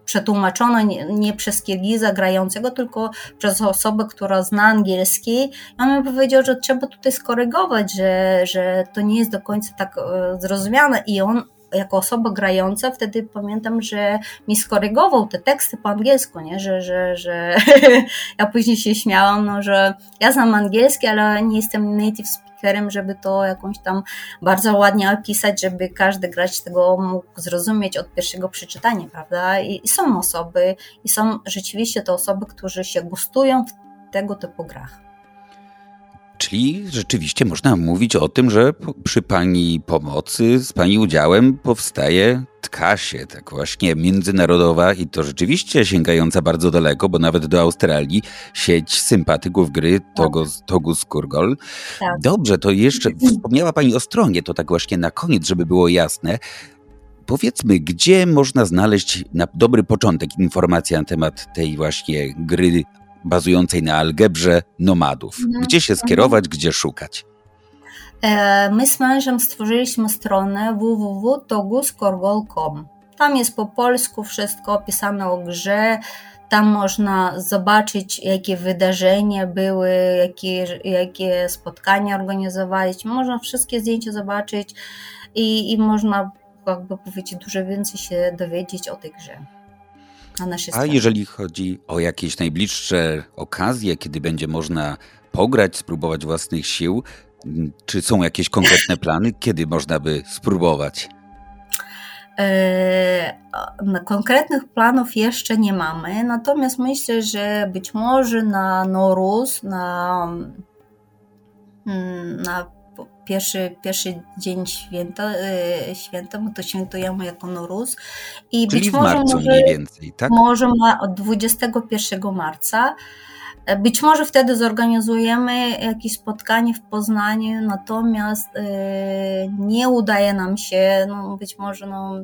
przetłumaczone nie, nie, przez Kirgiza grającego, tylko przez osobę, która zna angielski. On mi powiedział, że trzeba tutaj skorygować, że, że to nie jest do końca tak e, zrozumiane i on jako osoba grająca, wtedy pamiętam, że mi skorygował te teksty po angielsku, nie? Że, że, że ja później się śmiałam, no, że ja znam angielski, ale nie jestem native speakerem, żeby to jakąś tam bardzo ładnie opisać, żeby każdy gracz tego mógł zrozumieć od pierwszego przeczytania, prawda? I, i są osoby, i są rzeczywiście te osoby, którzy się gustują w tego typu grach. Czyli rzeczywiście można mówić o tym, że przy Pani pomocy, z Pani udziałem powstaje, tka się tak właśnie międzynarodowa i to rzeczywiście sięgająca bardzo daleko, bo nawet do Australii, sieć sympatyków gry Togus, Togus Kurgol. Tak. Dobrze, to jeszcze wspomniała Pani o stronie, to tak właśnie na koniec, żeby było jasne. Powiedzmy, gdzie można znaleźć na dobry początek informacje na temat tej właśnie gry bazującej na algebrze nomadów. Mhm. Gdzie się skierować, mhm. gdzie szukać? E, my z mężem stworzyliśmy stronę www.toguskorgol.com. Tam jest po polsku wszystko opisane o grze. Tam można zobaczyć, jakie wydarzenia były, jakie, jakie spotkania organizowaliśmy. Można wszystkie zdjęcia zobaczyć i, i można, jakby powiedzieć, dużo więcej się dowiedzieć o tej grze A jeżeli chodzi o jakieś najbliższe okazje, kiedy będzie można pograć, spróbować własnych sił, czy są jakieś konkretne plany, kiedy można by spróbować? E, konkretnych planów jeszcze nie mamy, natomiast myślę, że być może na Norus, na, mm, na pierwszy, pierwszy dzień święta, e, święta, my to świętujemy jako Noruz. I Czyli być może, w marcu może, mniej więcej, tak? Może od 21 marca. E, być może wtedy zorganizujemy jakieś spotkanie w Poznaniu, natomiast nie udaje nam się, no być może no,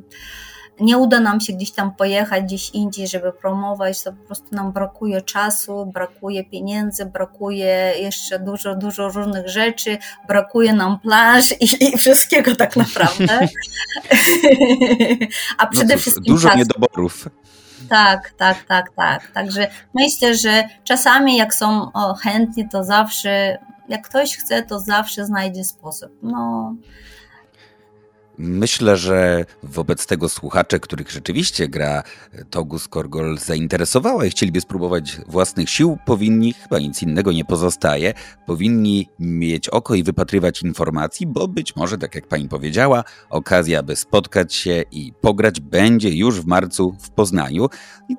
nie uda nam się gdzieś tam pojechać gdzieś indziej, żeby promować, to po prostu nam brakuje czasu, brakuje pieniędzy, brakuje jeszcze dużo, dużo różnych rzeczy, brakuje nam plaż i, i wszystkiego tak naprawdę. A przede no cóż, wszystkim dużo czasu. niedoborów. Tak, tak, tak, tak. Także myślę, że czasami jak są chętni, to zawsze, jak ktoś chce, to zawsze znajdzie sposób. No, Myślę, że wobec tego słuchacze, których rzeczywiście gra Togus Korgol zainteresowała i chcieliby spróbować własnych sił, powinni, chyba nic innego nie pozostaje, powinni mieć oko i wypatrywać informacji, bo być może, tak jak pani powiedziała, okazja, by spotkać się i pograć będzie już w marcu w Poznaniu.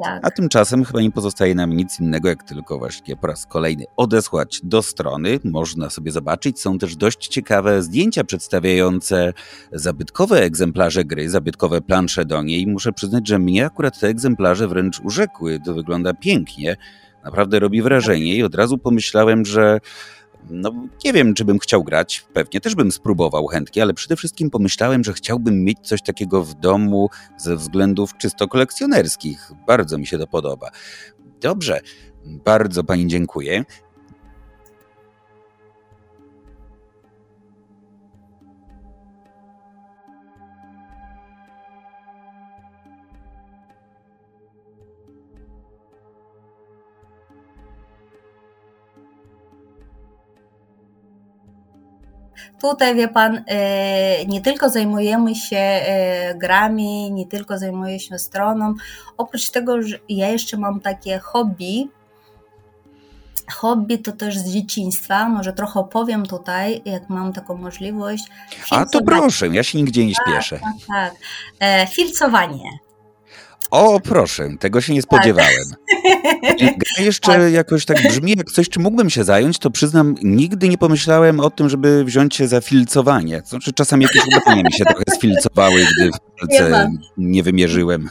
Tak. A tymczasem chyba nie pozostaje nam nic innego, jak tylko właśnie po raz kolejny odesłać do strony. Można sobie zobaczyć, są też dość ciekawe zdjęcia przedstawiające zabytki zabytkowe egzemplarze gry, zabytkowe plansze do niej. Muszę przyznać, że mnie akurat te egzemplarze wręcz urzekły. To wygląda pięknie, naprawdę robi wrażenie i od razu pomyślałem, że no nie wiem, czy bym chciał grać, pewnie też bym spróbował chętnie, ale przede wszystkim pomyślałem, że chciałbym mieć coś takiego w domu ze względów czysto kolekcjonerskich. Bardzo mi się to podoba. Dobrze, bardzo Pani dziękuję. Tutaj, wie pan, e, nie tylko zajmujemy się e, grami, nie tylko zajmujemy się stroną. Oprócz tego, że ja jeszcze mam takie hobby. Hobby to też z dzieciństwa. Może trochę opowiem tutaj, jak mam taką możliwość. A to proszę, ja się nigdzie nie tak, śpieszę. Tak, tak. E, filcowanie. O, proszę, tego się nie spodziewałem. Gra jeszcze tak. jakoś tak brzmi jak coś, czym mógłbym się zająć, to przyznam, nigdy nie pomyślałem o tym, żeby wziąć się za filcowanie. Znaczy, czasami jakieś ubrania mi się trochę sfilcowały, gdy w palce nie wymierzyłem.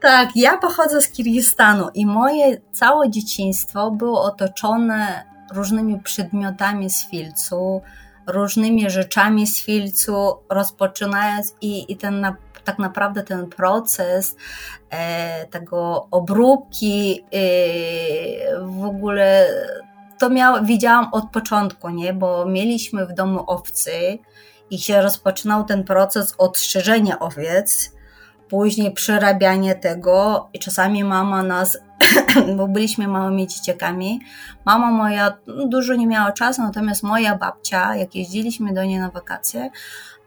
Tak, ja pochodzę z Kirgistanu i moje całe dzieciństwo było otoczone różnymi przedmiotami z filcu, różnymi rzeczami z filcu, rozpoczynając i, i ten na tak naprawdę ten proces e, tego obróbki e, w ogóle to miał, widziałam od początku, nie? bo mieliśmy w domu owcy i się rozpoczynał ten proces od strzeżenia owiec, później przerabianie tego i czasami mama nas, bo byliśmy małymi dzieciakami, mama moja dużo nie miała czasu, natomiast moja babcia, jak jeździliśmy do niej na wakacje,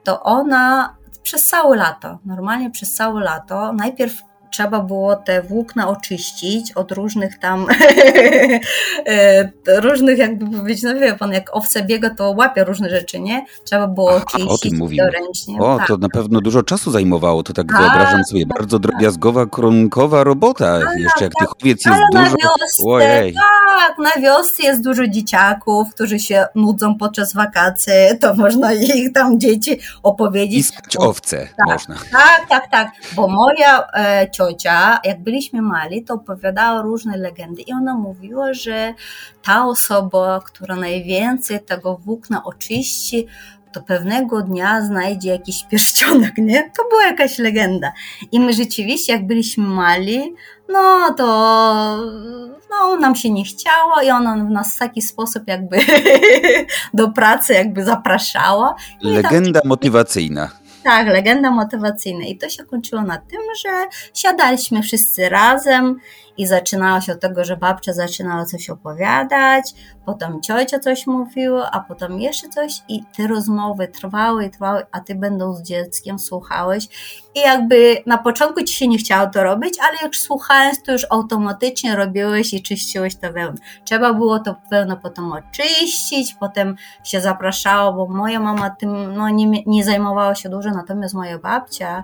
to ona przez całe lato, normalnie przez całe lato. Najpierw trzeba było te włókna oczyścić od różnych tam, e, różnych jakby powiedzieć, no wie pan, jak owce biega, to łapie różne rzeczy, nie? Trzeba było oczyścić o ręcznie. O, tak. to na pewno dużo czasu zajmowało, to tak, tak wyobrażam sobie, tak, bardzo tak. drobiazgowa, kronkowa robota, ale jeszcze jak tych owiec jest dużo. Na wiosce, Ojej. Tak, na wiosce jest dużo dzieciaków, którzy się nudzą podczas wakacji, to można ich tam dzieci opowiedzieć. Iskać owce tak, można. Tak, tak, tak, bo moja e, ciocia, jak byliśmy mali, to opowiadała różne legendy i ona mówiła, że ta osoba, która najwięcej tego włókna oczyści, to pewnego dnia znajdzie jakiś pierścionek, nie? To była jakaś legenda. I my rzeczywiście, jak byliśmy mali, no to no, nam się nie chciało i ona nas w taki sposób jakby do pracy jakby zapraszała. Legenda tam... motywacyjna. Tak, legenda motywacyjna. I to się kończyło na tym, że siadaliśmy wszyscy razem i zaczynało się od tego, że babcia zaczynała coś opowiadać, potem ciocia coś mówiła, a potem jeszcze coś i te rozmowy trwały i trwały, a ty będąc dzieckiem słuchałeś i jakby na początku ci się nie chciało to robić, ale jak słuchając to już automatycznie robiłeś i czyściłeś to wełnę. Trzeba było to wełnę potem oczyścić, potem się zapraszało, bo moja mama tym no, nie, nie zajmowała się dużo, natomiast moja babcia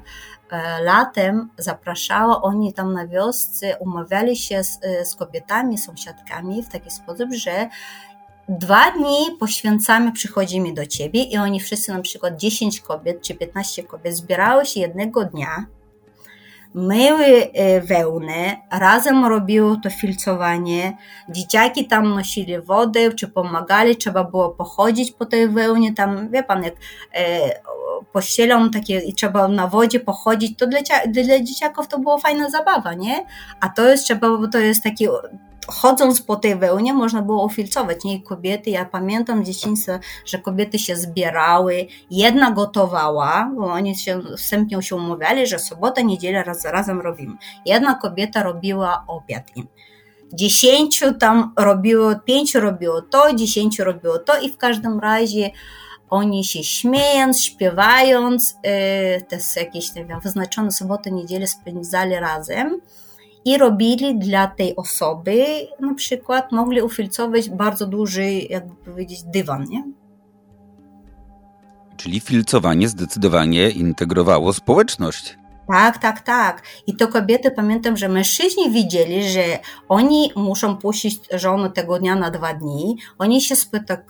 E, latem zapraszała, oni tam na wiosce umawiali się z, e, z kobietami, sąsiadkami w taki sposób, że dwa dni poświęcamy, przychodzimy do ciebie i oni wszyscy, na przykład 10 kobiet czy 15 kobiet, zbierały się jednego dnia, myły e, wełnę, razem robiły to filcowanie, dzieciaki tam nosili wodę, czy pomagali, trzeba było pochodzić po tej wełnie, tam, wie pan, jak e, pościelą takie i trzeba na wodzie pochodzić, to dla, dla dzieciaków to była fajna zabawa, nie? A to jest trzeba, to jest taki chodząc po tej wełnie można było ofilcować, nie? kobiety, ja pamiętam z dzieciństwa, że kobiety się zbierały, jedna gotowała, bo oni się wstępnie się umawiali, że sobota, niedziela raz, razem robimy. Jedna kobieta robiła obiad im. Dziesięciu tam robiło, pięciu robiło to, dziesięciu robiło to i w każdym razie oni się śmiejąc, śpiewając, yy, te jakieś nie wiem, wyznaczone soboty, niedzielę spędzali razem i robili dla tej osoby, na przykład mogli ufilcować bardzo duży, jakby powiedzieć, dywan, nie? Czyli filcowanie zdecydowanie integrowało społeczność. Tak, tak, tak. I to kobiety, pamiętam, że mężczyźni widzieli, że oni muszą puścić żonę tego dnia na dwa dni. Oni się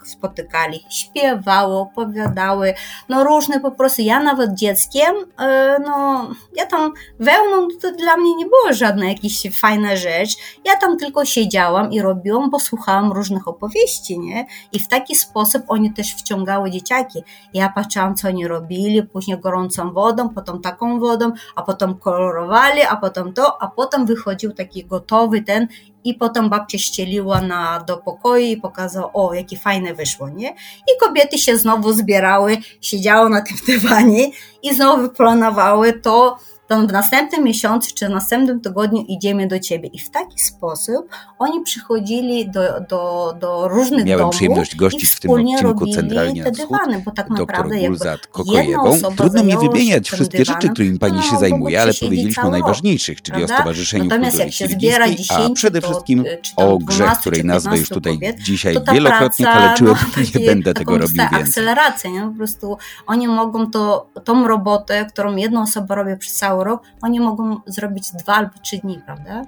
spotykali, śpiewały, opowiadały, no różne po prostu. Ja nawet dzieckiem, e, no ja tam wełną, to dla mnie nie było żadna jakaś fajna rzecz. Ja tam tylko siedziałam i robiłam, bo słuchałam różnych opowieści, nie? I w taki sposób oni też wciągały dzieciaki. Ja patrzyłam, co oni robili, później gorącą wodą, potem taką wodą, a potem kolorowali, a potem to, a potem wychodził taki gotowy ten i potem babcia ścieliła na, do pokoju i pokazała, o, jakie fajne wyszło, nie? I kobiety się znowu zbierały, siedziały na tym dywanie i znowu planowały to, to w następnym miesiącu czy w następnym tygodniu idziemy do ciebie. I w taki sposób oni przychodzili do, do, do różnych Miałem domów przyjemność gościć w tym odcinku centralnie te dywany, bo tak naprawdę Gulzat Kokojewą. Trudno mi wymieniać wszystkie dywanem, rzeczy, którymi pani się no, zajmuje, ale powiedzieliśmy o najważniejszych, czyli prawda? o Stowarzyszeniu Natomiast Kultury Kirgiskiej, a przede wszystkim to, o grze, której nazwę już tutaj kobiet, dzisiaj wielokrotnie praca, kaleczyłem, no, nie będę tego robił więcej. akceleracja, nie? po prostu oni mogą to, tą robotę, którą jedna osoba robi przez cały rok, oni mogą zrobić dwa albo trzy dni, prawda?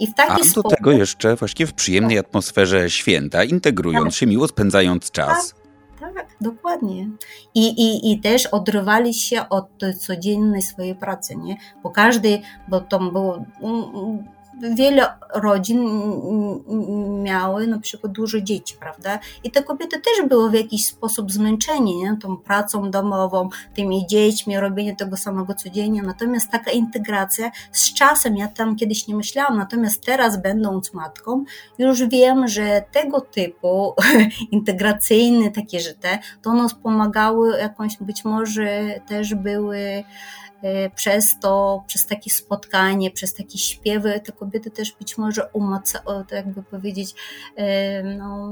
I w taki A sposób... do tego jeszcze właśnie w przyjemnej tak. atmosferze święta, integrując tak. się, miło spędzając czas. Tak, tak dokładnie. I, i, I też odrywali się od codziennej swojej pracy, nie? Bo każdy, bo to było wiele rodzin miały na przykład dużo dzieci, prawda? I te kobiety też były w jakiś sposób zmęczeni nie? tą pracą domową, tymi dziećmi, robienie tego samego codziennie. Natomiast taka integracja z czasem, ja tam kiedyś nie myślałam, natomiast teraz będąc matką, już wiem, że tego typu integracyjne takie żyte, to nas pomagały jakąś, być może też były przez to, przez takie spotkanie, przez takie śpiewy, te kobiety też być może umoca, jakby powiedzieć, e, no,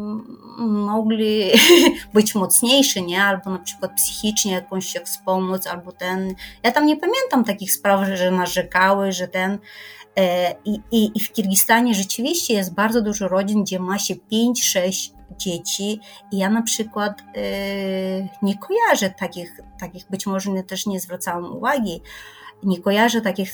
mogli być mocniejsze, nie? Albo na przykład psychicznie jakąś się wspomóc, albo ten. Ja tam nie pamiętam takich spraw, że narzekały, że ten. E, I, i, I w Kirgistanie rzeczywiście jest bardzo dużo rodzin, gdzie ma się 5-6 dzieci. I ja na przykład yy, nie kojarzę takich, takich, być może też nie zwracałam uwagi, nie kojarzę takich,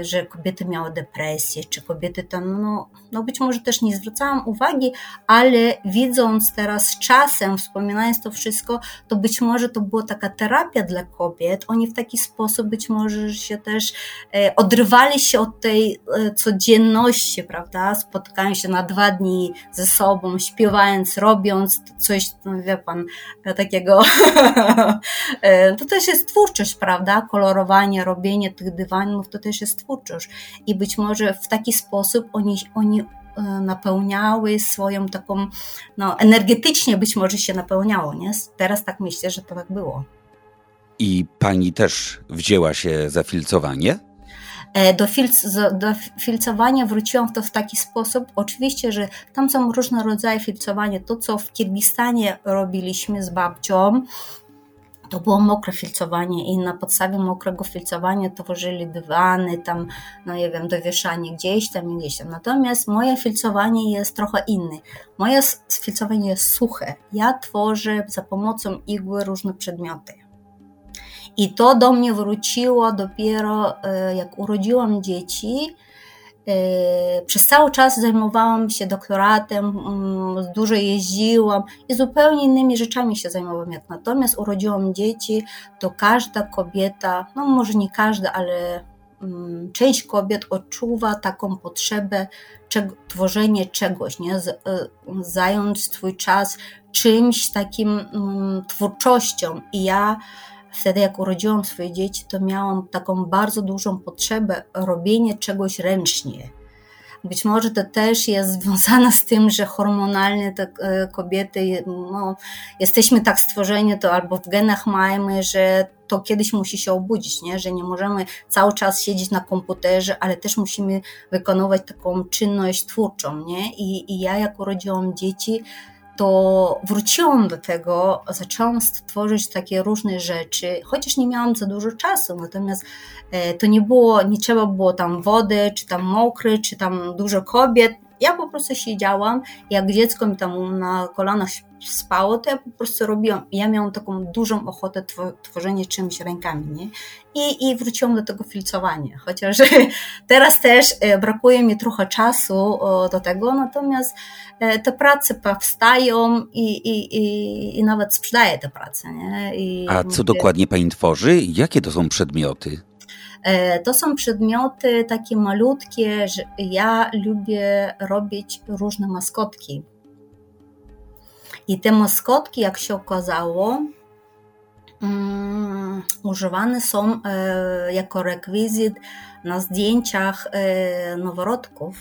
że, kobiety miały depresję, czy kobiety tam, no, no być może też nie zwracałam uwagi, ale widząc teraz czasem, wspominając to wszystko, to być może to była taka terapia dla kobiet. Oni w taki sposób być może się też e, odrywali się od tej e, codzienności, prawda? Spotykają się na dwa dni ze sobą, śpiewając, robiąc coś, no wie pan, takiego. E, to też jest twórczość, prawda? Kolorowanie, robienie robienie tych dywanów to też jest twórczość i być może w taki sposób oni, oni e, napełniały swoją taką, no energetycznie być może się napełniało, nie? Teraz tak myślę, że to tak było. I pani też wzięła się za filcowanie? E, do, filc, do filcowania wróciłam w to w taki sposób. Oczywiście, że tam są różne rodzaje filcowania. To, co w Kirgistanie robiliśmy z babcią, to było mokre filcowanie i na podstawie mokrego filcowania tworzyli dywany, tam, no nie wiem, dowieszanie gdzieś tam i gdzieś tam. Natomiast moje filcowanie jest trochę inne. Moje filcowanie jest suche. Ja tworzę za pomocą igły różne przedmioty. I to do mnie wróciło dopiero e, jak urodziłam dzieci przez cały czas zajmowałam się doktoratem, mm, dużo jeździłam i zupełnie innymi rzeczami się zajmowałam. Jak natomiast urodziłam dzieci, to każda kobieta, no może nie każda, ale mm, część kobiet odczuwa taką potrzebę tworzenia czegoś, nie? Z, zająć swój czas czymś takim mm, twórczością. I ja wtedy, jak urodziłam swoje dzieci, to miałam taką bardzo dużą potrzebę robienia czegoś ręcznie. Być może to też jest związane z tym, że hormonalnie te e, kobiety, no, jesteśmy tak stworzeni, to albo w genach mamy, że to kiedyś musi się obudzić, nie? że nie możemy cały czas siedzieć na komputerze, ale też musimy wykonywać taką czynność twórczą. Nie? I, i ja, jak urodziłam dzieci, to wróciłam do tego, zaczęłam stworzyć takie różne rzeczy, chociaż nie miałam za dużo czasu, natomiast e, to nie było, nie trzeba było tam wody, czy tam mokry, czy tam dużo kobiet, ja po prostu siedziałam, jak dziecko mi tam na kolanach spało, to ja po prostu robiłam. Ja miałam taką dużą ochotę tworzenia czymś rękami, nie? I, I wróciłam do tego filcowania, chociaż teraz też e, brakuje mi trochę czasu do tego, natomiast e, te prace powstają i, i, i, i nawet sprzedaję te prace, nie? I A co dokładnie Pani tworzy? Jakie to są przedmioty? E, to są przedmioty takie malutkie, że ja lubię robić różne maskotki. I te maskotki, jak się okazało, um, używane są e, jako rekwizyt na zdjęciach e, noworodków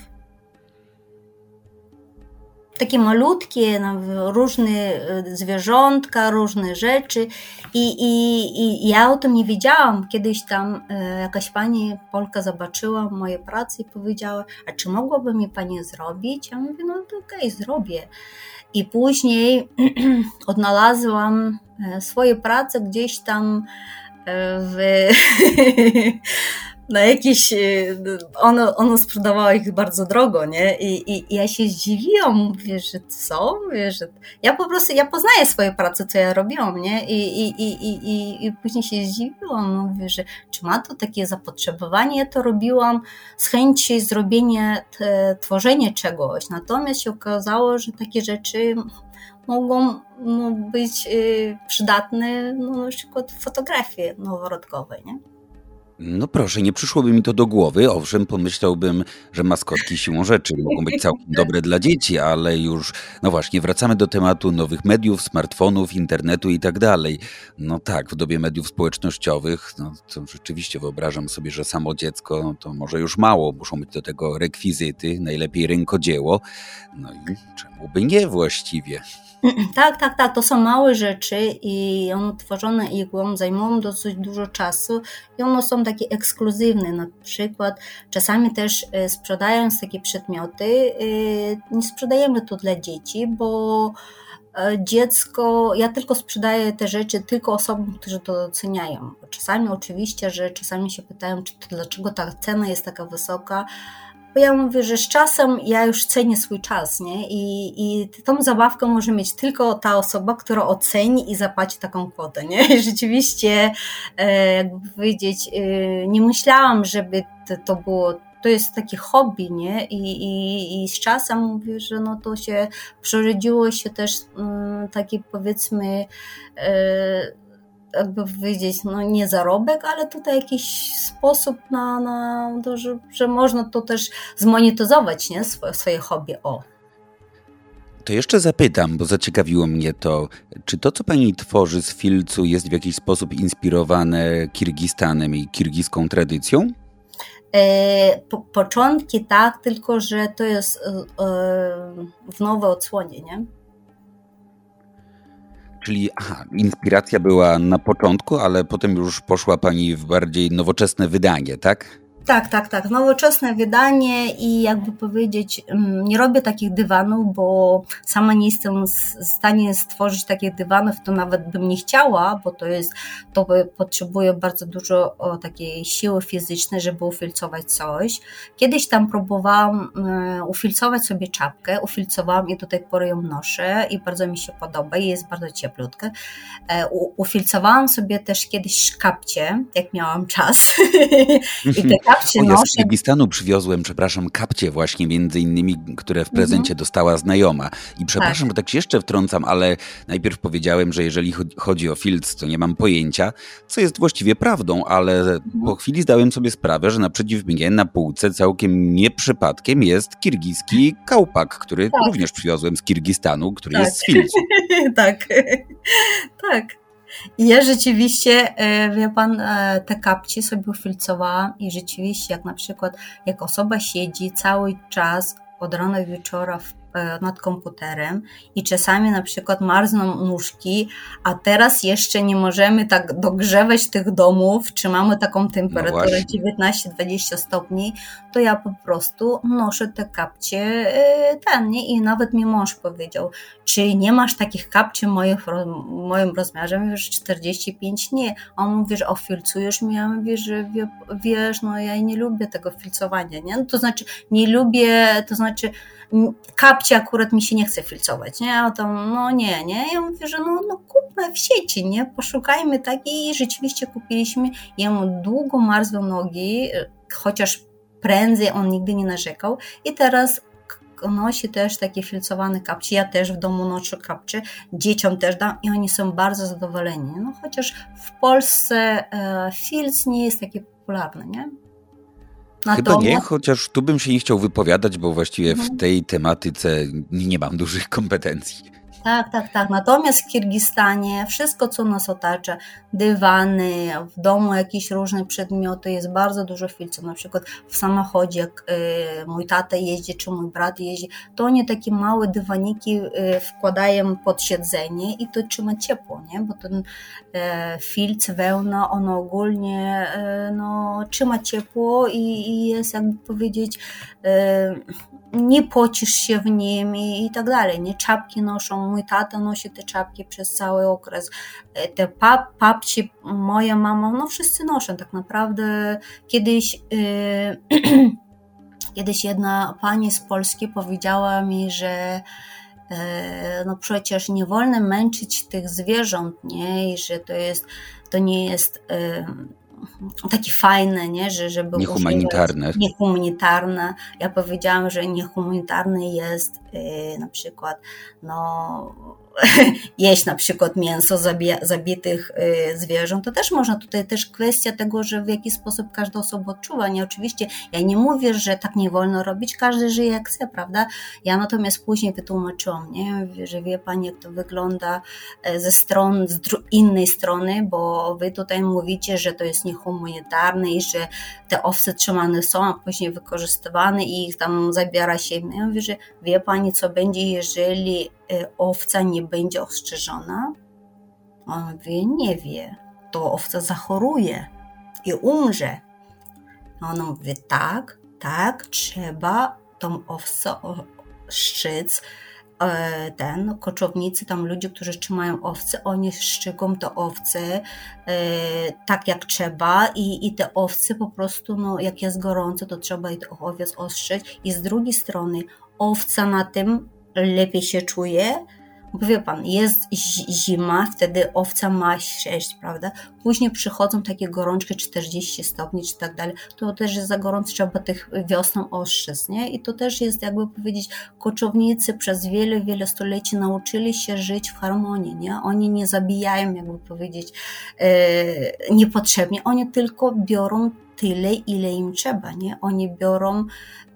takie malutkie, różne e, zwierzątka, różne rzeczy i, i, i ja o tym nie wiedziałam. Kiedyś tam e, jakaś pani Polka zobaczyła moje prace i powiedziała, a czy mogłaby mi pani zrobić? Ja mówię, no okej, okay, zrobię. I później odnalazłam e, swoje prace gdzieś tam w na jakieś, y, ono, ono sprzedawało ich bardzo drogo, nie? I, i, i ja się zdziwiłam, mówię, że co? Mówię, że ja po prostu, ja poznaję swoje prace, co ja robiłam, nie? I, i, i, i, i później się zdziwiłam, mówię, że czy ma to takie zapotrzebowanie? Ja to robiłam z chęci zrobienia, te, tworzenia czegoś, natomiast się okazało, że takie rzeczy mogą no, być y, przydatne, no, na przykład w fotografii noworodkowej, nie? No proszę, nie przyszłoby mi to do głowy. Owszem, pomyślałbym, że maskotki siłą rzeczy mogą być całkiem dobre dla dzieci, ale już, no właśnie, wracamy do tematu nowych mediów, smartfonów, internetu i tak dalej. No tak, w dobie mediów społecznościowych, no to rzeczywiście wyobrażam sobie, że samo dziecko no to może już mało, muszą być do tego rekwizyty, najlepiej rękodzieło. No i czemu by nie właściwie? Tak, tak, tak. To są małe rzeczy i one tworzone igłą zajmują dosyć dużo czasu i one są takie ekskluzywne. Na przykład czasami też e, sprzedając takie przedmioty, e, nie sprzedajemy to dla dzieci, bo e, dziecko, ja tylko sprzedaję te rzeczy tylko osobom, którzy to doceniają. Czasami oczywiście, że czasami się pytają, czy to, dlaczego ta cena jest taka wysoka, bo ja mówię, że z czasem ja już cenię swój czas, nie? I, i tą zabawkę może mieć tylko ta osoba, która oceni i zapłaci taką kwotę, nie? I rzeczywiście, e, jakby powiedzieć, e, nie myślałam, żeby to, to było to jest takie hobby, nie? I, i, i z czasem mówię, że no to się przerodziło się też um, taki powiedzmy e, jakby powiedzieć, no nie zarobek, ale tutaj jakiś sposób na, na to, że, że można to też zmonetyzować, nie? Swoje, swoje hobby, o. To jeszcze zapytam, bo zaciekawiło mnie to, czy to, co pani tworzy z filcu, jest w jakiś sposób inspirowane Kirgistanem i kirgiską tradycją? E, po, początki tak, tylko że to jest e, e w nowej odsłonie, nie? Czyli aha, inspiracja była na początku, ale potem już poszła pani w bardziej nowoczesne wydanie, tak? Tak, tak, tak. Nowoczesne wydanie i jakby powiedzieć, mm, nie robię takich dywanów, bo sama nie jestem w stanie stworzyć takich dywanów, to nawet bym nie chciała, bo to jest, to potrzebuje bardzo dużo takiej siły fizycznej, żeby ufilcować coś. Kiedyś tam próbowałam um, ufilcować sobie czapkę, ufilcowałam i do tej pory ją noszę i bardzo mi się podoba i jest bardzo cieplutka. E, ufilcowałam sobie też kiedyś kapcie, jak miałam czas i te kapcie o, ja z Kirgistanu przywiozłem, przepraszam, kapcie właśnie między innymi, które w prezencie mhm. dostała znajoma. I przepraszam, tak. bo tak się jeszcze wtrącam, ale najpierw powiedziałem, że jeżeli chodzi o filc, to nie mam pojęcia, co jest właściwie prawdą, ale mhm. po chwili zdałem sobie sprawę, że naprzeciw mnie na półce całkiem nie przypadkiem jest kirgiski kałpak, który tak. również przywiozłem z Kirgistanu, który tak. jest z filcu. tak, tak. Ja rzeczywiście, e, wie pan, e, te kapcie sobie ufilcowałam i rzeczywiście, jak na przykład, jak osoba siedzi cały czas od rana do wieczora w nad komputerem i czasami na przykład marzną nóżki, a teraz jeszcze nie możemy tak dogrzewać tych domów, czy mamy taką temperaturę no 19-20 stopni, to ja po prostu noszę te kapcie e, ten, nie? I nawet mi mąż powiedział, czy nie masz takich kapci moich, moim rozmiarze? Mówię, że 45 nie. A on mówi, że ofilcujesz mi? Ja mówię, że wiesz, no ja nie lubię tego filcowania, nie? No, to znaczy nie lubię, to znaczy kapcie akurat mi się nie chce filcować, nie? A to, no nie, nie? Ja mówię, że no, no kupmy w sieci, nie? Poszukajmy takiej i rzeczywiście kupiliśmy. Jemu długo marzły nogi, chociaż prędzej on nigdy nie narzekał i teraz nosi też takie filcowane kapcie. Ja też w domu noszę kapcie, dzieciom też dam i oni są bardzo zadowoleni. No chociaż w Polsce e, filc nie jest taki popularny, nie? Chyba nie, chociaż tu bym się nie chciał wypowiadać, bo właściwie mhm. w tej tematyce nie mam dużych kompetencji. Tak, tak, tak. Natomiast w Kirgistanie wszystko, co nas otacza, dywany, w domu jakieś różne przedmioty, jest bardzo dużo filców. Na przykład w samochodzie, jak y, mój tata jeździ, czy mój brat jeździ, to oni takie małe dywaniki y, wkładają pod siedzenie i to trzyma ciepło, nie? Bo ten y, filc, wełna, ono ogólnie no, trzyma ciepło i, i jest, jakby powiedzieć, nie pocisz się w nim i, i tak dalej. Nie czapki noszą, mój tata nosi te czapki przez cały okres. E, te pap, papci, moja mama, no wszyscy noszą tak naprawdę. Kiedyś yy, kiedyś jedna pani z Polski powiedziała mi, że e, no przecież nie wolno męczyć tych zwierząt, nie? I że to jest, to nie jest takie fajne, nie? Że, żeby niehumanitarne. Niehumanitarne. Ja powiedziałam, że niehumanitarne jest yy, na przykład no, jeść na przykład mięso zabitych y, zwierząt, to też można tutaj też kwestia tego, że w jaki sposób każda osoba odczuwa. Nie, oczywiście ja nie mówię, że tak nie wolno robić, każdy żyje jak chce, prawda? Ja natomiast później wytłumaczyłam, nie? że wie Pani, jak to wygląda e, ze stron, z innej strony, bo Wy tutaj mówicie, że to jest niehumanitarne i że te owce trzymane są, a później wykorzystywane i ich tam zabiera się. Ja mówię, że wie Pani, co będzie, jeżeli owca nie będzie ostrzeżona? On mówi, nie wie, to owca zachoruje i umrze. Ona mówi, tak, tak, trzeba tą owcę szczyc, e, ten, koczownicy, tam ludzie, którzy trzymają owce, oni szczyką te owce e, tak jak trzeba i, i te owce po prostu, no, jak jest gorąco, to trzeba ich owiec ostrzyć i z drugiej strony owca na tym lepiej się czuje, bo wie pan, jest zima, wtedy owca ma sześć, prawda? Później przychodzą takie gorączki 40 stopni czy tak dalej. To też jest za gorąco, trzeba tych wiosną ostrzec, nie? I to też jest, jakby powiedzieć, koczownicy przez wiele, wiele stuleci nauczyli się żyć w harmonii, nie? Oni nie zabijają, jakby powiedzieć, e, niepotrzebnie. Oni tylko biorą tyle, ile im trzeba, nie? Oni biorą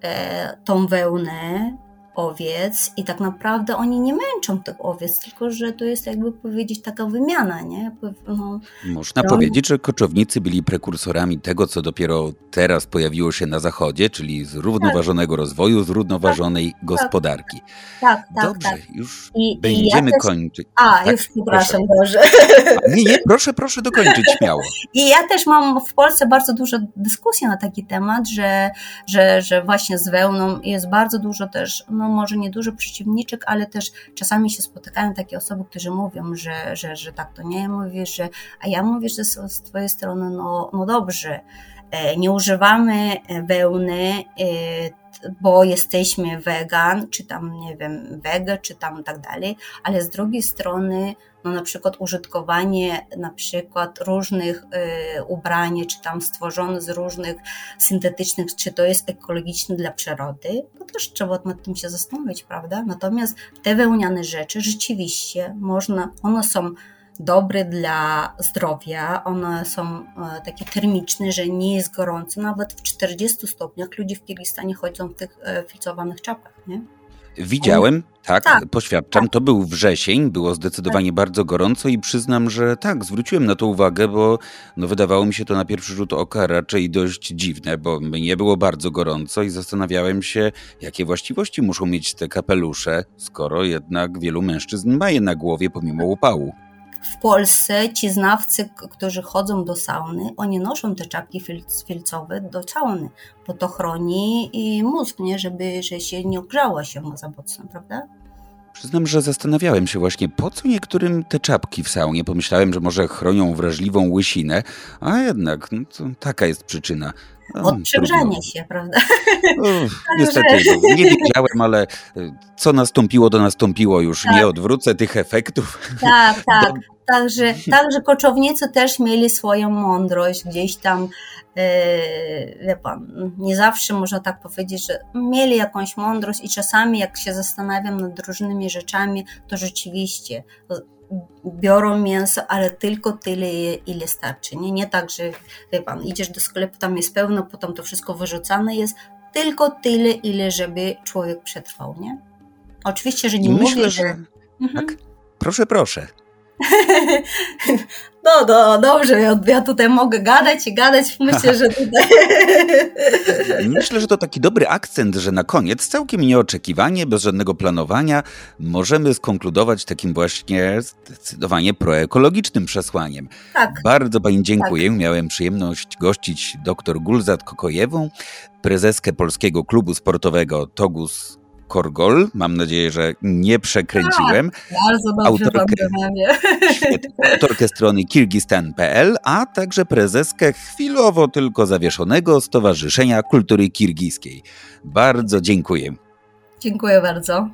e, tą wełnę, owiec i tak naprawdę oni nie męczą tych owiec, tylko że to jest jakby powiedzieć taka wymiana, nie? No, Można no. powiedzieć, że koczownicy byli prekursorami tego, co dopiero teraz pojawiło się na zachodzie, czyli zrównoważonego tak. rozwoju, zrównoważonej tak, gospodarki. Tak, tak. Dobrze, tak. już I, będziemy i ja kończyć. A, tak, już przepraszam, Boże. Nie, nie, proszę, proszę dokończyć śmiało. I ja też mam w Polsce bardzo dużo dyskusji na taki temat, że, że, że właśnie z wełną jest bardzo dużo też, no no może nie dużo przeciwniczek, ale też czasami się spotykają takie osoby, którzy mówią, że, że, że tak to nie mówisz, że, a ja mówię, że z, z twojej strony, no, no dobrze, Nie używamy wełny bo jesteśmy wegan, czy tam, nie wiem, wege, czy tam tak dalej, ale z drugiej strony, no na przykład użytkowanie na przykład różnych y, ubrań, czy tam stworzone z różnych syntetycznych, czy to jest ekologiczne dla przyrody, to też trzeba nad tym się zastanowić, prawda? Natomiast te wełniane rzeczy rzeczywiście można, one są dobre dla zdrowia, one są e, takie termiczne, że nie jest gorąco. Nawet w 40 stopniach ludzie w Kirgistanie chodzą w tych e, filcowanych czapkach, nie? Widziałem, tak, tak poświadczam. Tak. To był wrzesień, było zdecydowanie tak. bardzo gorąco i przyznam, że tak, zwróciłem na to uwagę, bo no, wydawało mi się to na pierwszy rzut oka raczej dość dziwne, bo mnie było bardzo gorąco i zastanawiałem się, jakie właściwości muszą mieć te kapelusze, skoro jednak wielu mężczyzn ma je na głowie pomimo upału w Polsce ci znawcy, którzy chodzą do sauny, oni noszą te czapki filcowe do sauny, bo to chroni i mózg, nie? żeby że się nie ogrzało się za mocno, prawda? Przyznam, że zastanawiałem się właśnie, po co niektórym te czapki w saunie. Pomyślałem, że może chronią wrażliwą łysinę, a jednak no, taka jest przyczyna. No, Od przegrzania się, prawda? Uf, niestety, no, nie wiedziałem, ale e, co nastąpiło, to nastąpiło już. Tak. Nie odwrócę tych efektów. Tak, tak. Także, także koczownicy też mieli swoją mądrość gdzieś tam, e, wie pan, nie zawsze można tak powiedzieć, że mieli jakąś mądrość i czasami jak się zastanawiam nad różnymi rzeczami, to rzeczywiście biorą mięso, ale tylko tyle, ile starczy. Nie, nie tak, że wie pan, idziesz do sklepu, tam jest pełno, potem to wszystko wyrzucane jest, tylko tyle, ile żeby człowiek przetrwał, nie? Oczywiście, że nie Myślę, mówię, że... że... Mhm. Tak. Proszę, proszę. No, no, dobrze, ja, tutaj mogę gadać i gadać. Myślę, że tutaj. Myślę, że to taki dobry akcent, że na koniec, całkiem nieoczekiwanie, bez żadnego planowania, możemy skonkludować takim właśnie zdecydowanie proekologicznym przesłaniem. Tak. Bardzo Pani dziękuję. Tak. Miałem przyjemność gościć dr Gulzat Kokojewą, prezeskę Polskiego Klubu Sportowego Togus Korgol. Mam nadzieję, że nie przekręciłem. Tak, bardzo autorkę, autorkę strony kirgistan.pl, a także prezeskę chwilowo tylko zawieszonego Stowarzyszenia Kultury Kirgiskiej. Bardzo dziękuję. Dziękuję bardzo.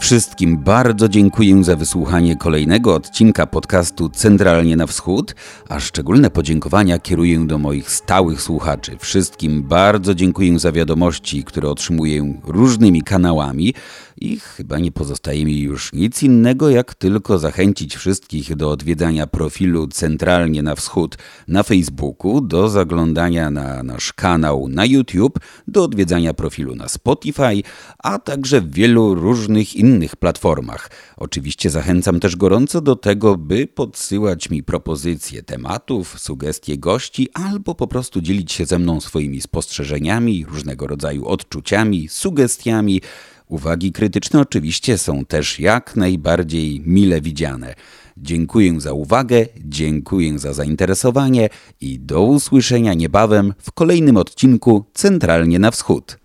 Wszystkim bardzo dziękuję za wysłuchanie kolejnego odcinka podcastu Centralnie na Wschód, a szczególne podziękowania kieruję do moich stałych słuchaczy. Wszystkim bardzo dziękuję za wiadomości, które otrzymuję różnymi kanałami i chyba nie pozostaje mi już nic innego, jak tylko zachęcić wszystkich do odwiedzania profilu Centralnie na Wschód na Facebooku, do zaglądania na nasz kanał na YouTube, do odwiedzania profilu na Spotify, a także w wielu różnych innych platformach. Oczywiście zachęcam też gorąco do tego, by podsyłać mi propozycje tematów, sugestie gości, albo po prostu dzielić się ze mną swoimi spostrzeżeniami, różnego rodzaju odczuciami, sugestiami, Uwagi krytyczne oczywiście są też jak najbardziej mile widziane. Dziękuję za uwagę, dziękuję za zainteresowanie i do usłyszenia niebawem w kolejnym odcinku Centralnie na Wschód.